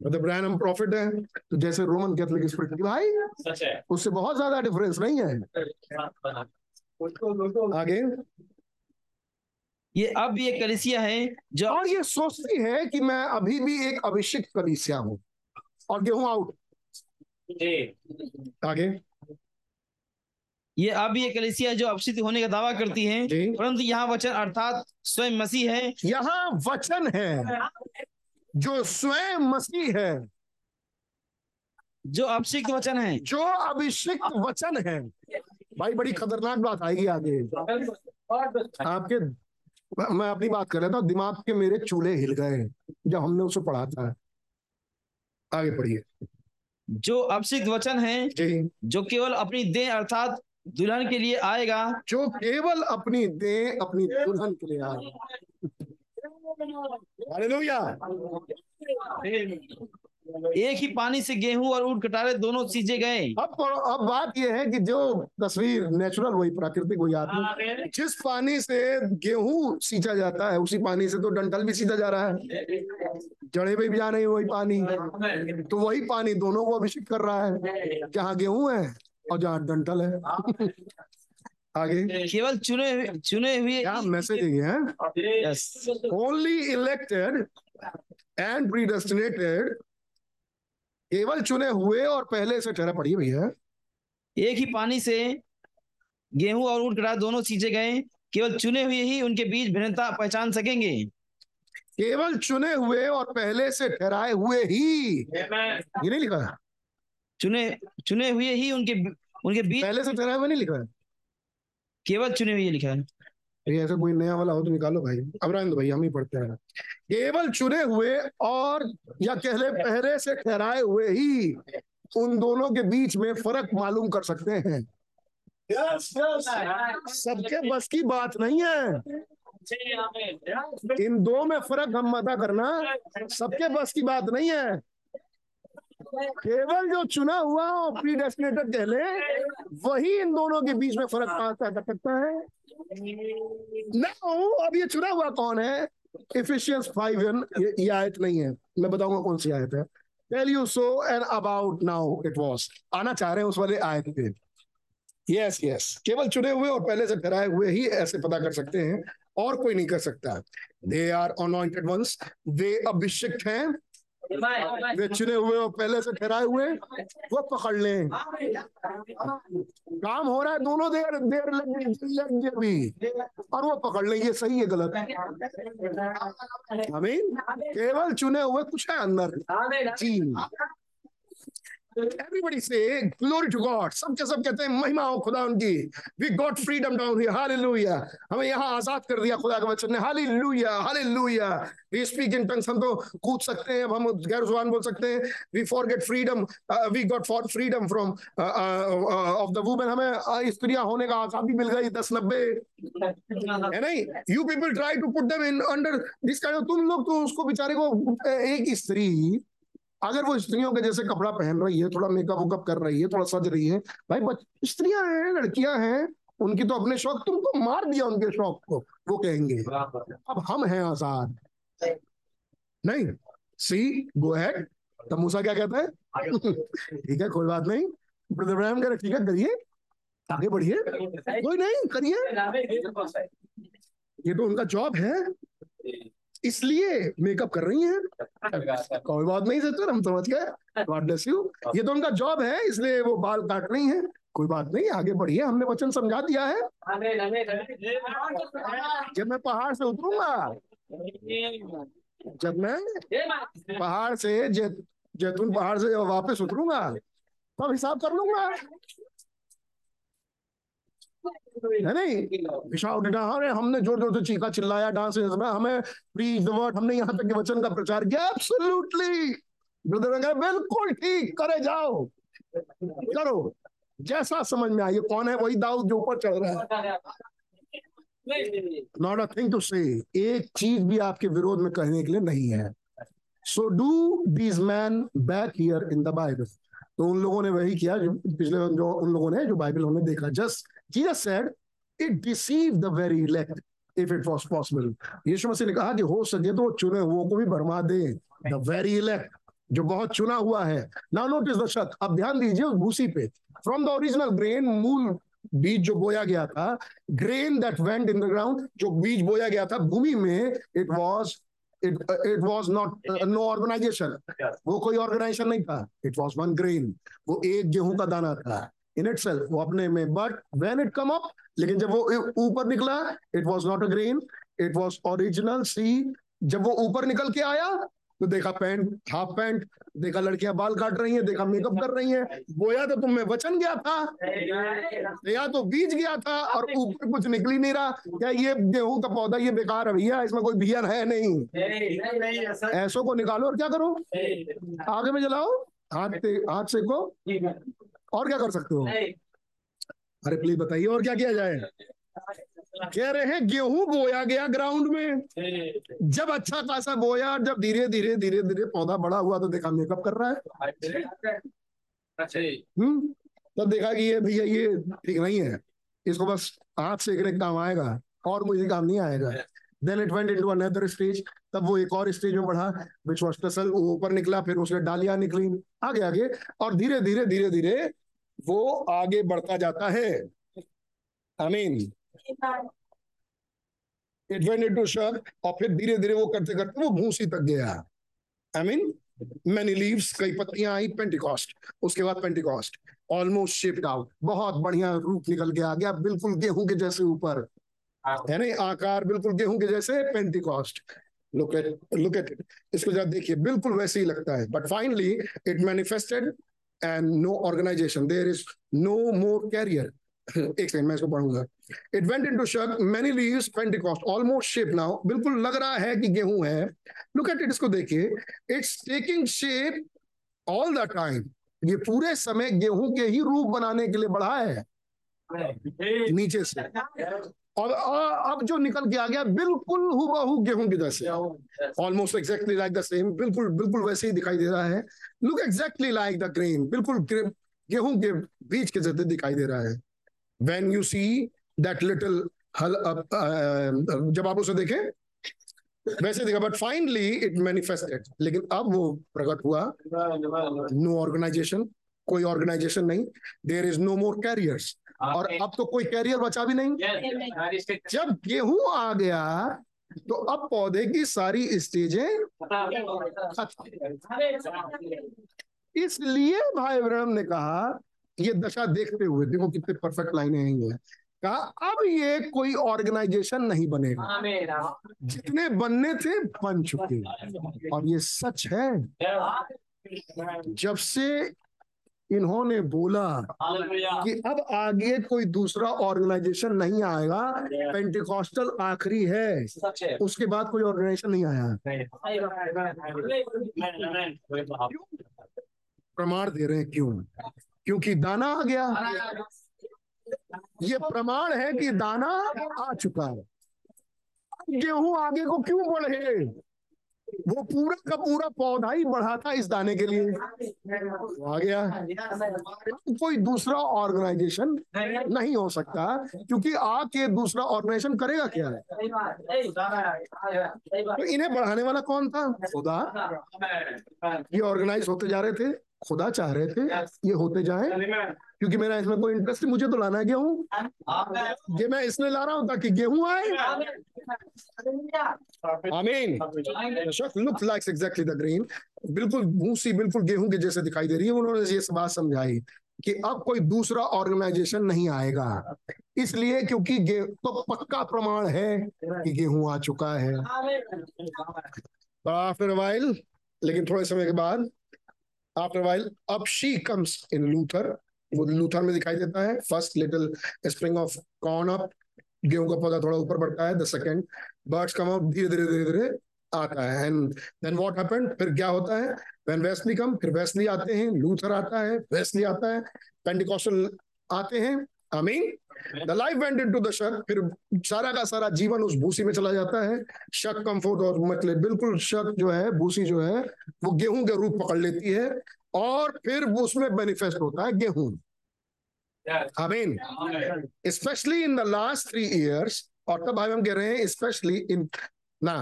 ब्रैनम प्रॉफिट है। तो जैसे रोमन कैथोलिक स्पिरिट की भाई उससे बहुत ज़्यादा डिफरेंस नहीं है। आगे। ये अब भी एक कलिसिया है जो और ये सोचती है कि मैं अभी भी एक अभिषिक्त कलीसिया हूँ। और गेहूँ आउट आगे। ये अब एक कलिसिया जो अभिषिक्त होने का दावा करती है परंतु यहाँ वचन अर्थात स्वयं मसीह है। यहाँ वचन है जो स्वयं मसीह है। जो अभिषिक्त वचन है। जो अभिषिक्त वचन है। भाई बड़ी खतरनाक बात आएगी आगे। आपके मैं अपनी बात कर रहा था दिमाग के मेरे चूल्हे हिल गए जब हमने उसे पढ़ा था। आगे पढ़िए। जो अभिषिक्त वचन है जो केवल अपनी देह अर्थात दुल्हन के लिए आएगा। जो केवल अपनी दे अपनी दुल्हन के लिए आएगा। हालेलुया। एक ही पानी से गेहूँ और ऊट कटारे दोनों सींचे गए। अब अब बात यह है कि जो तस्वीर नेचुरल वही प्राकृतिक वही आत्मिक जिस पानी से गेहूँ सींचा जाता है उसी पानी से तो डंठल भी सींचा जा रहा है। जड़े पे भी जा रही वही पानी। तो वही पानी दोनों को अभिषेक कर रहा है। जहाँ गेहूँ है और जहाँ डंठल है। आगे। केवल चुने चुने हुए क्या मैसेज है yes only elected and predestinated केवल चुने हुए और पहले से ठहरा पड़ी भैया। एक ही पानी से गेहूँ और ऊट कटारे दोनों सींचे गए केवल चुने हुए ही उनके बीच भिन्नता पहचान सकेंगे। केवल चुने हुए और पहले से ठहराए हुए ही। ये नहीं लिखा? है चुने चुने हुए ही उनके उनके बीच पहले से ठहराए हुए नहीं लिखा है? केवल चुने हुए लिखा है। ये ऐसा कोई नया वाला हो तो निकालो भाई। अब भाई हम ही पढ़ते हैं। केवल चुने हुए और या कहले पहले से ठहराए हुए ही उन दोनों के बीच में फ़र्क मालूम कर सकते हैं। सबके बस की बात नहीं है। इन दो में फ़र्क हम मता करना सबके बस की बात नहीं है। केवल जो चुना हुआ और प्री डेस्टिनेटेड कह ले वही इन दोनों के बीच में फ़र्क पाता कर सकता है? ना अब ये चुना हुआ कौन है? इफिशियंस फाइव ये, ये आयत नहीं है। मैं बताऊँगा कौन सी आयत है। Tell you so and about now it was आना चाह रहे हैं उस वाले आयत पे। यस यस केवल चुने हुए और पहले से ठहराए हुए ही ऐसे पता कर सकते हैं। और कोई नहीं कर सकता। दे आर अनॉइंटेड वंस वे अभिषिक्त हैं। वे चुने हुए और पहले से ठहराए हुए वो पकड़ लें। काम हो रहा है दोनों देर देर लग भी और वो पकड़ लें ये सही है गलत हमीन केवल चुने हुए कुछ है अंदर। चीन Everybody say glory to God. सब के सब कहते हैं महिमा हो खुदा उनकी. We got freedom down here. Hallelujah. हमें यहाँ आज़ाद कर दिया खुदा के वचन ने. Hallelujah. Hallelujah. We speak in tongues. हम तो कूद सकते हैं. हम गैर ज़ुबान बोल सकते हैं. Uh, we got for freedom from uh, uh, of the woman. हमें स्त्रियाँ होने का आज़ादी मिल गई दस नब्बे है नहीं you people try to put them in under this kind तुम लोग तो उसको बेचारे को एक स्त्री अगर वो स्त्रियों के जैसे कपड़ा पहन रही है, थोड़ा मेकअप वेकअप कर रही है, थोड़ा सज रही है, भाई स्त्रियाँ हैं, लड़कियाँ हैं, उनकी तो अपने शौक, तुमको मार दिया उनके शौक को, वो कहेंगे। अब हम हैं आज़ाद। नहीं सी गो हैड तब मूसा क्या कहता है? ठीक है, कोई बात नहीं। ब्रदर इब्राहिम कह रहे, ठीक है, करिए, आगे बढ़िए। कोई नहीं, करिए। ये तो उनका जॉब है। इसलिए मेकअप कर रही हैं। कोई बात नहीं सर हम समझ गए। गॉड ब्लेस यू ये तो उनका जॉब है, इसलिए वो बाल काट रही हैं। कोई बात नहीं, आगे बढ़िए। हमने वचन समझा दिया है। जब मैं पहाड़ से उतरूँगा, जब मैं पहाड़ से जैतून पहाड़ से वापस उतरूँगा, तब हिसाब कर लूँगा। है नहीं? विशाल अरे, हमने ज़ोर ज़ोर से चीखा, चिल्लाया, डांस हमें प्लीज़ द वर्ड हमने यहाँ तक के वचन का प्रचार किया। एब्सोल्युटली ब्रदर ने बिल्कुल ठीक, करे जाओ। करो। जैसा समझ में आइए कौन है? वही दाऊद जो ऊपर चढ़ रहा है। नॉट अ थिंग टू से एक चीज़ भी आपके विरोध में कहने के लिए नहीं है। So do these man back here in the Bible तो उन लोगों ने वही किया जो पिछले जो उन लोगों ने जो बाइबल हमने देखा। Just Jesus said, it deceived the very elect if it was possible. यीशु मसीह ने कहा कि हो सके तो चुने हुओं को भी भरमा दे the very elect जो बहुत चुना हुआ है now notice the शत अब ध्यान दीजिए उस भूसी पे from the original grain मूल बीज जो बोया गया था grain that went in the ground जो बीज बोया गया था भूमि में was it it was not uh, no organization वो कोई ऑर्गेनाइजेशन नहीं था it was one grain वो एक गेहूँ का दाना था इन इट सेल्फ वो अपने में but when it come up लेकिन जब वो ऊपर निकला it was not a grain it was original seed जब वो ऊपर निकल के आया तो देखा पैंट हाफ़ पैंट देखा लड़कियाँ बाल काट रही हैं, देखा मेकअप कर रही हैं बोया तो तुम में वचन गया था, या तो बीज गया था, और ऊपर कुछ निकल नहीं रहा, क्या ये गेहूँ का पौधा ये बेकार है भैया, इसमें कोई बिया है नहीं। ऐसों को निकालो और क्या करो? आगे में जलाओ, हाथ हाथ से को। और क्या कर सकते हो? अरे प्लीज़ बताइए और क्या किया जाए? कह रहे हैं गेहूँ बोया गया ग्राउंड में। जब अच्छा खासा बोया जब धीरे धीरे धीरे धीरे पौधा बड़ा हुआ तो देखा मेकअप कर रहा है। हम्म तब देखा कि ये भैया ये ठीक नहीं है। इसको बस हाथ सेकने काम आएगा और कोई काम नहीं आएगा। Then it went into another stage तब वो एक और स्टेज में बढ़ा। विच वाज टसल वो ऊपर निकला फिर उसके डालियाँ निकली आगे आगे और धीरे धीरे धीरे धीरे वो आगे बढ़ता जाता है। I mean it went into shuck और फिर धीरे धीरे वो करते करते वो भूसी तक गया। आई मीन मैनी लीव्स कई पत्तियाँ आई पेंटिकॉस्ट उसके बाद पेंटिकॉस्ट ऑलमोस्ट शिफ्ट आउट बहुत बढ़िया रूप निकल के आ गया, बिल्कुल गेहूँ के जैसे ऊपर। है नहीं? आकार बिल्कुल गेहूँ के जैसे Pentecost look at look at इसको जरा देखिए, बिल्कुल वैसे ही लगता है। But finally it manifested and no organization there is no more carrier एक सेकंड मैं इसको पढ़ूँगा। It went into shuck many leaves Pentecost almost shape now बिल्कुल लग रहा है कि गेहूँ है। लुक एट इट इसको देखिए। It's taking shape all the time ये पूरे समय गेहूँ के ही रूप बनाने के लिए बढ़ा है। नीचे से। और अब जो निकल के आ गया बिल्कुल हुबहू गेहूँ की जैसे almost exactly like the same बिल्कुल बिल्कुल वैसे ही दिखाई दे रहा है। Look exactly like the grain बिल्कुल गेहूँ के बीज के जैसे दिखाई दे रहा है। When you see that little hull जब आप उसे देखें वैसे देखा बट फाइनली इट मैनिफेस्टेड लेकिन अब वो प्रकट हुआ। नो ऑर्गेनाइजेशन कोई ऑर्गेनाइजेशन नहीं। There is no more carriers और अब तो कोई कैरियर बचा भी नहीं। जब गेहूँ आ गया तो अब पौधे की सारी स्टेजें इसलिए भाई ब्रह्म ने कहा ये दशा देखते हुए देखो कितने परफेक्ट लाइनें हैं ये। कहा अब ये कोई ऑर्गेनाइजेशन नहीं बनेगा। जितने बनने थे बन चुके। और ये सच है। जब से इन्होंने बोला कि अब आगे कोई दूसरा ऑर्गेनाइजेशन नहीं आएगा पेंटिकॉस्टल आखिरी है उसके बाद कोई ऑर्गेनाइजेशन नहीं आया प्रमाण दे रहे हैं क्यों क्योंकि दाना आ गया ये प्रमाण है कि दाना आ चुका है गेहूँ आगे को क्यों बढ़े वो पूरा का पूरा पौधा ही बढ़ा था इस दाने के लिए। आ गया। कोई दूसरा ऑर्गेनाइजेशन नहीं हो सकता, क्योंकि आके दूसरा ऑर्गेनाइजेशन करेगा क्या? है तो इन्हें बढ़ाने वाला कौन था? खुदा ये ऑर्गेनाइज होते जा रहे थे। खुदा चाह रहे थे ये होते जाए। क्योंकि मेरा इसमें कोई इंटरेस्ट मुझे तो लाना है गेहूँ। ये मैं इसलिए ला रहा हूँ ताकि गेहूँ आए। आमीन look likes exactly the grain बिल्कुल भूसी बिल्कुल गेहूँ के जैसे दिखाई दे रही है। उन्होंने ये बात समझाई कि अब कोई दूसरा ऑर्गेनाइजेशन नहीं आएगा। इसलिए क्योंकि तो पक्का प्रमाण है कि गेहूँ आ चुका है। आफ्टर वाइल लेकिन थोड़े समय के बाद आफ्टर वाइल अब शी कम्स इन लूथर वो लूथर में दिखाई देता है। First little spring of corn up गेहूँ का पौधा थोड़ा ऊपर बढ़ता है the second birds come up धीरे धीरे धीरे धीरे आता है। एंड देन व्हाट हैपेंड फिर क्या होता है? व्हेन वेस्ली कम फिर वेस्ली आते हैं लूथर आता है वेस्ली आता है पेंटिकॉस्टल आते हैं। आमीन the life went into the shuck फिर सारा का सारा जीवन उस भूसी में चला जाता है। शक कंफर्ट और मतलब बिल्कुल शक जो है भूसी जो है वो गेहूँ का रूप पकड़ लेती है और फिर वो उसमें बेनिफेस्ट होता है गेहूँ। आमीन especially in the last three years और तब भाई हम कह रहे हैं स्पेशली इन ना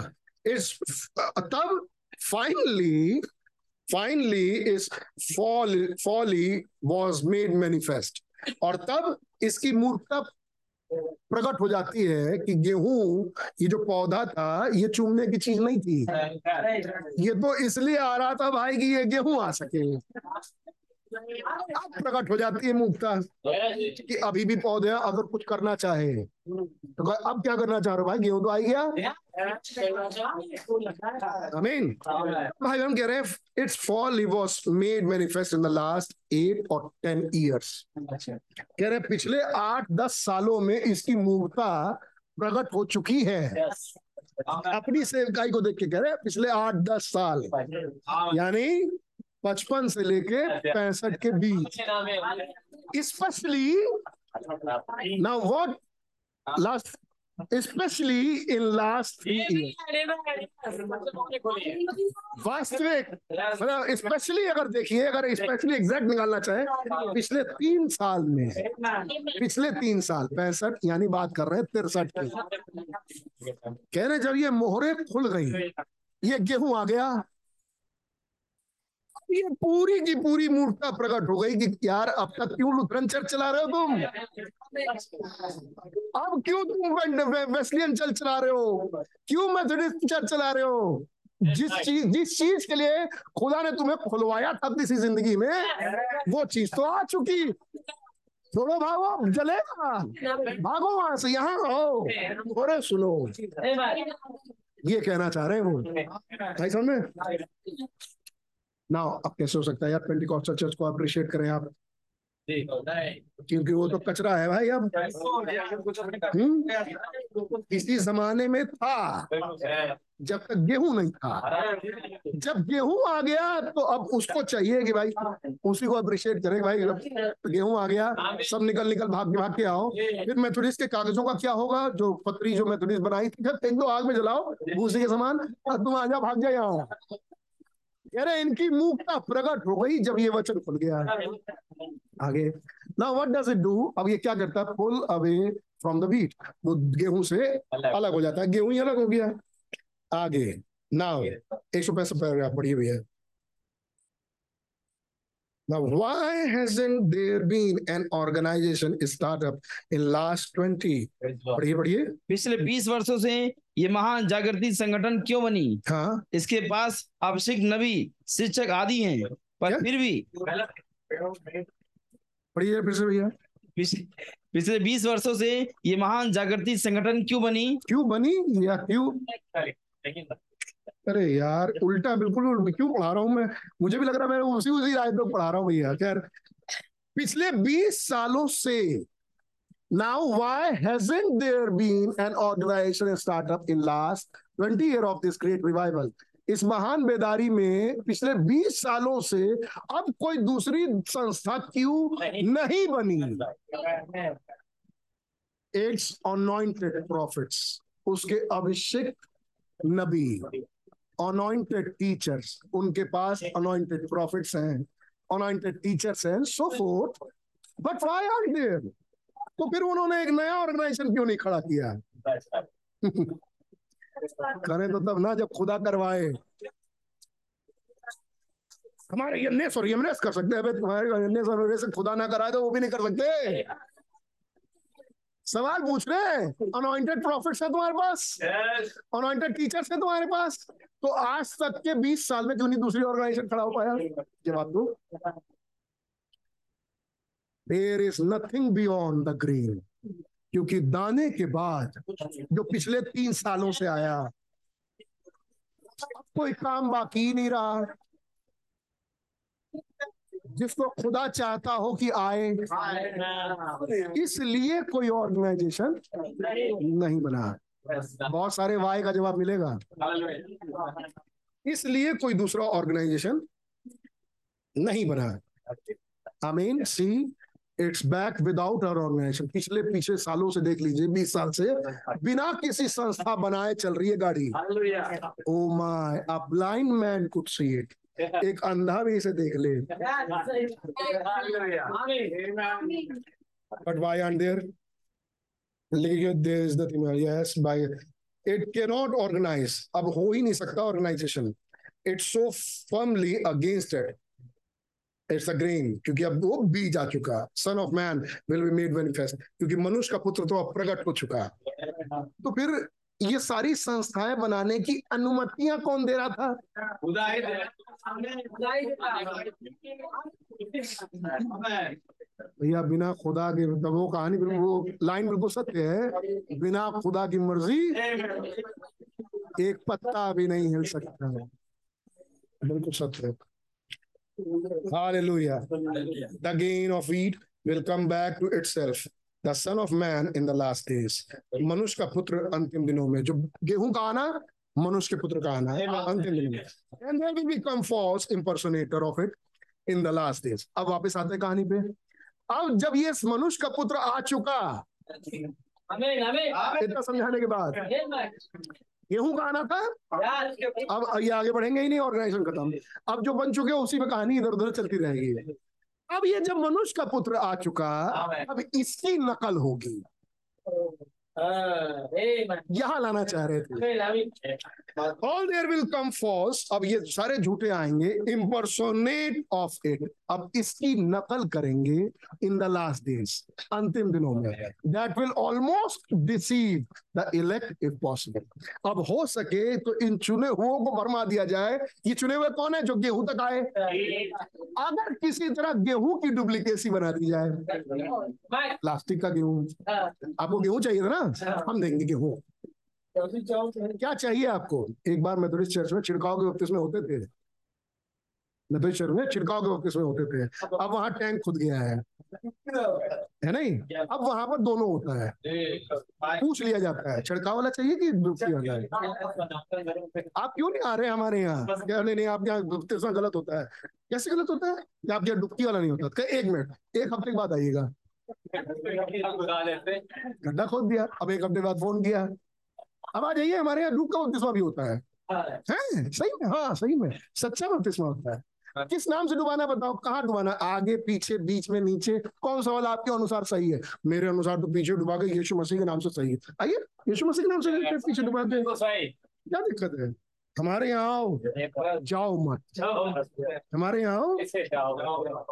इस तब फाइनली फाइनली इस फॉली वॉज़ मेड मैनिफेस्ट और तब इसकी मूर्खता प्रकट हो जाती है कि गेहूँ ये जो पौधा था ये चूमने की चीज़ नहीं थी। ये तो इसलिए आ रहा था भाई कि ये गेहूँ आ सके। अब प्रकट हो जाती है मूर्खता कि अभी भी पौधे अगर कुछ करना चाहे। तो अब क्या करना चाह रहे हो भाई? गेहूँ तो आई गया? आमीन भाई हम कह रहे हैं it's fall was made manifest in the last eight और टेन ईयर्स कह रहे पिछले आठ दस सालों में इसकी मूर्खता प्रकट हो चुकी है। अपनी सेवकाई को देख के कह रहे पिछले आठ दस साल। यानी पचपन से लेके पैंसठ के बीच। Especially now what last especially in last three years वास्तविक मतलब स्पेशली अगर देखिए अगर स्पेशली एग्जैक्ट निकालना चाहे पिछले तीन साल में पिछले तीन साल पैंसठ यानी बात कर रहे हैं तिरसठ की। कह रहे जब ये मोहरे खुल गई ये गेहूँ आ गया ये पूरी की पूरी मूर्खता प्रकट हो गई कि यार अब तक क्यों लुथरन चर्च चला रहे हो तुम? अब क्यों तुम वेस्लियन चर्च चला रहे हो? क्यों मेथोडिस्ट चर्च चला रहे हो? जिस चीज़ जिस चीज़ के लिए खुदा ने तुम्हें खुलवाया था किसी ज़िंदगी में, वो चीज़ तो आ चुकी। छोड़ो, भागो जलेगा भागो वहाँ से, यहाँ रहो अरे, सुनो। ये कहना चाह रहे हो? भाई, समझ में? ना अब कैसे हो सकता है यार? पेंटिकॉस्टल चर्च को अप्रिशिएट करें आप। क्योंकि वो तो कचरा है भाई अब। हम्म? इसी जमाने में था। जब तक गेहूँ नहीं था। जब गेहूँ आ गया तो अब उसको चाहिए कि भाई उसी को अप्रिशिएट करें भाई गेहूँ आ गया, सब निकल निकल भाग के भाग के आओ। फिर मेथोडिस्ट के कागजों का क्या होगा? जो पत्री जो मेथोडिस्ट बनाई थी फेंक दो आग में जलाओ, भूसी के समान तुम आ जाओ, भाग जाओ यहाँ। कह रहे इनकी मूकता प्रकट हो गई जब ये वचन खुल गया आगे। ना व्हाट डज इट डू अब ये क्या करता है? Pull away from the wheat वो गेहूँ से अलग। हो जाता है। गेहूँ ही अलग हो गया। आगे। नाउ एक सौ पैसा पैराग्राफ पढ़िए भैया Now, why hasn't there been an organization startup in last 20? पढ़िए पढ़िए। पिछले 20 वर्षों से ये महान जागृति संगठन क्यों बनी? हाँ। इसके पास आवश्यक नबी शिक्षक आदि हैं पर क्या? फिर भी पढ़िए फिर से भैया। पिछले 20 वर्षों से ये महान जागृति संगठन क्यों बनी? क्यों बनी या क्यों? अरे यार उल्टा बिल्कुल उल्टा क्यों पढ़ा रहा हूँ मैं? मुझे भी लग रहा है मैं उसी उसी राय पे पढ़ा रहा हूँ भैया खैर। पिछले 20 सालों से now why hasn't there been an organization startup in last 20 year of this great revival? इस महान बेदारी में पिछले 20 सालों से अब कोई दूसरी संस्था क्यों नहीं। बनी? इट्स अनॉइंटेड प्रॉफिट्स उसके अभिषेक नबी। अनॉइंटेड टीचर्स उनके पास अनॉइंटेड प्रॉफिट्स हैं अनॉइंटेड टीचर्स हैं so forth but why are there तो फिर उन्होंने एक नया ऑर्गेनाइजेशन क्यों नहीं खड़ा किया? करें तो तब ना जब खुदा करवाए। हमारे यन्नेस और यमनेस कर सकते हैं। तुम्हारे यन्नेस और से खुदा ना कराए तो वो भी नहीं कर सकते। सवाल पूछ रहे हैं। अनॉइंटेड प्रॉफिट्स है तुम्हारे पास? अनॉइंटेड टीचर्स है तुम्हारे पास? तो आज तक के 20 साल में क्यों नहीं दूसरी ऑर्गेनाइजेशन खड़ा हो पाया? जवाब दो। There is nothing beyond the grain क्योंकि दाने के बाद जो पिछले तीन सालों से आया अब कोई काम बाकी नहीं रहा। जिसको खुदा चाहता हो कि आए। इसलिए कोई ऑर्गेनाइजेशन नहीं। बना। बहुत सारे वाई का जवाब मिलेगा। इसलिए कोई दूसरा ऑर्गेनाइजेशन नहीं बना। I mean see it's back without our organization पिछले पीछे सालों से देख लीजिए बीस साल से बिना किसी संस्था बनाए चल रही है गाड़ी। ओ my a blind man could see it एक अंधा भी इसे देख ले। But why are there yes by it can not organize अब हो ही नहीं सकता organization it's so firmly against it it's a grain क्योंकि अब वो बी जा चुका। Son of man will be made manifest क्योंकि मनुष्य का पुत्र तो अब प्रकट हो चुका। है तो फिर ये सारी संस्थाएँ बनाने की अनुमतियाँ कौन दे रहा था? भैया बिना खुदा के मतलब वो कहानी वो लाइन बिल्कुल सत्य है। बिना खुदा की मर्ज़ी एक पत्ता भी नहीं हिल सकता है। बिल्कुल सत्य है। Hallelujah. The gain of wheat will come back to itself. The son of man in the last days. मनुष्य का पुत्र अंतिम दिनों में। जो गेहूँ का आना मनुष्य के पुत्र का आना है अंतिम दिनों में। And there will become false impersonator of it in the last days. अब वापस आते हैं कहानी पे। अब जब ये मनुष्य का पुत्र आ चुका इतना समझाने के बाद। गेहूँ का आना था अब ये आगे बढ़ेंगे ही नहीं ऑर्गेनाइजेशन खत्म। अब जो बन चुके हैं उसी में कहानी इधर उधर चलती रहेगी। अब ये जब मनुष्य का पुत्र आ चुका अब इसकी नकल होगी। यहाँ लाना चाह रहे थे। All there will come false अब ये सारे झूठे आएँगे। इम्पर्सोनेट ऑफ़ इट अब इसकी नकल करेंगे इन द लास्ट डेज़ अंतिम दिनों में। That will almost deceive the elect if possible अब हो सके तो इन चुने हुओं को भरमा दिया जाए। ये चुने हुए कौन है जो गेहूँ तक आए? अगर किसी तरह गेहूँ की डुप्लीकेसी बना दी जाए। प्लास्टिक का गेहूँ। आपको गेहूँ चाहिए था ना? हम देंगे गेहूँ। क्या चाहिए आपको? एक बार मेथोडिस्ट चर्च में छिड़काव के वक्त इसमें होते थे। चर्च में छिड़काव के वक्त इसमें होते थे। अब वहाँ टैंक खुद गया है। है नहीं? अब वहाँ पर दोनों होता है। पूछ लिया जाता है। छिड़काव वाला चाहिए कि वाला है? आप क्यों नहीं आ रहे हमारे यहाँ? नहीं नहीं, आपके यहाँ गलत होता है। कैसे गलत होता है? कि आपके यहाँ डुबकी वाला नहीं होता? एक मिनट, एक हफ़्ते के बाद आइएगा। गड्ढा खोद दिया, अब एक हफ़्ते बाद फ़ोन किया। अब आ जाइए, हमारे यहाँ डूब का बपतिस्मा भी होता है। हैं? सही में हाँ सही में। सच्चा बपतिस्मा होता है। किस नाम से डुबाना बताओ? कहाँ डुबाना आगे पीछे बीच में नीचे? कौन सा वाला आपके अनुसार सही है? मेरे अनुसार तो पीछे डुबा के यीशु मसीह के नाम से सही है। आइए यीशु मसीह के नाम से पीछे डुबा के। क्या दिक्कत है? हमारे यहाँ आओ। जाओ मत। हमारे यहाँ आओ।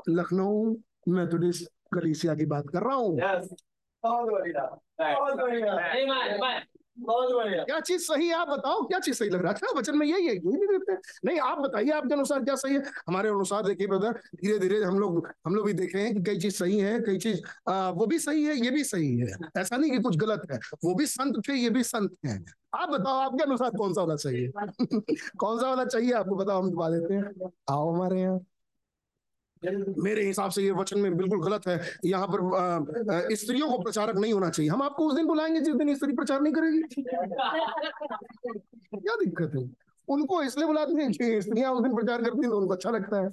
लखनऊ मेथोडिस्ट कलीसिया की बात कर रहा हूँ। क्या चीज़ सही है, आप बताओ, क्या चीज़ सही लग रहा है? अच्छा वचन में यही है, यही नहीं देते नहीं, आप बताइए आपके अनुसार क्या सही है। हमारे अनुसार देखिए ब्रदर धीरे धीरे हम लोग हम लोग भी देख रहे हैं कि कई चीज़ सही है, कई चीज़ वो भी सही है, ये भी सही है। ऐसा नहीं कि कुछ गलत है, वो भी संत थे, ये भी संत है। आप बताओ, आपके अनुसार कौन सा वाला चाहिए कौन सा वाला चाहिए आपको? बताओ, हम दबा देते हैं। आओ हमारे यहाँ। मेरे हिसाब से ये वचन में बिल्कुल गलत है। यहाँ पर स्त्रियों को प्रचारक नहीं होना चाहिए। हम आपको उस दिन बुलाएँगे जिस दिन स्त्री प्रचार नहीं करेगी। क्या दिक्कत है? उनको इसलिए बुलाते हैं कि स्त्रियाँ उस दिन प्रचार करती हैं तो उनको अच्छा लगता है।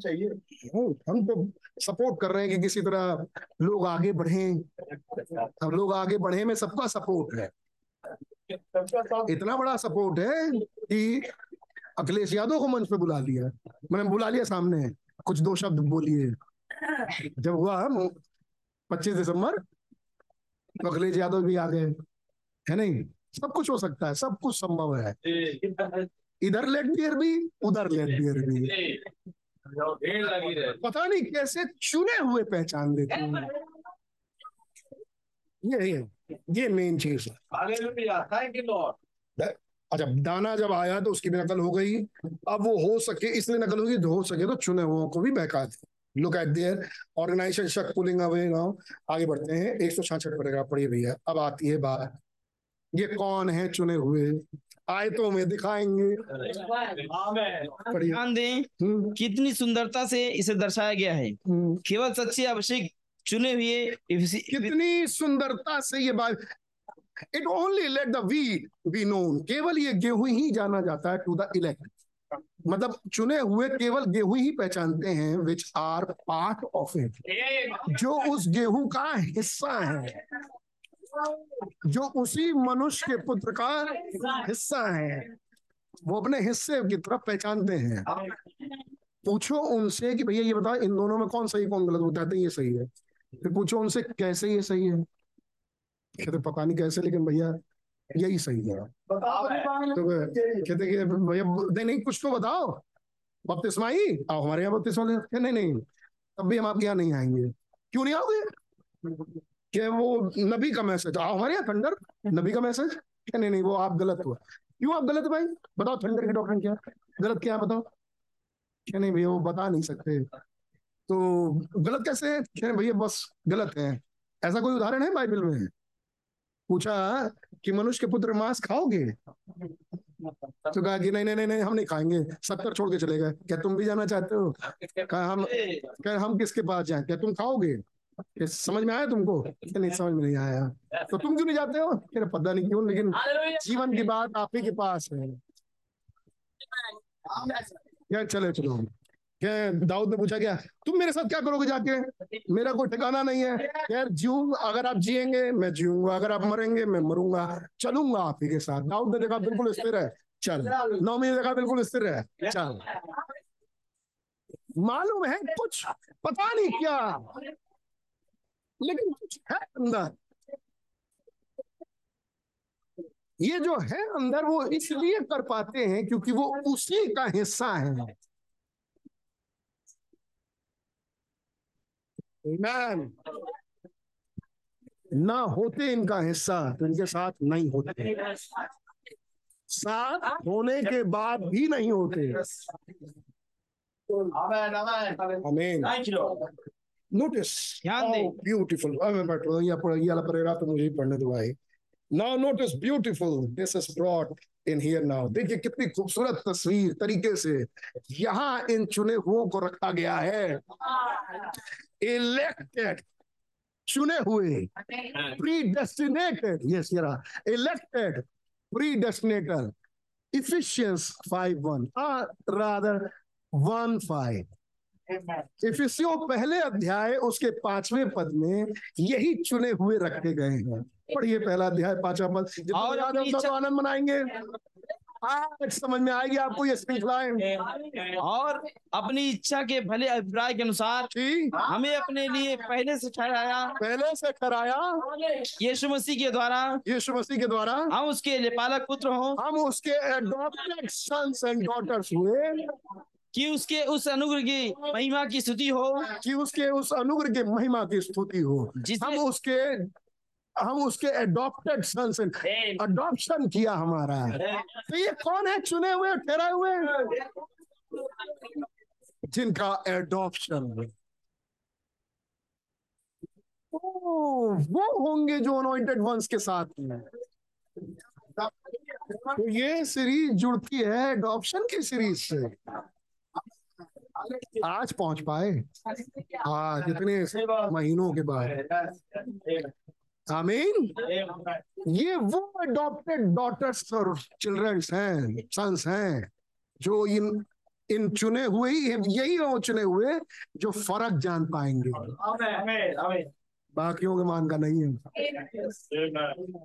चाहिए। हम तो सपोर्ट कर रहे हैं कि किसी तरह लोग आगे बढ़े। अब लोग आगे बढ़े में सबका सपोर्ट है। इतना बड़ा सपोर्ट है कि अखिलेश यादव को मंच पे बुला लिया। मैंने बुला लिया सामने। कुछ दो शब्द बोलिए। जब हुआ पच्चीस दिसंबर तो अखिलेश यादव भी आ गए। है नहीं? सब कुछ हो सकता है। सब कुछ संभव है। इधर लेट बियर भी उधर लेट बियर भी। पता नहीं कैसे चुने हुए पहचान लेते हैं। ये ये ये मेन चीज़ है। अच्छा दाना जब आया तो उसकी भी नकल हो गई। अब वो हो सके इसलिए नकल होगी हो सके तो चुने हुओं को भी बहका they look at their organisation shook pulling away now आगे बढ़ते हैं एक सौ छाछठ पड़ेगा पढ़िए भैया। अब आती है बात। ये कौन है चुने हुए? आयतों में दिखाएँगे। ध्यान दें कितनी सुंदरता से इसे दर्शाया गया है। केवल सच्चे अभिषेक चुने हुए कितनी सुंदरता से ये बात it only let the weed be known केवल ये गेहूँ ही जाना जाता है टू द इलेक्ट मतलब चुने हुए केवल गेहूँ ही पहचानते हैं which are part of it जो उस गेहूँ का हिस्सा है, जो उसी मनुष्य के पुत्र का हिस्सा है, वो अपने हिस्से की तरफ़ पहचानते हैं। पूछो उनसे कि भैया ये बताओ, इन दोनों में कौन सही, कौन गलत बताते हैं ये सही है। फिर पूछो उनसे, कैसे ये सही है? कहते पता नहीं कैसे, लेकिन भैया यही सही है। तो कहते कि भैया, नहीं नहीं, कुछ तो बताओ। बपतिस्मा ही आओ हमारे यहाँ बपतिस्मा ले नहीं नहीं, तब भी हम आपके यहाँ नहीं आएँगे। क्यों नहीं आओगे? कि वो नबी का मैसेज, आओ हमारे यहाँ थंडर नबी का मैसेज? क्या नहीं नहीं, वो आप गलत हुआ। क्यों आप गलत भाई? बताओ थंडर के डॉक्टर क्या गलत क्या बताओ। क्या नहीं, भैया, वो बता नहीं सकते। तो गलत कैसे है? क्या भैया, बस गलत है। ऐसा कोई उदाहरण है बाइबल में? पूछा कि मनुष्य के पुत्र मांस खाओगे? तो कहा कि नहीं नहीं नहीं हम नहीं खाएँगे। सत्तर छोड़ के चले गए। क्या तुम भी जाना चाहते हो? कहा हम कहा हम किसके पास जाए? क्या तुम खाओगे? समझ में आया तुमको? क्या नहीं समझ में नहीं आया। तो तुम क्यों नहीं जाते हो? क्या पता नहीं क्यों लेकिन जीवन की बात आप ही के पास है। क्या चले चलो। दाऊद ने पूछा, क्या तुम मेरे साथ क्या करोगे जाके? मेरा कोई ठिकाना नहीं है। यार जीव अगर आप जिएँगे, मैं जीऊँगा। अगर आप मरेंगे, मैं मरूँगा। चलूँगा आप ही के साथ। दाऊद ने देखा, बिल्कुल स्थिर है। चल। नौमी ने देखा, बिल्कुल स्थिर है। चल। मालूम है कुछ? पता नहीं क्या। लेकिन कुछ है अंदर। ये जो है अंदर, वो इसलिए कर पाते हैं क्योंकि वो उसी का हिस्सा है। Amen. ना होते इनका हिस्सा तो इनके साथ नहीं होते। साथ होने के बाद भी नहीं होते। आमीन नोटिस ब्यूटीफुल पैराग्राफ तो मुझे ही पढ़ने दो भाई। Now notice beautiful this is brought in here now देखिए कितनी खूबसूरत तस्वीर तरीके से यहाँ इन चुने हुओं को रखा गया है। इलेक्टेड चुने हुए predestinated yes here are elected predestinated Ephesians 5 1 or rather 1 5 इफिसियों पहले अध्याय उसके पाँचवें पद में यही चुने हुए रखे गए हैं। पढ़िए पहला अध्याय पांचवा पद। और आनंद मनाएँगे। आज समझ में आएगी आपको ये श्रृंखलाएँ। और अपनी इच्छा के भले अभिप्राय के अनुसार हमें अपने लिए पहले से ठहराया। पहले से कराया यीशु मसीह के द्वारा। यीशु मसीह के द्वारा। हम उसके लिपालक पुत्र हो। हम उसके एडॉप्टेड सन्स एंड डॉटर्स हुए। कि उसके उस अनुग्रह की महिमा की स्तुति हो। कि उसके उस अनुग्रह की महिमा की स्तुति हो। हम उसके हम उसके एडॉप्टेड सन्स एंड अडॉप्शन किया हमारा। तो ये कौन है? चुने हुए ठहराए हुए? जिनका एडॉप्शन वो होंगे जो अनॉइंटेड वंस के साथ में तो ये सीरीज़ जुड़ती है एडॉप्शन की सीरीज़ से। आज पहुँच पाए? आज इतने महीनों के बाद। आमीन ये वो अडॉप्टेड डॉटर्स और चिल्ड्रंस हैं सन्स हैं जो इन इन चुने हुए ही यही वो चुने हुए जो फ़र्क जान पाएँगे। बाकियों के मान का नहीं है।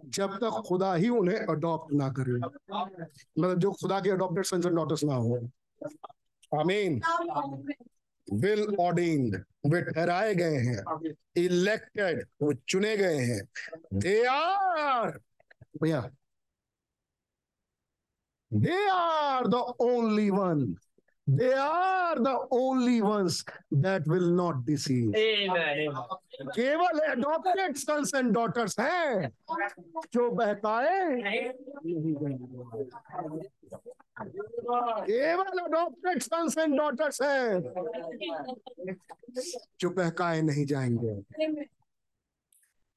जब तक खुदा ही उन्हें अडॉप्ट ना करे। मतलब जो खुदा के अडॉप्टेड सन्स एंड डॉटर्स ना हो। आमीन विल ऑर्डिंड वे ठहराए गए हैं। इलेक्टेड वो चुने गए हैं। दे आर भैया। They are the only one they are the only ones that will not deceive केवल एडॉप्टेड सन्स एंड डॉटर्स हैं। जो बहकाए। केवल अडॉप्टेड सन्स एंड डॉटर्स हैं। जो बहकाए नहीं जाएँगे।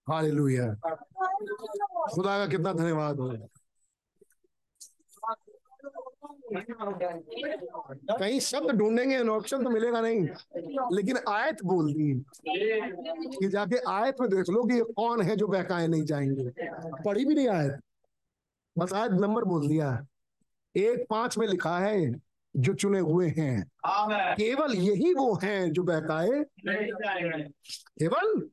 हालेलुया खुदा का कितना धन्यवाद हो। कहीं शब्द ढूंढेंगे ऑप्शन तो मिलेगा नहीं। लेकिन आयत बोल दी। कि जाके आयत में देख लो कि ये कौन है जो बहकाए नहीं जाएँगे। पढ़ी भी नहीं आयत। बस आयत नंबर बोल दिया। एक पाँच में लिखा है जो चुने हुए हैं। केवल यही वो हैं जो बहकाए। केवल?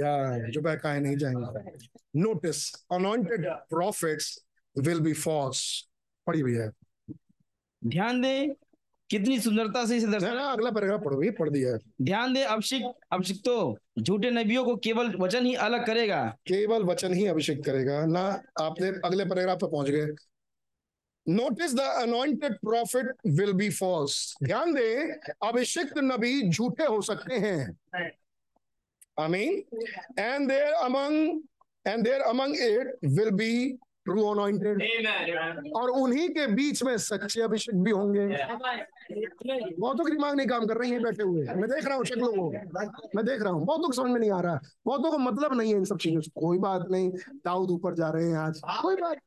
या जो बहकाए नहीं जाएँगे। Notice anointed prophets will be false पढ़ी भैया ध्यान दें कितनी सुंदरता से इसे ना दर्शा ना अगला पैराग्राफ पढ़ो भैया पढ़ दिया है। ध्यान दें अभिषेक अभिषिक्तो झूठे नबियों को केवल वचन ही अलग करेगा। केवल वचन ही अभिषेक करेगा। ना आपने अगले पैराग्राफ पे पहुँच गए। Notice the anointed prophet will be false ध्यान दें अभिषिक्त नबी झूठे हो सकते हैं। आमीन। And there among and there among it will be true anointed Amen. और उन्हीं के बीच में सच्चे अभिषेक भी होंगे। बहुतों के दिमाग नहीं काम कर रही है बैठे हुए। मैं देख रहा हूँ शक्लों को। मैं देख रहा हूँ। बहुतों को समझ में नहीं आ रहा। बहुतों को मतलब नहीं है इन सब चीज़ों से। कोई बात नहीं। दाऊद ऊपर जा रहे हैं आज। कोई बात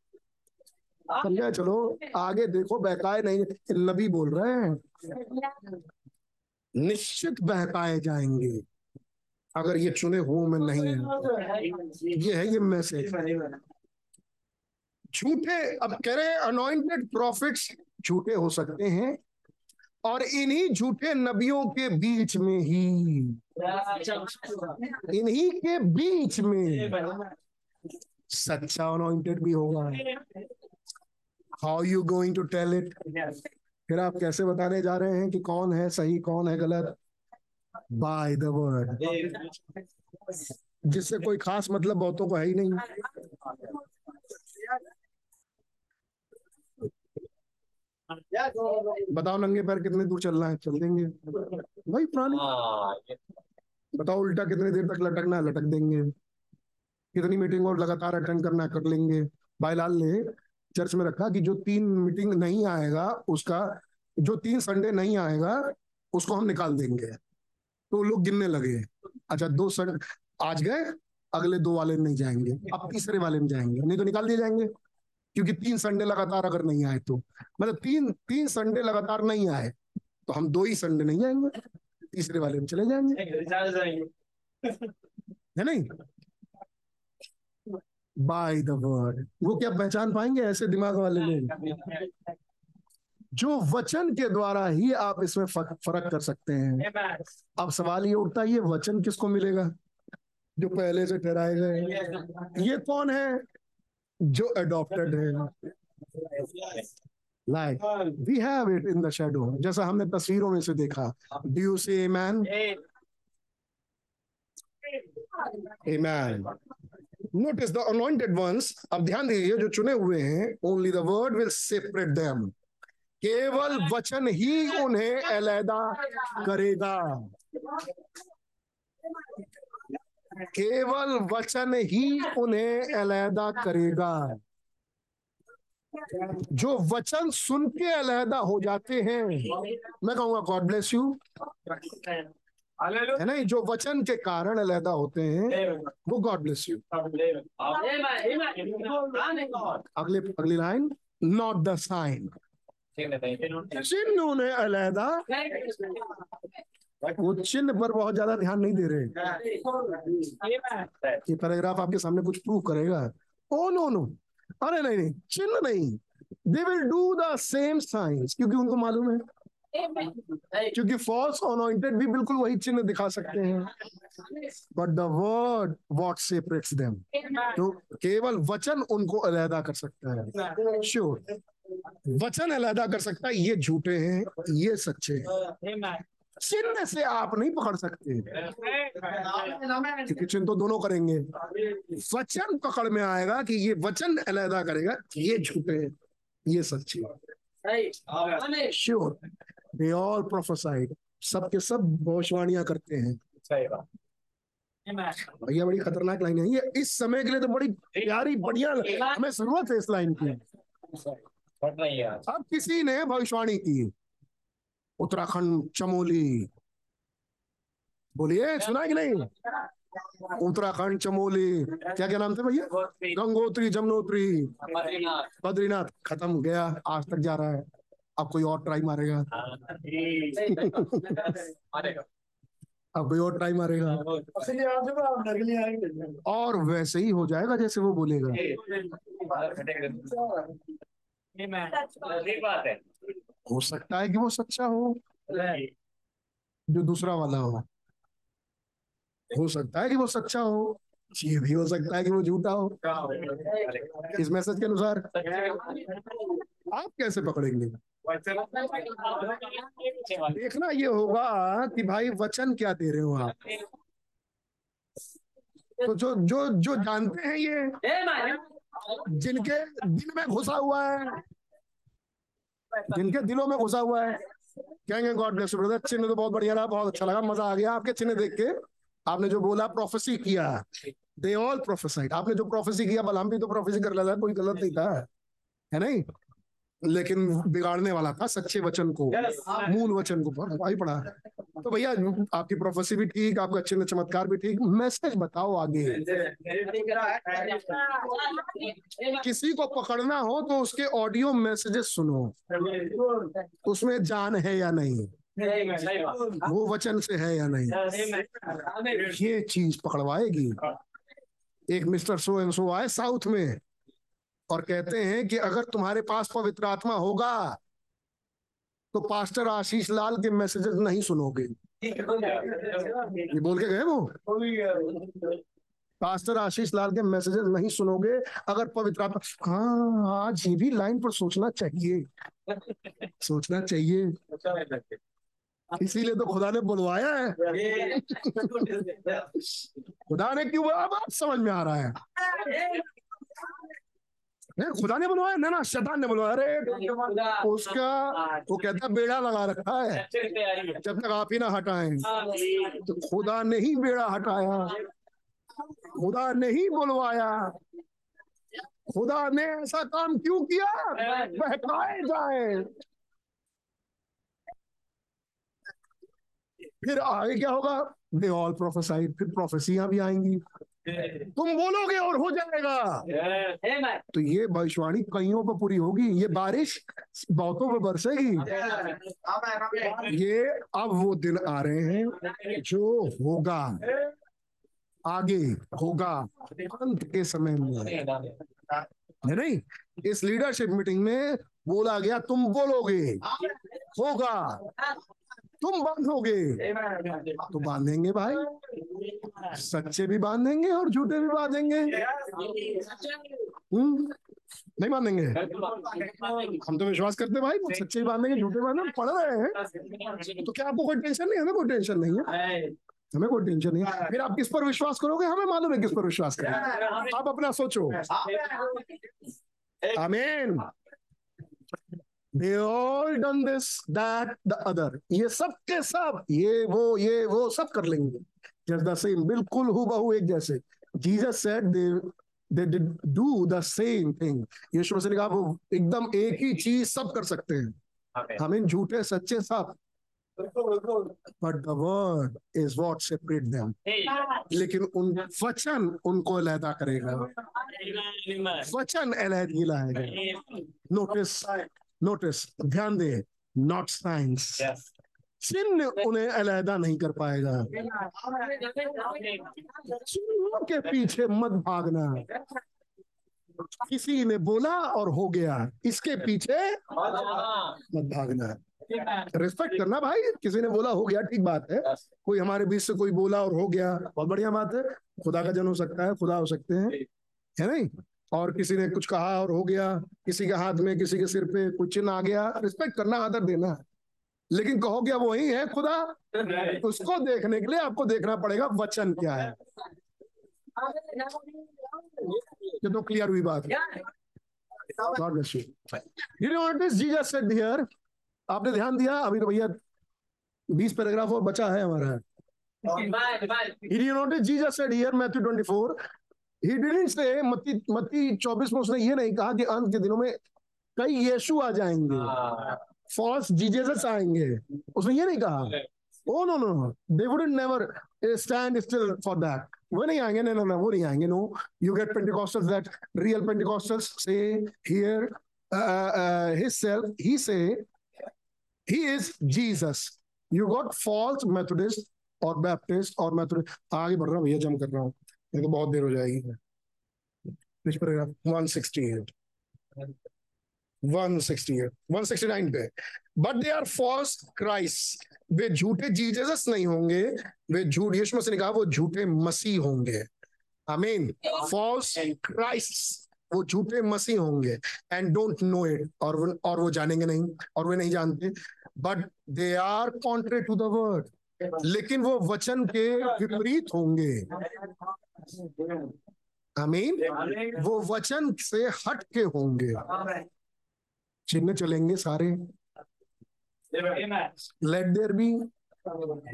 समझा? चलो, आगे देखो, बहकाए नहीं, नबी बोल रहे हैं। निश्चित बहकाए जाएँगे। अगर ये चुने हुओं में नहीं है। ये है ये मैसेज झूठे, अब कह रहे अनॉइंटेड प्रॉफिट्स झूठे हो सकते हैं, और इन्हीं झूठे नबियों के बीच में ही। इन्हीं के बीच में। सच्चा अनॉइंटेड भी होगा। How you going to tell it फिर आप कैसे बताने जा रहे हैं कि कौन है सही कौन है गलत? बाय द वर्ड जिससे कोई खास मतलब बहुतों को है ही नहीं। बताओ नंगे पैर कितने दूर चलना है चल देंगे। वही पुरानी बताओ उल्टा कितने देर तक लटकना है लटक देंगे। कितनी मीटिंग और लगातार अटेंड करना है कर लेंगे। भाईलाल ने चर्च में रखा कि जो तीन मीटिंग नहीं आएगा उसका जो तीन संडे नहीं आएगा उसको हम निकाल देंगे। तो लोग गिनने लगे। अच्छा दो संडे आज गए अगले दो वाले नहीं जाएँगे। अब तीसरे वाले में जाएँगे। नहीं तो निकाल दिए जाएँगे क्योंकि तीन संडे लगातार अगर नहीं आए तो। मतलब तीन तीन संडे लगातार नहीं आए तो हम दो ही संडे नहीं जाएँगे तीसरे वाले में चले जाएँगे। है नहीं? बाय द वर्ड वो क्या पहचान पाएँगे ऐसे दिमाग वाले लोग? जो वचन के द्वारा ही आप इसमें फ़र्क कर सकते हैं। अब सवाल ये उठता है ये वचन किसको मिलेगा? जो पहले से ठहराए गए ये कौन है? जो अडॉप्टेड है। Like we have it in the shadow जैसा हमने तस्वीरों में से देखा। Do you say man Amen. Notice the anointed ones. अब ध्यान दीजिए, जो चुने हुए हैं only the word will separate them. केवल वचन ही उन्हें अलहदा करेगा केवल वचन ही उन्हें अलहदा करेगा जो वचन सुन के अलहदा हो जाते हैं, मैं कहूँगा गॉड ब्लेस यू है ना? जो वचन के कारण अलहदा होते हैं वो गॉड ब्लेस यू अगले अगली लाइन नॉट द साइन चिन्ह उन्हें अलहदा वो चिन्ह पर बहुत ज़्यादा ध्यान नहीं दे रहे। ये पैराग्राफ आपके सामने कुछ प्रूव करेगा। ओ नो नो अरे नहीं नहीं. चिन्ह नहीं. They will do the same signs क्योंकि उनको मालूम है। क्योंकि फॉल्स अनॉइंटेड भी बिल्कुल वही चिन्ह दिखा सकते हैं। But the word what separates them तो केवल वचन उनको अलहदा कर सकता है। श्योर वचन अलहदा कर सकता है ये झूठे हैं ये सच्चे हैं। चिन्ह से आप नहीं पकड़ सकते। क्योंकि चिन्ह तो दोनों करेंगे। वचन पकड़ में आएगा कि ये वचन अलहदा करेगा ये झूठे हैं ये सच्चे हैं। श्योर दे ऑल प्रोफेसाइड सबके सब भविष्यवाणियाँ करते हैं। भैया बड़ी खतरनाक लाइन है। ये इस समय के लिए तो बड़ी प्यारी बढ़िया हमें ज़रूरत है इस लाइन की। अब किसी ने भविष्यवाणी की? उत्तराखंड चमोली। बोलिए सुना कि नहीं? उत्तराखंड चमोली। क्या क्या नाम थे भैया? गंगोत्री। जमुनोत्री। बद्रीनाथ। खत्म गया। आज तक जा रहा है। अब कोई और ट्राई मारेगा। अब कोई और ट्राई मारेगा। और वैसे ही हो जाएगा जैसे वो बोलेगा। हो। सकता है कि वो सच्चा हो। जो दूसरा वाला हो। हो सकता है कि वो सच्चा हो। ये भी हो सकता है कि वो झूठा हो। इस मैसेज के अनुसार। आप कैसे पकड़ेंगे? देखना ये होगा कि भाई वचन क्या दे रहे हो आप? तो जो जो जो जानते हैं ये, जिनके दिल में घुसा हुआ है, जिनके दिलों में घुसा हुआ है, कहेंगे गॉड ब्लेस ब्रदर चिन्ह तो बहुत बढ़िया रहा, बहुत अच्छा लगा, मज़ा आ गया आपके चिन्ह देख के। आपने जो बोला प्रोफेसी किया दे ऑल प्रोफेसाइड आपने जो प्रोफेसी किया बल हम भी तो प्रोफेसी कर लेता कोई गलत नहीं था, है नहीं? लेकिन बिगाड़ने वाला था सच्चे वचन को मूल वचन को वही पढ़ा। तो भैया आपकी प्रोफेसी भी ठीक आपका अच्छे ने चमत्कार भी ठीक। मैसेज बताओ आगे। किसी को पकड़ना हो तो उसके ऑडियो मैसेजेस सुनो। उसमें जान है या नहीं? वो वचन से है या नहीं? ये चीज़ पकड़वाएगी। एक मिस्टर सो एंड सो आए साउथ में। और कहते हैं कि अगर तुम्हारे पास पवित्र आत्मा होगा तो पास्टर आशीष लाल के मैसेजेस नहीं सुनोगे। ये बोल के गए वो? पास्टर आशीष लाल के मैसेजेस नहीं सुनोगे, अगर पवित्र आत्मा हाँ आज ये भी लाइन पर सोचना चाहिए। सोचना चाहिए। इसीलिए तो खुदा ने बुलवाया है। खुदा ने क्यों बात समझ में आ रहा है। नहीं खुदा ने बुलवाया? ना ना शैतान ने बुलवाया। अरे उसका वो कहता है बेड़ा लगा रखा है। जब तक आप ही ना हटाए। तो खुदा ने ही बेड़ा हटाया। खुदा ने ही बुलवाया। खुदा ने ऐसा काम क्यों किया? बहकाए जाए। फिर आगे क्या होगा? दे ऑल प्रोफेसाइड फिर प्रोफेसियाँ भी आएँगी। तुम बोलोगे और हो जाएगा। तो ये भविष्यवाणी कईयों पर पूरी होगी? ये बारिश बहुतों पर बरसेगी। ये अब वो दिन आ रहे हैं जो होगा। आगे होगा। अंत के समय में। है नहीं? इस लीडरशिप मीटिंग में बोला गया तुम बोलोगे होगा। तुम बांधोगे तो बांधेंगे भाई। सच्चे भी बांधेंगे और झूठे भी बांधेंगे। हम्म नहीं बांधेंगे। हम तो विश्वास करते भाई सच्चे भी बांधेंगे झूठे बांधेंगे पढ़ रहे हैं। तो क्या आपको कोई टेंशन नहीं है? हमें कोई टेंशन नहीं है। हमें कोई टेंशन नहीं है। फिर आप किस पर विश्वास करोगे? हमें मालूम है किस पर विश्वास करेंगे आप अपना सोचो। आमीन। They all done this that the other ये सब के सब ये वो ये वो सब कर लेंगे। जस्ट द सेम बिल्कुल हु बहु एक जैसे। Jesus said they they did do the same thing यीशु मसीह ने कहा वो एकदम एक ही चीज़ सब कर सकते हैं। हम इन झूठे सच्चे सब। But the word is what separate them लेकिन उन वचन उनको अलहदा करेगा। वचन अलहदगी लाएगा। नोटिस नोटिस ध्यान दे नॉट साइंस चिन्ह उन्हें अलहदा नहीं कर पाएगा। चिन्हों के पीछे मत भागना। किसी ने बोला और हो गया इसके पीछे मत भागना। रिस्पेक्ट करना भाई किसी ने बोला हो गया ठीक बात है। कोई हमारे बीच से कोई बोला और हो गया बहुत बढ़िया बात है। खुदा का जन हो सकता है खुदा हो सकते हैं। है नहीं? और किसी ने कुछ कहा और हो गया किसी के हाथ में किसी के सिर पे कुछ चिन्ह आ गया। रिस्पेक्ट करना आदर देना। है लेकिन कहो क्या वही है खुदा। उसको देखने के लिए आपको देखना पड़ेगा वचन क्या है। ये तो क्लियर हुई बात God bless you. You know what this Jesus said here? आपने ध्यान दिया? अभी तो भैया बीस पैराग्राफ और बचा है हमारा। Did you notice Jesus said here Matthew 24 he didn't say मत्ती मत्ती 24 में उसने ये नहीं कहा कि अंत के दिनों में कई यीशु आ जाएँगे। फॉल्स जीजेस आएँगे। उसने ये नहीं कहा। ओ no no they wouldn't never stand still for that वो नहीं आएँगे नहीं नहीं वो नहीं आएँगे no you get Pentecostals that real Pentecostals say here himself he say he is Jesus. You got false Methodist और Baptist और Methodist. आगे बढ़ रहा हूँ भैया जम कर रहा हूँ। नहीं तो बहुत देर हो जाएगी। Which paragraph? 168. 168. 169 पे। But they are false Christ वे झूठे जीजस नहीं होंगे। वे झूठ, यीशु मसीह ने कहा, वो झूठे मसीह होंगे। आमीन फॉल्स क्राइस्ट वो झूठे मसीह होंगे। एंड डोंट नो इट और वो और वो जानेंगे नहीं। और वे नहीं जानते। But they are contrary to the word लेकिन वो वचन के विपरीत होंगे। आमीन। वो वचन से हट के होंगे। चिन्ह चलेंगे सारे। Let there be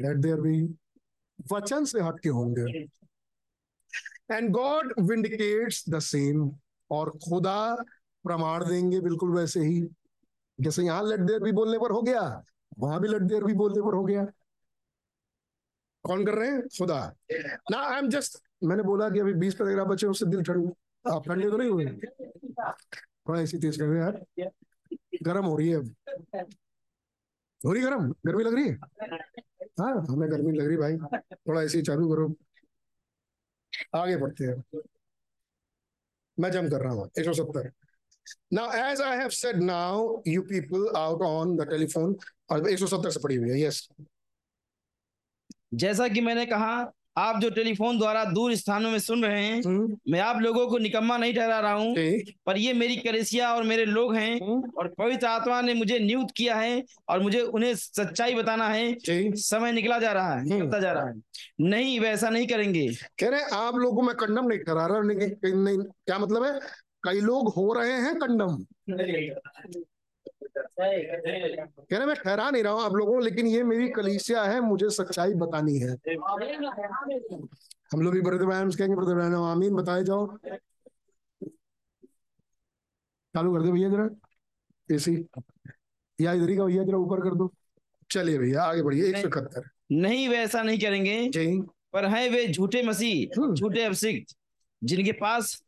let there be वचन से हट के होंगे। And God vindicates the same और खुदा प्रमाण देंगे बिल्कुल वैसे ही। जैसे यहाँ लट देर भी बोलने पर हो गया। वहाँ भी लट देर भी बोलने पर हो गया। कौन कर रहे हैं? खुदा। ना आई एम जस्ट मैंने बोला कि अभी बीस पैराग्राफ बचे उससे दिल ठंड आप ठंडे तो नहीं हुए? थोड़ा ऐसी तेज कर यार। गर्म हो रही है अब। हो रही गर्म? गर्मी लग रही है? हाँ हमें गर्मी लग रही भाई। थोड़ा ऐसे चालू करो। आगे बढ़ते हैं। मैं जम कर रहा हूँ एक सौ सत्तर। Now, as I have said now, you people out on the telephone, और एक सौ सत्तर से पड़ी हुई है यस जैसा कि मैंने कहा आप जो टेलीफोन द्वारा दूर स्थानों में सुन रहे हैं मैं आप लोगों को निकम्मा नहीं ठहरा रहा हूँ पर ये मेरी कलेसिया और मेरे लोग हैं हम्म, और पवित्र आत्मा ने मुझे नियुक्त किया है और मुझे उन्हें सच्चाई बताना है। समय निकला जा रहा है निकलता जा रहा है। नहीं वैसा नहीं करेंगे। कह रहे आप लोगों मैं कंडम नहीं करा रहा क्या मतलब है? कई लोग हो रहे हैं कंडम। कह रहे मैं ठहरा नहीं रहा हूँ आप लोगों लेकिन ये मेरी कलीसिया है मुझे सच्चाई बतानी है। हम लोग भी ब्रदर ब्रैनम कहेंगे ब्रदर ब्रैनम आमीन बताए जाओ। चालू कर दो भैया जरा एसी। या इधर ही का भैया जरा ऊपर कर दो। चलिए भैया आगे बढ़िए एक सौ इकहत्तर। नहीं वैसा नहीं करेंगे पर है वे झूठे मसीह हम्म। झूठे अभिषिक्त जिनके पास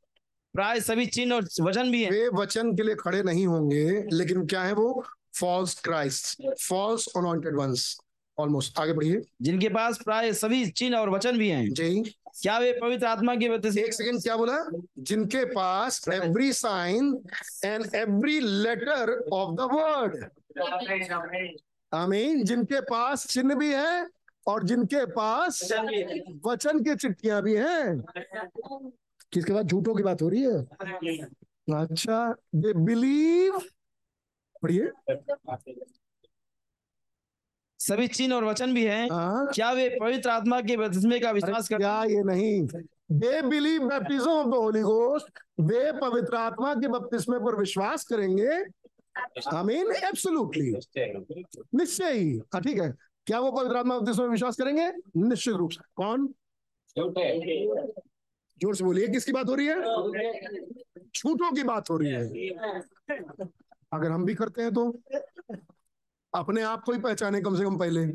प्राय सभी चिन्ह और वचन भी है। वे वचन के लिए खड़े नहीं होंगे लेकिन क्या है वो? False Christ false anointed ones almost आगे बढ़िए। जिनके पास प्राय सभी चिन्ह और वचन भी हैं। जी। क्या वे पवित्र आत्मा के वजह से एक सेकंड क्या बोला? जिनके पास every sign and every letter of the word आमीन। जिनके पास चिन्ह भी है और जिनके पास वचन की चिट्ठियाँ भी हैं। किसके बाद झूठों की बात हो रही है? अच्छा दे बिलीव पढ़िए। सभी चिन्ह और वचन भी हैं। हाँ। क्या वे पवित्र आत्मा के बपतिस्मे का विश्वास करते क्या ये नहीं। They believe baptism of the Holy Ghost वे पवित्र आत्मा के बपतिस्मे पर विश्वास करेंगे। आई मीन एब्सोल्युटली निश्चय ही। हाँ ठीक है। क्या वो पवित्र आत्मा बपतिस्मे में विश्वास करेंगे? निश्चित रूप से। कौन? ज़ोर से बोलिए, किसकी बात हो रही है? झूठों की बात हो रही है। अगर हम भी करते हैं तो? अपने आप को ही पहचाने कम से कम पहले।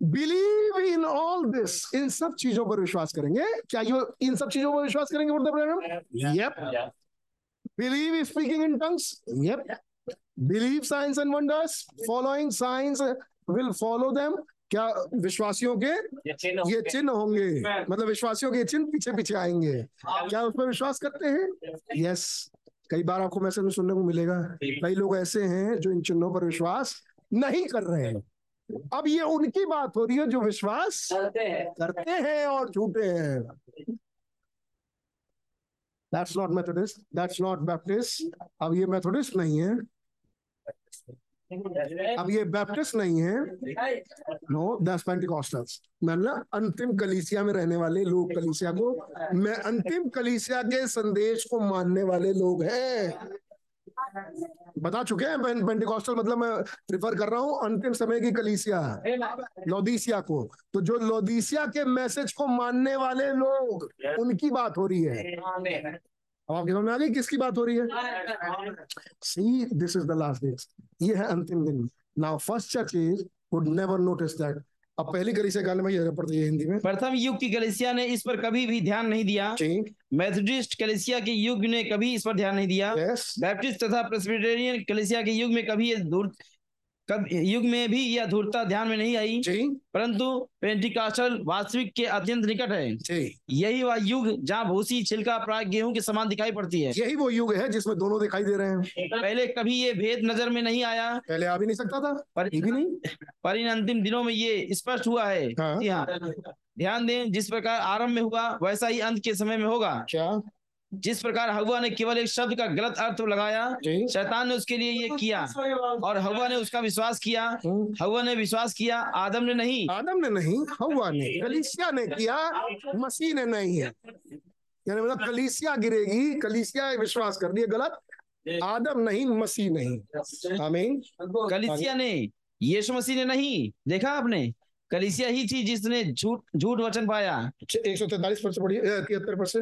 बिलीव इन ऑल दिस इन सब चीज़ों पर विश्वास करेंगे। क्या यो इन सब चीज़ों पर विश्वास करेंगे yup believe speaking in tongues yup believe signs and wonders following signs will follow them क्या विश्वासियों के? ये चिन्ह होंगे। मतलब विश्वासियों के चिन्ह पीछे पीछे आएँगे। क्या उस पर विश्वास करते हैं? यस कई बार आपको मैसेज में सुनने को मिलेगा। कई लोग ऐसे हैं जो इन चिन्हों पर विश्वास नहीं कर रहे हैं। अब ये उनकी बात हो रही है जो विश्वास करते हैं। और झूठे हैं। That's not Methodist that's not Baptist अब ये मेथोडिस्ट नहीं है। अब ये बैप्टिस्ट नहीं है। नो दैट्स पेंटिकॉस्टल्स मैं ना अंतिम कलीसिया में रहने वाले लोग कलीसिया को मैं अंतिम कलीसिया के संदेश को मानने वाले लोग हैं। बता चुके हैं पेंटिकॉस्टल मतलब मैं प्रिफर कर रहा हूँ अंतिम समय की कलीसिया। लोदीसिया को। तो जो लोदीसिया के मैसेज को मानने वाले लोग उनकी बात हो रही है। अब आपकी समझ में आ गई किसकी बात हो रही है? See this is the last days ये है अंतिम दिन। Now first church is would never notice that अब पहली कली से गाने में ये पढ़ती है हिंदी में। प्रथम युग की कलिसिया ने इस पर कभी भी ध्यान नहीं दिया। मेथोडिस्ट कलिसिया के युग ने कभी इस पर ध्यान नहीं दिया। यस बैप्टिस्ट तथा प्रेस्बिटेरियन कलिसिया के युग में कभी ये कब युग में भी यह धूर्तता ध्यान में नहीं आई। परंतु पेंटिकास्टल वास्तविक के अत्यंत निकट है। यही वह युग जहाँ भूसी छिलका प्राय गेहूँ के समान दिखाई पड़ती है। यही वो युग है जिसमें दोनों दिखाई दे रहे हैं। पहले कभी ये भेद नज़र में नहीं आया। पहले आ भी नहीं सकता था पर भी नहीं। पर इन अंतिम दिनों में ये स्पष्ट हुआ है हाँ। हाँ ध्यान दें जिस प्रकार आरंभ में हुआ वैसा ही अंत के समय में होगा। क्या? जिस प्रकार हवा ने केवल एक शब्द का गलत अर्थ लगाया शैतान ने उसके लिए ये किया। और हवा ने उसका विश्वास किया हम्म। हवा ने विश्वास किया आदम ने नहीं। आदम ने नहीं हवा ने कलीसिया ने किया मसीह ने नहीं है। यानी मतलब कलीसिया गिरेगी कलीसिया विश्वास कर दिया गलत आदम नहीं मसीह नहीं। आमीन। कलिसिया ने यीशु मसीह ने नहीं देखा आपने? कलिसिया ही थी जिसने झूठ झूठ वचन पाया। एक सौ तैतालीस पर से पढ़िए तिहत्तर पर से।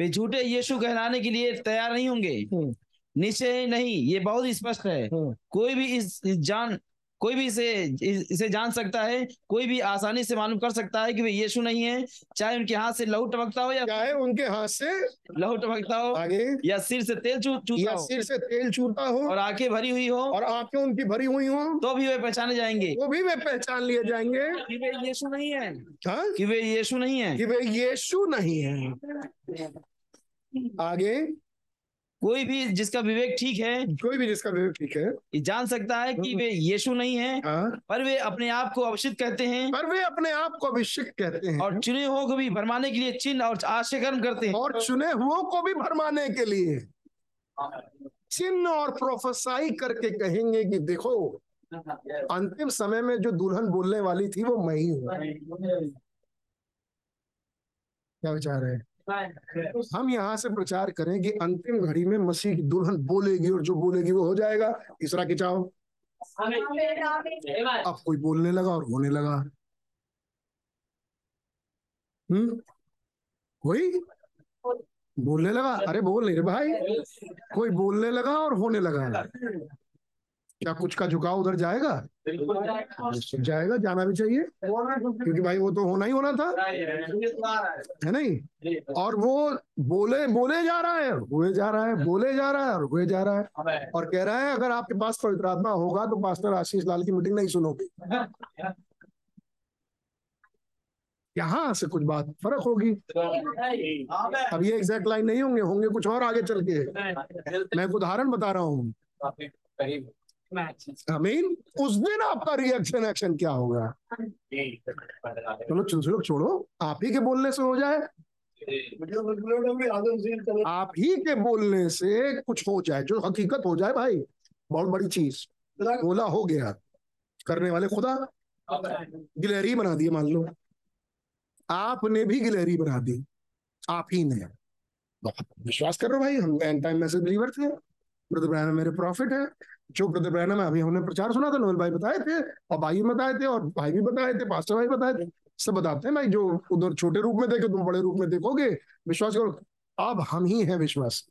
वे झूठे यीशु कहलाने के लिए तैयार नहीं होंगे। हम्म। निश्चय नहीं ये बहुत स्पष्ट है। हम्म। कोई भी इस, इस जान कोई भी इसे इसे जान सकता है कोई भी आसानी से मालूम कर सकता है कि वे यीशु नहीं है चाहे उनके हाथ से लहू टपकता हो या चाहे उनके हाथ से लहू टपकता हो आगे या सिर से तेल चूता या सिर से तेल छूटा हो और आँखें भरी हुई हो। और आँखें उनकी भरी हुई हो। तो भी वे पहचाने जाएँगे। वो भी वे पहचान लिए जाएँगे। कि वे यीशु नहीं है। हाँ? कि वे यीशु नहीं है। कि वे यीशु नहीं है। आगे। कोई भी जिसका विवेक ठीक है कोई भी जिसका विवेक ठीक है। ये जान सकता है कि वे यीशु नहीं है हाँ। पर वे अपने आप को अवशित कहते हैं। पर वे अपने आप को अभिषेक कहते हैं। और चुने हुओं को भी भरमाने के लिए चिन्ह और आश्चर्य करते हैं। और चुने हुओं को भी भरमाने के लिए। चिन्ह और प्रोफेसाई करके कहेंगे कि देखो अंतिम समय में जो दुल्हन बोलने वाली थी वो मैं ही हूँ। क्या विचार है? हम यहाँ से प्रचार करें कि अंतिम घड़ी में मसीह की दुल्हन बोलेगी और जो बोलेगी वो हो जाएगा। तीसरा खिंचाओ अब कोई बोलने लगा और होने लगा। हम्म? कोई? बोलने लगा? अरे बोल नहीं रे भाई। कोई बोलने लगा और होने लगा। क्या कुछ का झुकाव उधर जाएगा? जाएगा। जाना भी चाहिए। क्योंकि भाई वो तो होना ही होना था। है। नहीं? और वो बोले बोले जा रहा है हुए जा रहा है बोले जा रहा है और हुए जा रहा है। और कह रहा है अगर आपके पास पवित्र आत्मा होगा तो पास्टर आशीष लाल की मीटिंग नहीं सुनोगे। यहाँ से कुछ बात फ़र्क होगी। अब। ये एग्जैक्ट लाइन नहीं होंगे होंगे कुछ और आगे चल के। मैं एक उदाहरण बता रहा हूँ। अमीन उस दिन आपका रिएक्शन एक्शन क्या होगा? चलो चलो छोड़ो। आप ही के बोलने से हो जाए। आप ही के बोलने से कुछ हो जाए, जो हकीकत हो जाए भाई। बहुत बड़ी चीज़। बोला हो गया। करने वाले खुदा, गिलहरी बना दिए मान लो। आपने भी गिलहरी बना दी। आप ही ने। विश्वास कर रहे भाई, हम एंड टाइम मैसेज बिलीवर थे। ब्रदर ब्रैनम मेरे प्रॉफिट है। जो ब्रदर है अभी हमने प्रचार सुना था नोएल भाई बताए थे, और भाई भी बताए थे, और भाई भी बताए थे, पास्टर भाई बताए थे, सब बताते हैं भाई, जो उधर छोटे रूप में देखे, तुम बड़े रूप में देखोगे, विश्वास करो, अब हम ही हैं विश्वास।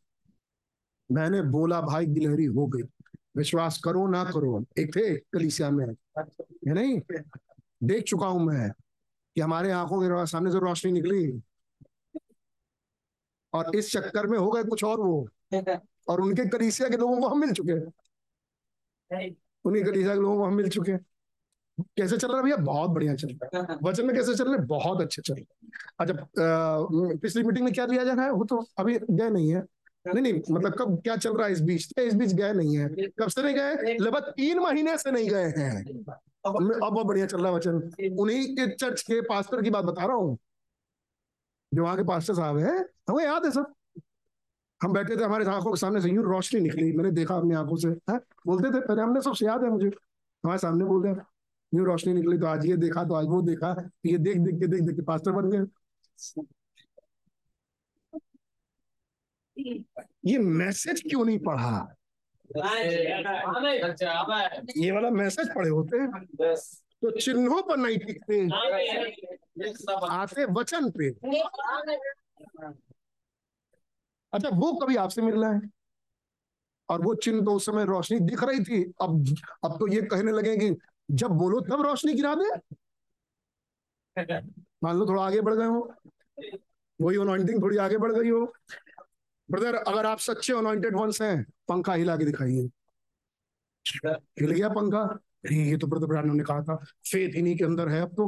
मैंने बोला, भाई, गिलहरी हो गई। विश्वास करो ना करो एक थे, कलिसिया में है। नहीं? देख चुका हूँ मैं कि हमारे आँखों के सामने से रोशनी निकली। और इस चक्कर में हो गए कुछ और वो, और उनके कलिसिया के लोगों को हम मिल चुके हैं। उन्हीं कलीसिया के लोगों को हम मिल चुके हैं। कैसे चल रहा है भैया? बहुत बढ़िया चल रहा है। वचन में कैसे चल रहे हैं? बहुत अच्छे चल रहे हैं। अच्छा पिछली मीटिंग में क्या लिया जा रहा है? वो तो अभी गए नहीं है। नहीं नहीं मतलब कब क्या चल रहा है इस बीच? इस बीच गए नहीं है। कब से नहीं गए? लगभग तीन महीने से नहीं गए हैं। अब अब बहुत बढ़िया चल रहा है वचन। उन्हीं के चर्च के पास्टर की बात बता रहा हूँ। जो वहाँ के पास्टर साहब है हमें याद है सब। हम बैठे थे हमारे आँखों के सामने से यूँ रोशनी निकली। मैंने देखा अपनी आँखों से। है बोलते थे पहले हमने सबसे याद है मुझे। हमारे सामने बोल रहे यूँ रोशनी निकली तो आज ये देखा तो आज वो देखा ये देख देख के देख देख के पास्टर बन गए। ये मैसेज क्यों नहीं पढ़ा? ये वाला मैसेज पढ़े होते हैं। तो चिन्हों पर नहीं टिकते। आते वचन पे। अच्छा वो कभी आपसे मिल रहा है? और वो चिन्ह तो उस समय रोशनी दिख रही थी। अब अब तो ये कहने लगे कि जब बोलो तब रोशनी गिरा दे। मान लो थोड़ा आगे बढ़ गए हो। वही अनॉइंटिंग थोड़ी आगे बढ़ गई हो। ब्रदर अगर आप सच्चे अनॉइंटेड वंस हैं, पंखा हिला के दिखाइए। हिल गया पंखा? ये तो ब्रदर ब्रांड ने कहा था। फेथ इन्हीं के अंदर है अब तो।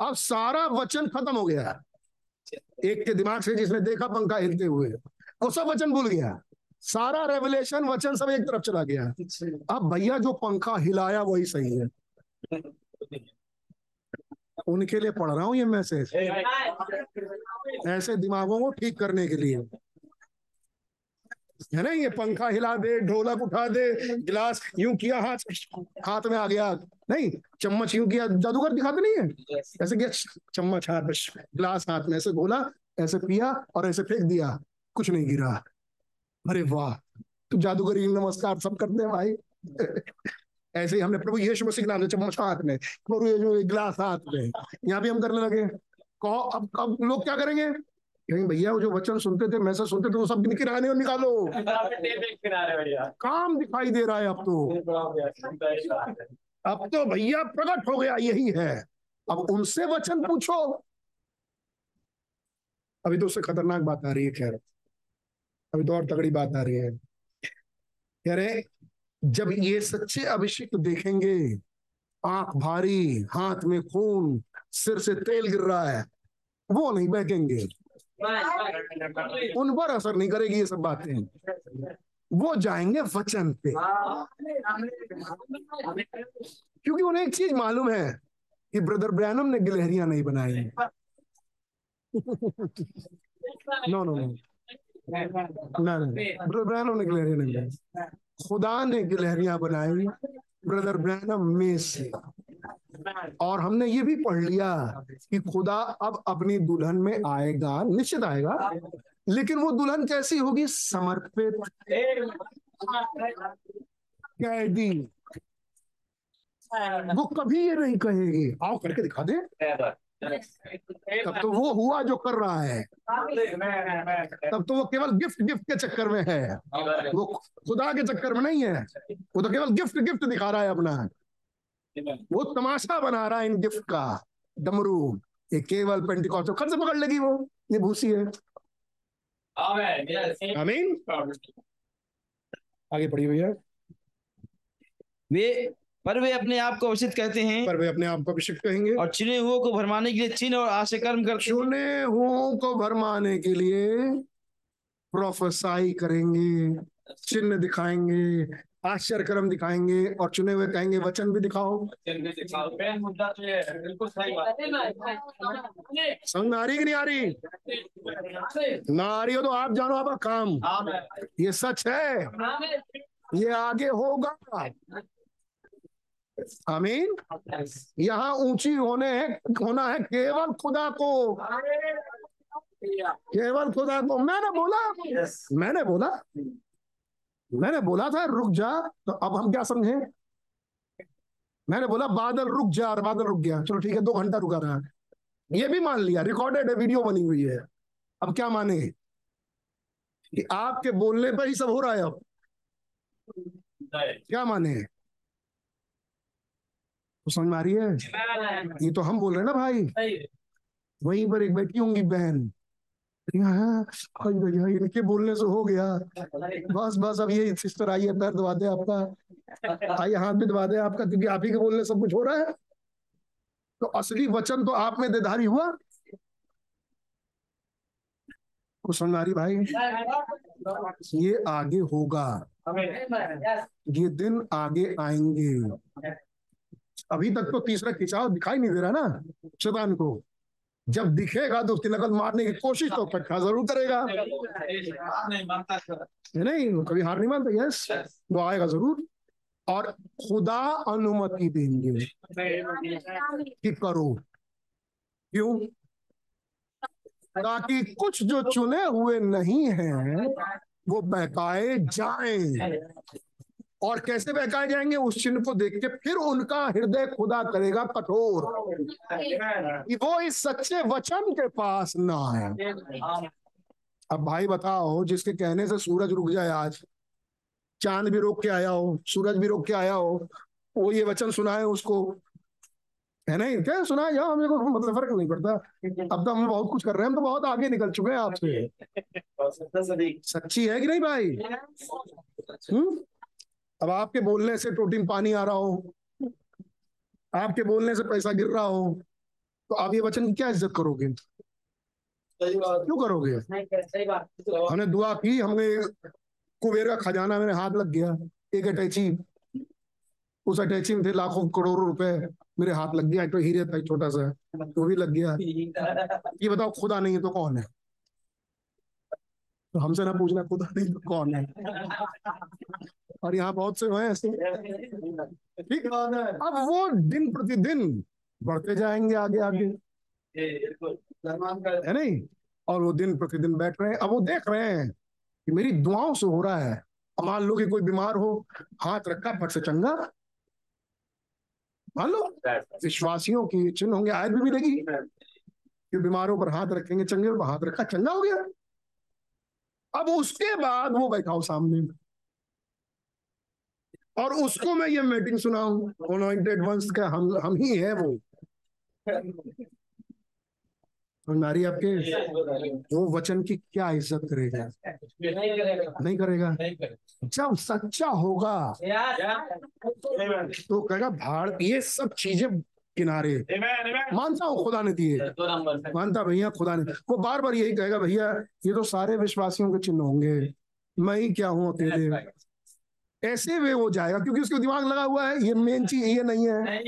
अब सारा वचन खत्म हो गया। एक के दिमाग से जिसने देखा पंखा हिलते हुए। वो सब वचन भूल गया। सारा रेवलेशन वचन सब एक तरफ़ चला गया। अब भैया जो पंखा हिलाया वही सही है। उनके लिए पढ़ रहा हूँ ये मैसेज ऐसे दिमागों को ठीक करने के लिए। है ना ये पंखा हिला दे ढोलक उठा दे गिलास यूँ किया हाथ हाथ में आ गया। नहीं चम्मच यूँ किया जादूगर दिखाते नहीं है? ऐसे किया चम्मच हाथ में गिलास हाथ में ऐसे घोला ऐसे पिया और ऐसे फेंक दिया। कुछ नहीं गिरा। अरे वाह तू जादूगरी नमस्कार सब करते हैं भाई। ऐसे ही हमने प्रभु यीशु मसीह के नाम से चम्मच हाथ में प्रभु यीशु गिलास हाथ में यहाँ भी हम करने लगे। कहो अब अब लोग क्या करेंगे? कहेंगे भैया, वो जो वचन सुनते थे, मैसेज सुनते थे, वो सब किराने और निकालो। काम दिखाई दे रहा है अब तो। अब तो भैया प्रकट हो गया, यही है। अब उनसे वचन पूछो। अभी तो उससे खतरनाक बात आ रही है, खैर। अभी तो और तगड़ी बात आ रही है। कह रहे, जब ये सच्चे अभिषेक देखेंगे, आँख भारी, हाथ में खून, सिर से तेल गिर रहा है, वो नहीं बहकेंगे। उन पर असर नहीं करेगी ये सब बातें। वो जाएँगे वचन पे। क्योंकि उन्हें एक चीज़ मालूम है कि ब्रदर ब्रैनम ने गिलहरियाँ नहीं बनाई। हैं नो नो नो ना ना ब्रदर ब्रैनम ने गिलहरियाँ नहीं बनाई। खुदा ने गिलहरियाँ बनाई ब्रदर ब्रैनम में से। और हमने ये भी पढ़ लिया कि खुदा अब अपनी दुल्हन में आएगा, निश्चित आएगा। लेकिन वो दुल्हन कैसी होगी? समर्पित, कैदी। वो कभी ये नहीं कहेगी। आओ करके दिखा दे। तब तो वो हुआ जो कर रहा है। तब तो वो केवल गिफ्ट गिफ्ट के चक्कर में है। वो खुदा के चक्कर में नहीं है। वो तो केवल गिफ्ट गिफ्ट दिखा रहा है अपना। वो तमाशा बना रहा है इन गिफ्ट का। डमरू ये केवल पेंटिकॉस्ट खर से पकड़ लेगी वो ये भूसी है। आमीन आगे पढ़िए भैया। वे पर वे अपने आप को अवसित कहते हैं पर वे अपने आप को अभिषेक कहेंगे। और चुने हुओं को भरमाने के लिए चिन्ह और आशय कर्म करते हैं। चुने हुओं को भरमाने के लिए प्रोफेसाई करेंगे चिन्ह दिखाएँगे आश्चर्य कर्म दिखाएँगे और चुने हुए कहेंगे वचन भी दिखाओ। मुद्दा तो ये है, बिल्कुल सही बात। समझ में आ रही कि नहीं आ रही? ना आ रही हो तो आप जानो आपका काम। ये सच है। ये आगे होगा। आमीन। यहाँ ऊँची होने है होना है केवल खुदा को। केवल खुदा को। मैंने बोला। मैंने बोला। मैंने बोला था रुक जा। तो अब हम क्या समझे? मैंने बोला बादल रुक जा और बादल रुक गया। चलो ठीक है दो घंटा रुका रहा। ये भी मान लिया रिकॉर्डेड है वीडियो बनी हुई है। अब क्या माने? कि आपके बोलने पर ही सब हो रहा है अब। क्या माने? तो समझ में आ रही है? ये तो हम बोल रहे हैं ना भाई। वहीं पर एक बैठी होंगी बहन। इनके बोलने से हो गया। बस बस, अब ये सिस्टर आइए पैर दबा दे आपका। आइए, हाथ भी दबा दे आपका, क्योंकि आप ही के बोलने सब कुछ हो रहा है। तो असली वचन तो आप में देधारी हुआ। कुछ भाई? ये आगे होगा। ये दिन आगे आएँगे। अभी तक तो तीसरा खिंचाव दिखाई नहीं दे रहा ना, शैतान को। जब दिखेगा तो उसकी नकल मारने की कोशिश तो पक्का ज़रूर करेगा। नहीं वो कभी हार नहीं मानता। यस वो आएगा ज़रूर। और खुदा अनुमति देंगे कि करो। क्यों? ताकि कुछ जो चुने हुए नहीं हैं, वो बहकाए जाएँ। और कैसे बहकाए जाएँगे? उस चिन्ह को देख के फिर उनका हृदय खुदा करेगा कठोर। कि वो इस सच्चे वचन के पास ना है अब भाई बताओ जिसके कहने से सूरज रुक जाए आज चाँद भी रोक के आया हो सूरज भी रोक के आया हो वो ये वचन सुनाए उसको। है नहीं? क्या सुना जाओ हमें को मतलब फ़र्क नहीं पड़ता। अब तो हम बहुत कुछ कर रहे हैं हम तो बहुत आगे निकल चुके हैं आपसे। सच्ची है कि नहीं भाई? हम्म? अब आपके बोलने से टोटी में पानी आ रहा हो। आपके बोलने से पैसा गिर रहा हो। तो आप ये वचन की क्या इज़्ज़त करोगे? क्यों करोगे? हमने दुआ की हमने कुबेर का खजाना मेरे हाथ लग गया। एक अटैची उस अटैची में थे लाखों करोड़ों रुपए। मेरे हाथ लग गया तो हीरे था छोटा सा वो भी लग गया। ये बताओ खुदा नहीं है तो कौन है? तो हमसे ना पूछना खुदा नहीं तो कौन है? और यहाँ बहुत से हैं ऐसे। ठीक अब वो दिन प्रतिदिन बढ़ते जाएँगे आगे आगे। है नहीं? और वो दिन प्रतिदिन बैठ रहे हैं। अब वो देख रहे हैं कि मेरी दुआओं से हो रहा है। मान लो कि कोई बीमार हो, हाथ रखा फट से चंगा। मान लो, विश्वासियों की चिन्ह होंगे, आयत भी मिलेगी। कि बीमारों पर हाथ रखेंगे चंगे पर हाथ रखा चंगा हो गया। अब उसके बाद वो बैठा हो सामने। और उसको मैं ये मीटिंग सुनाऊं। वंस का हम हम ही है वो। नारी आपके वो वचन की क्या इज़्ज़त करेगा? नहीं करेगा? जब सच्चा होगा। तो कहेगा, भाड़, ये सब चीज़ें किनारे। मानता हूँ खुदा ने दिए। मानता भैया, खुदा ने। वो बार बार यही कहेगा, भैया, ये तो सारे विश्वासियों के चिन्ह होंगे। मैं ही क्या हूँ अकेले? ऐसे वे हो जाएगा, क्योंकि उसके दिमाग लगा हुआ है, ये मेन चीज़, ये नहीं है।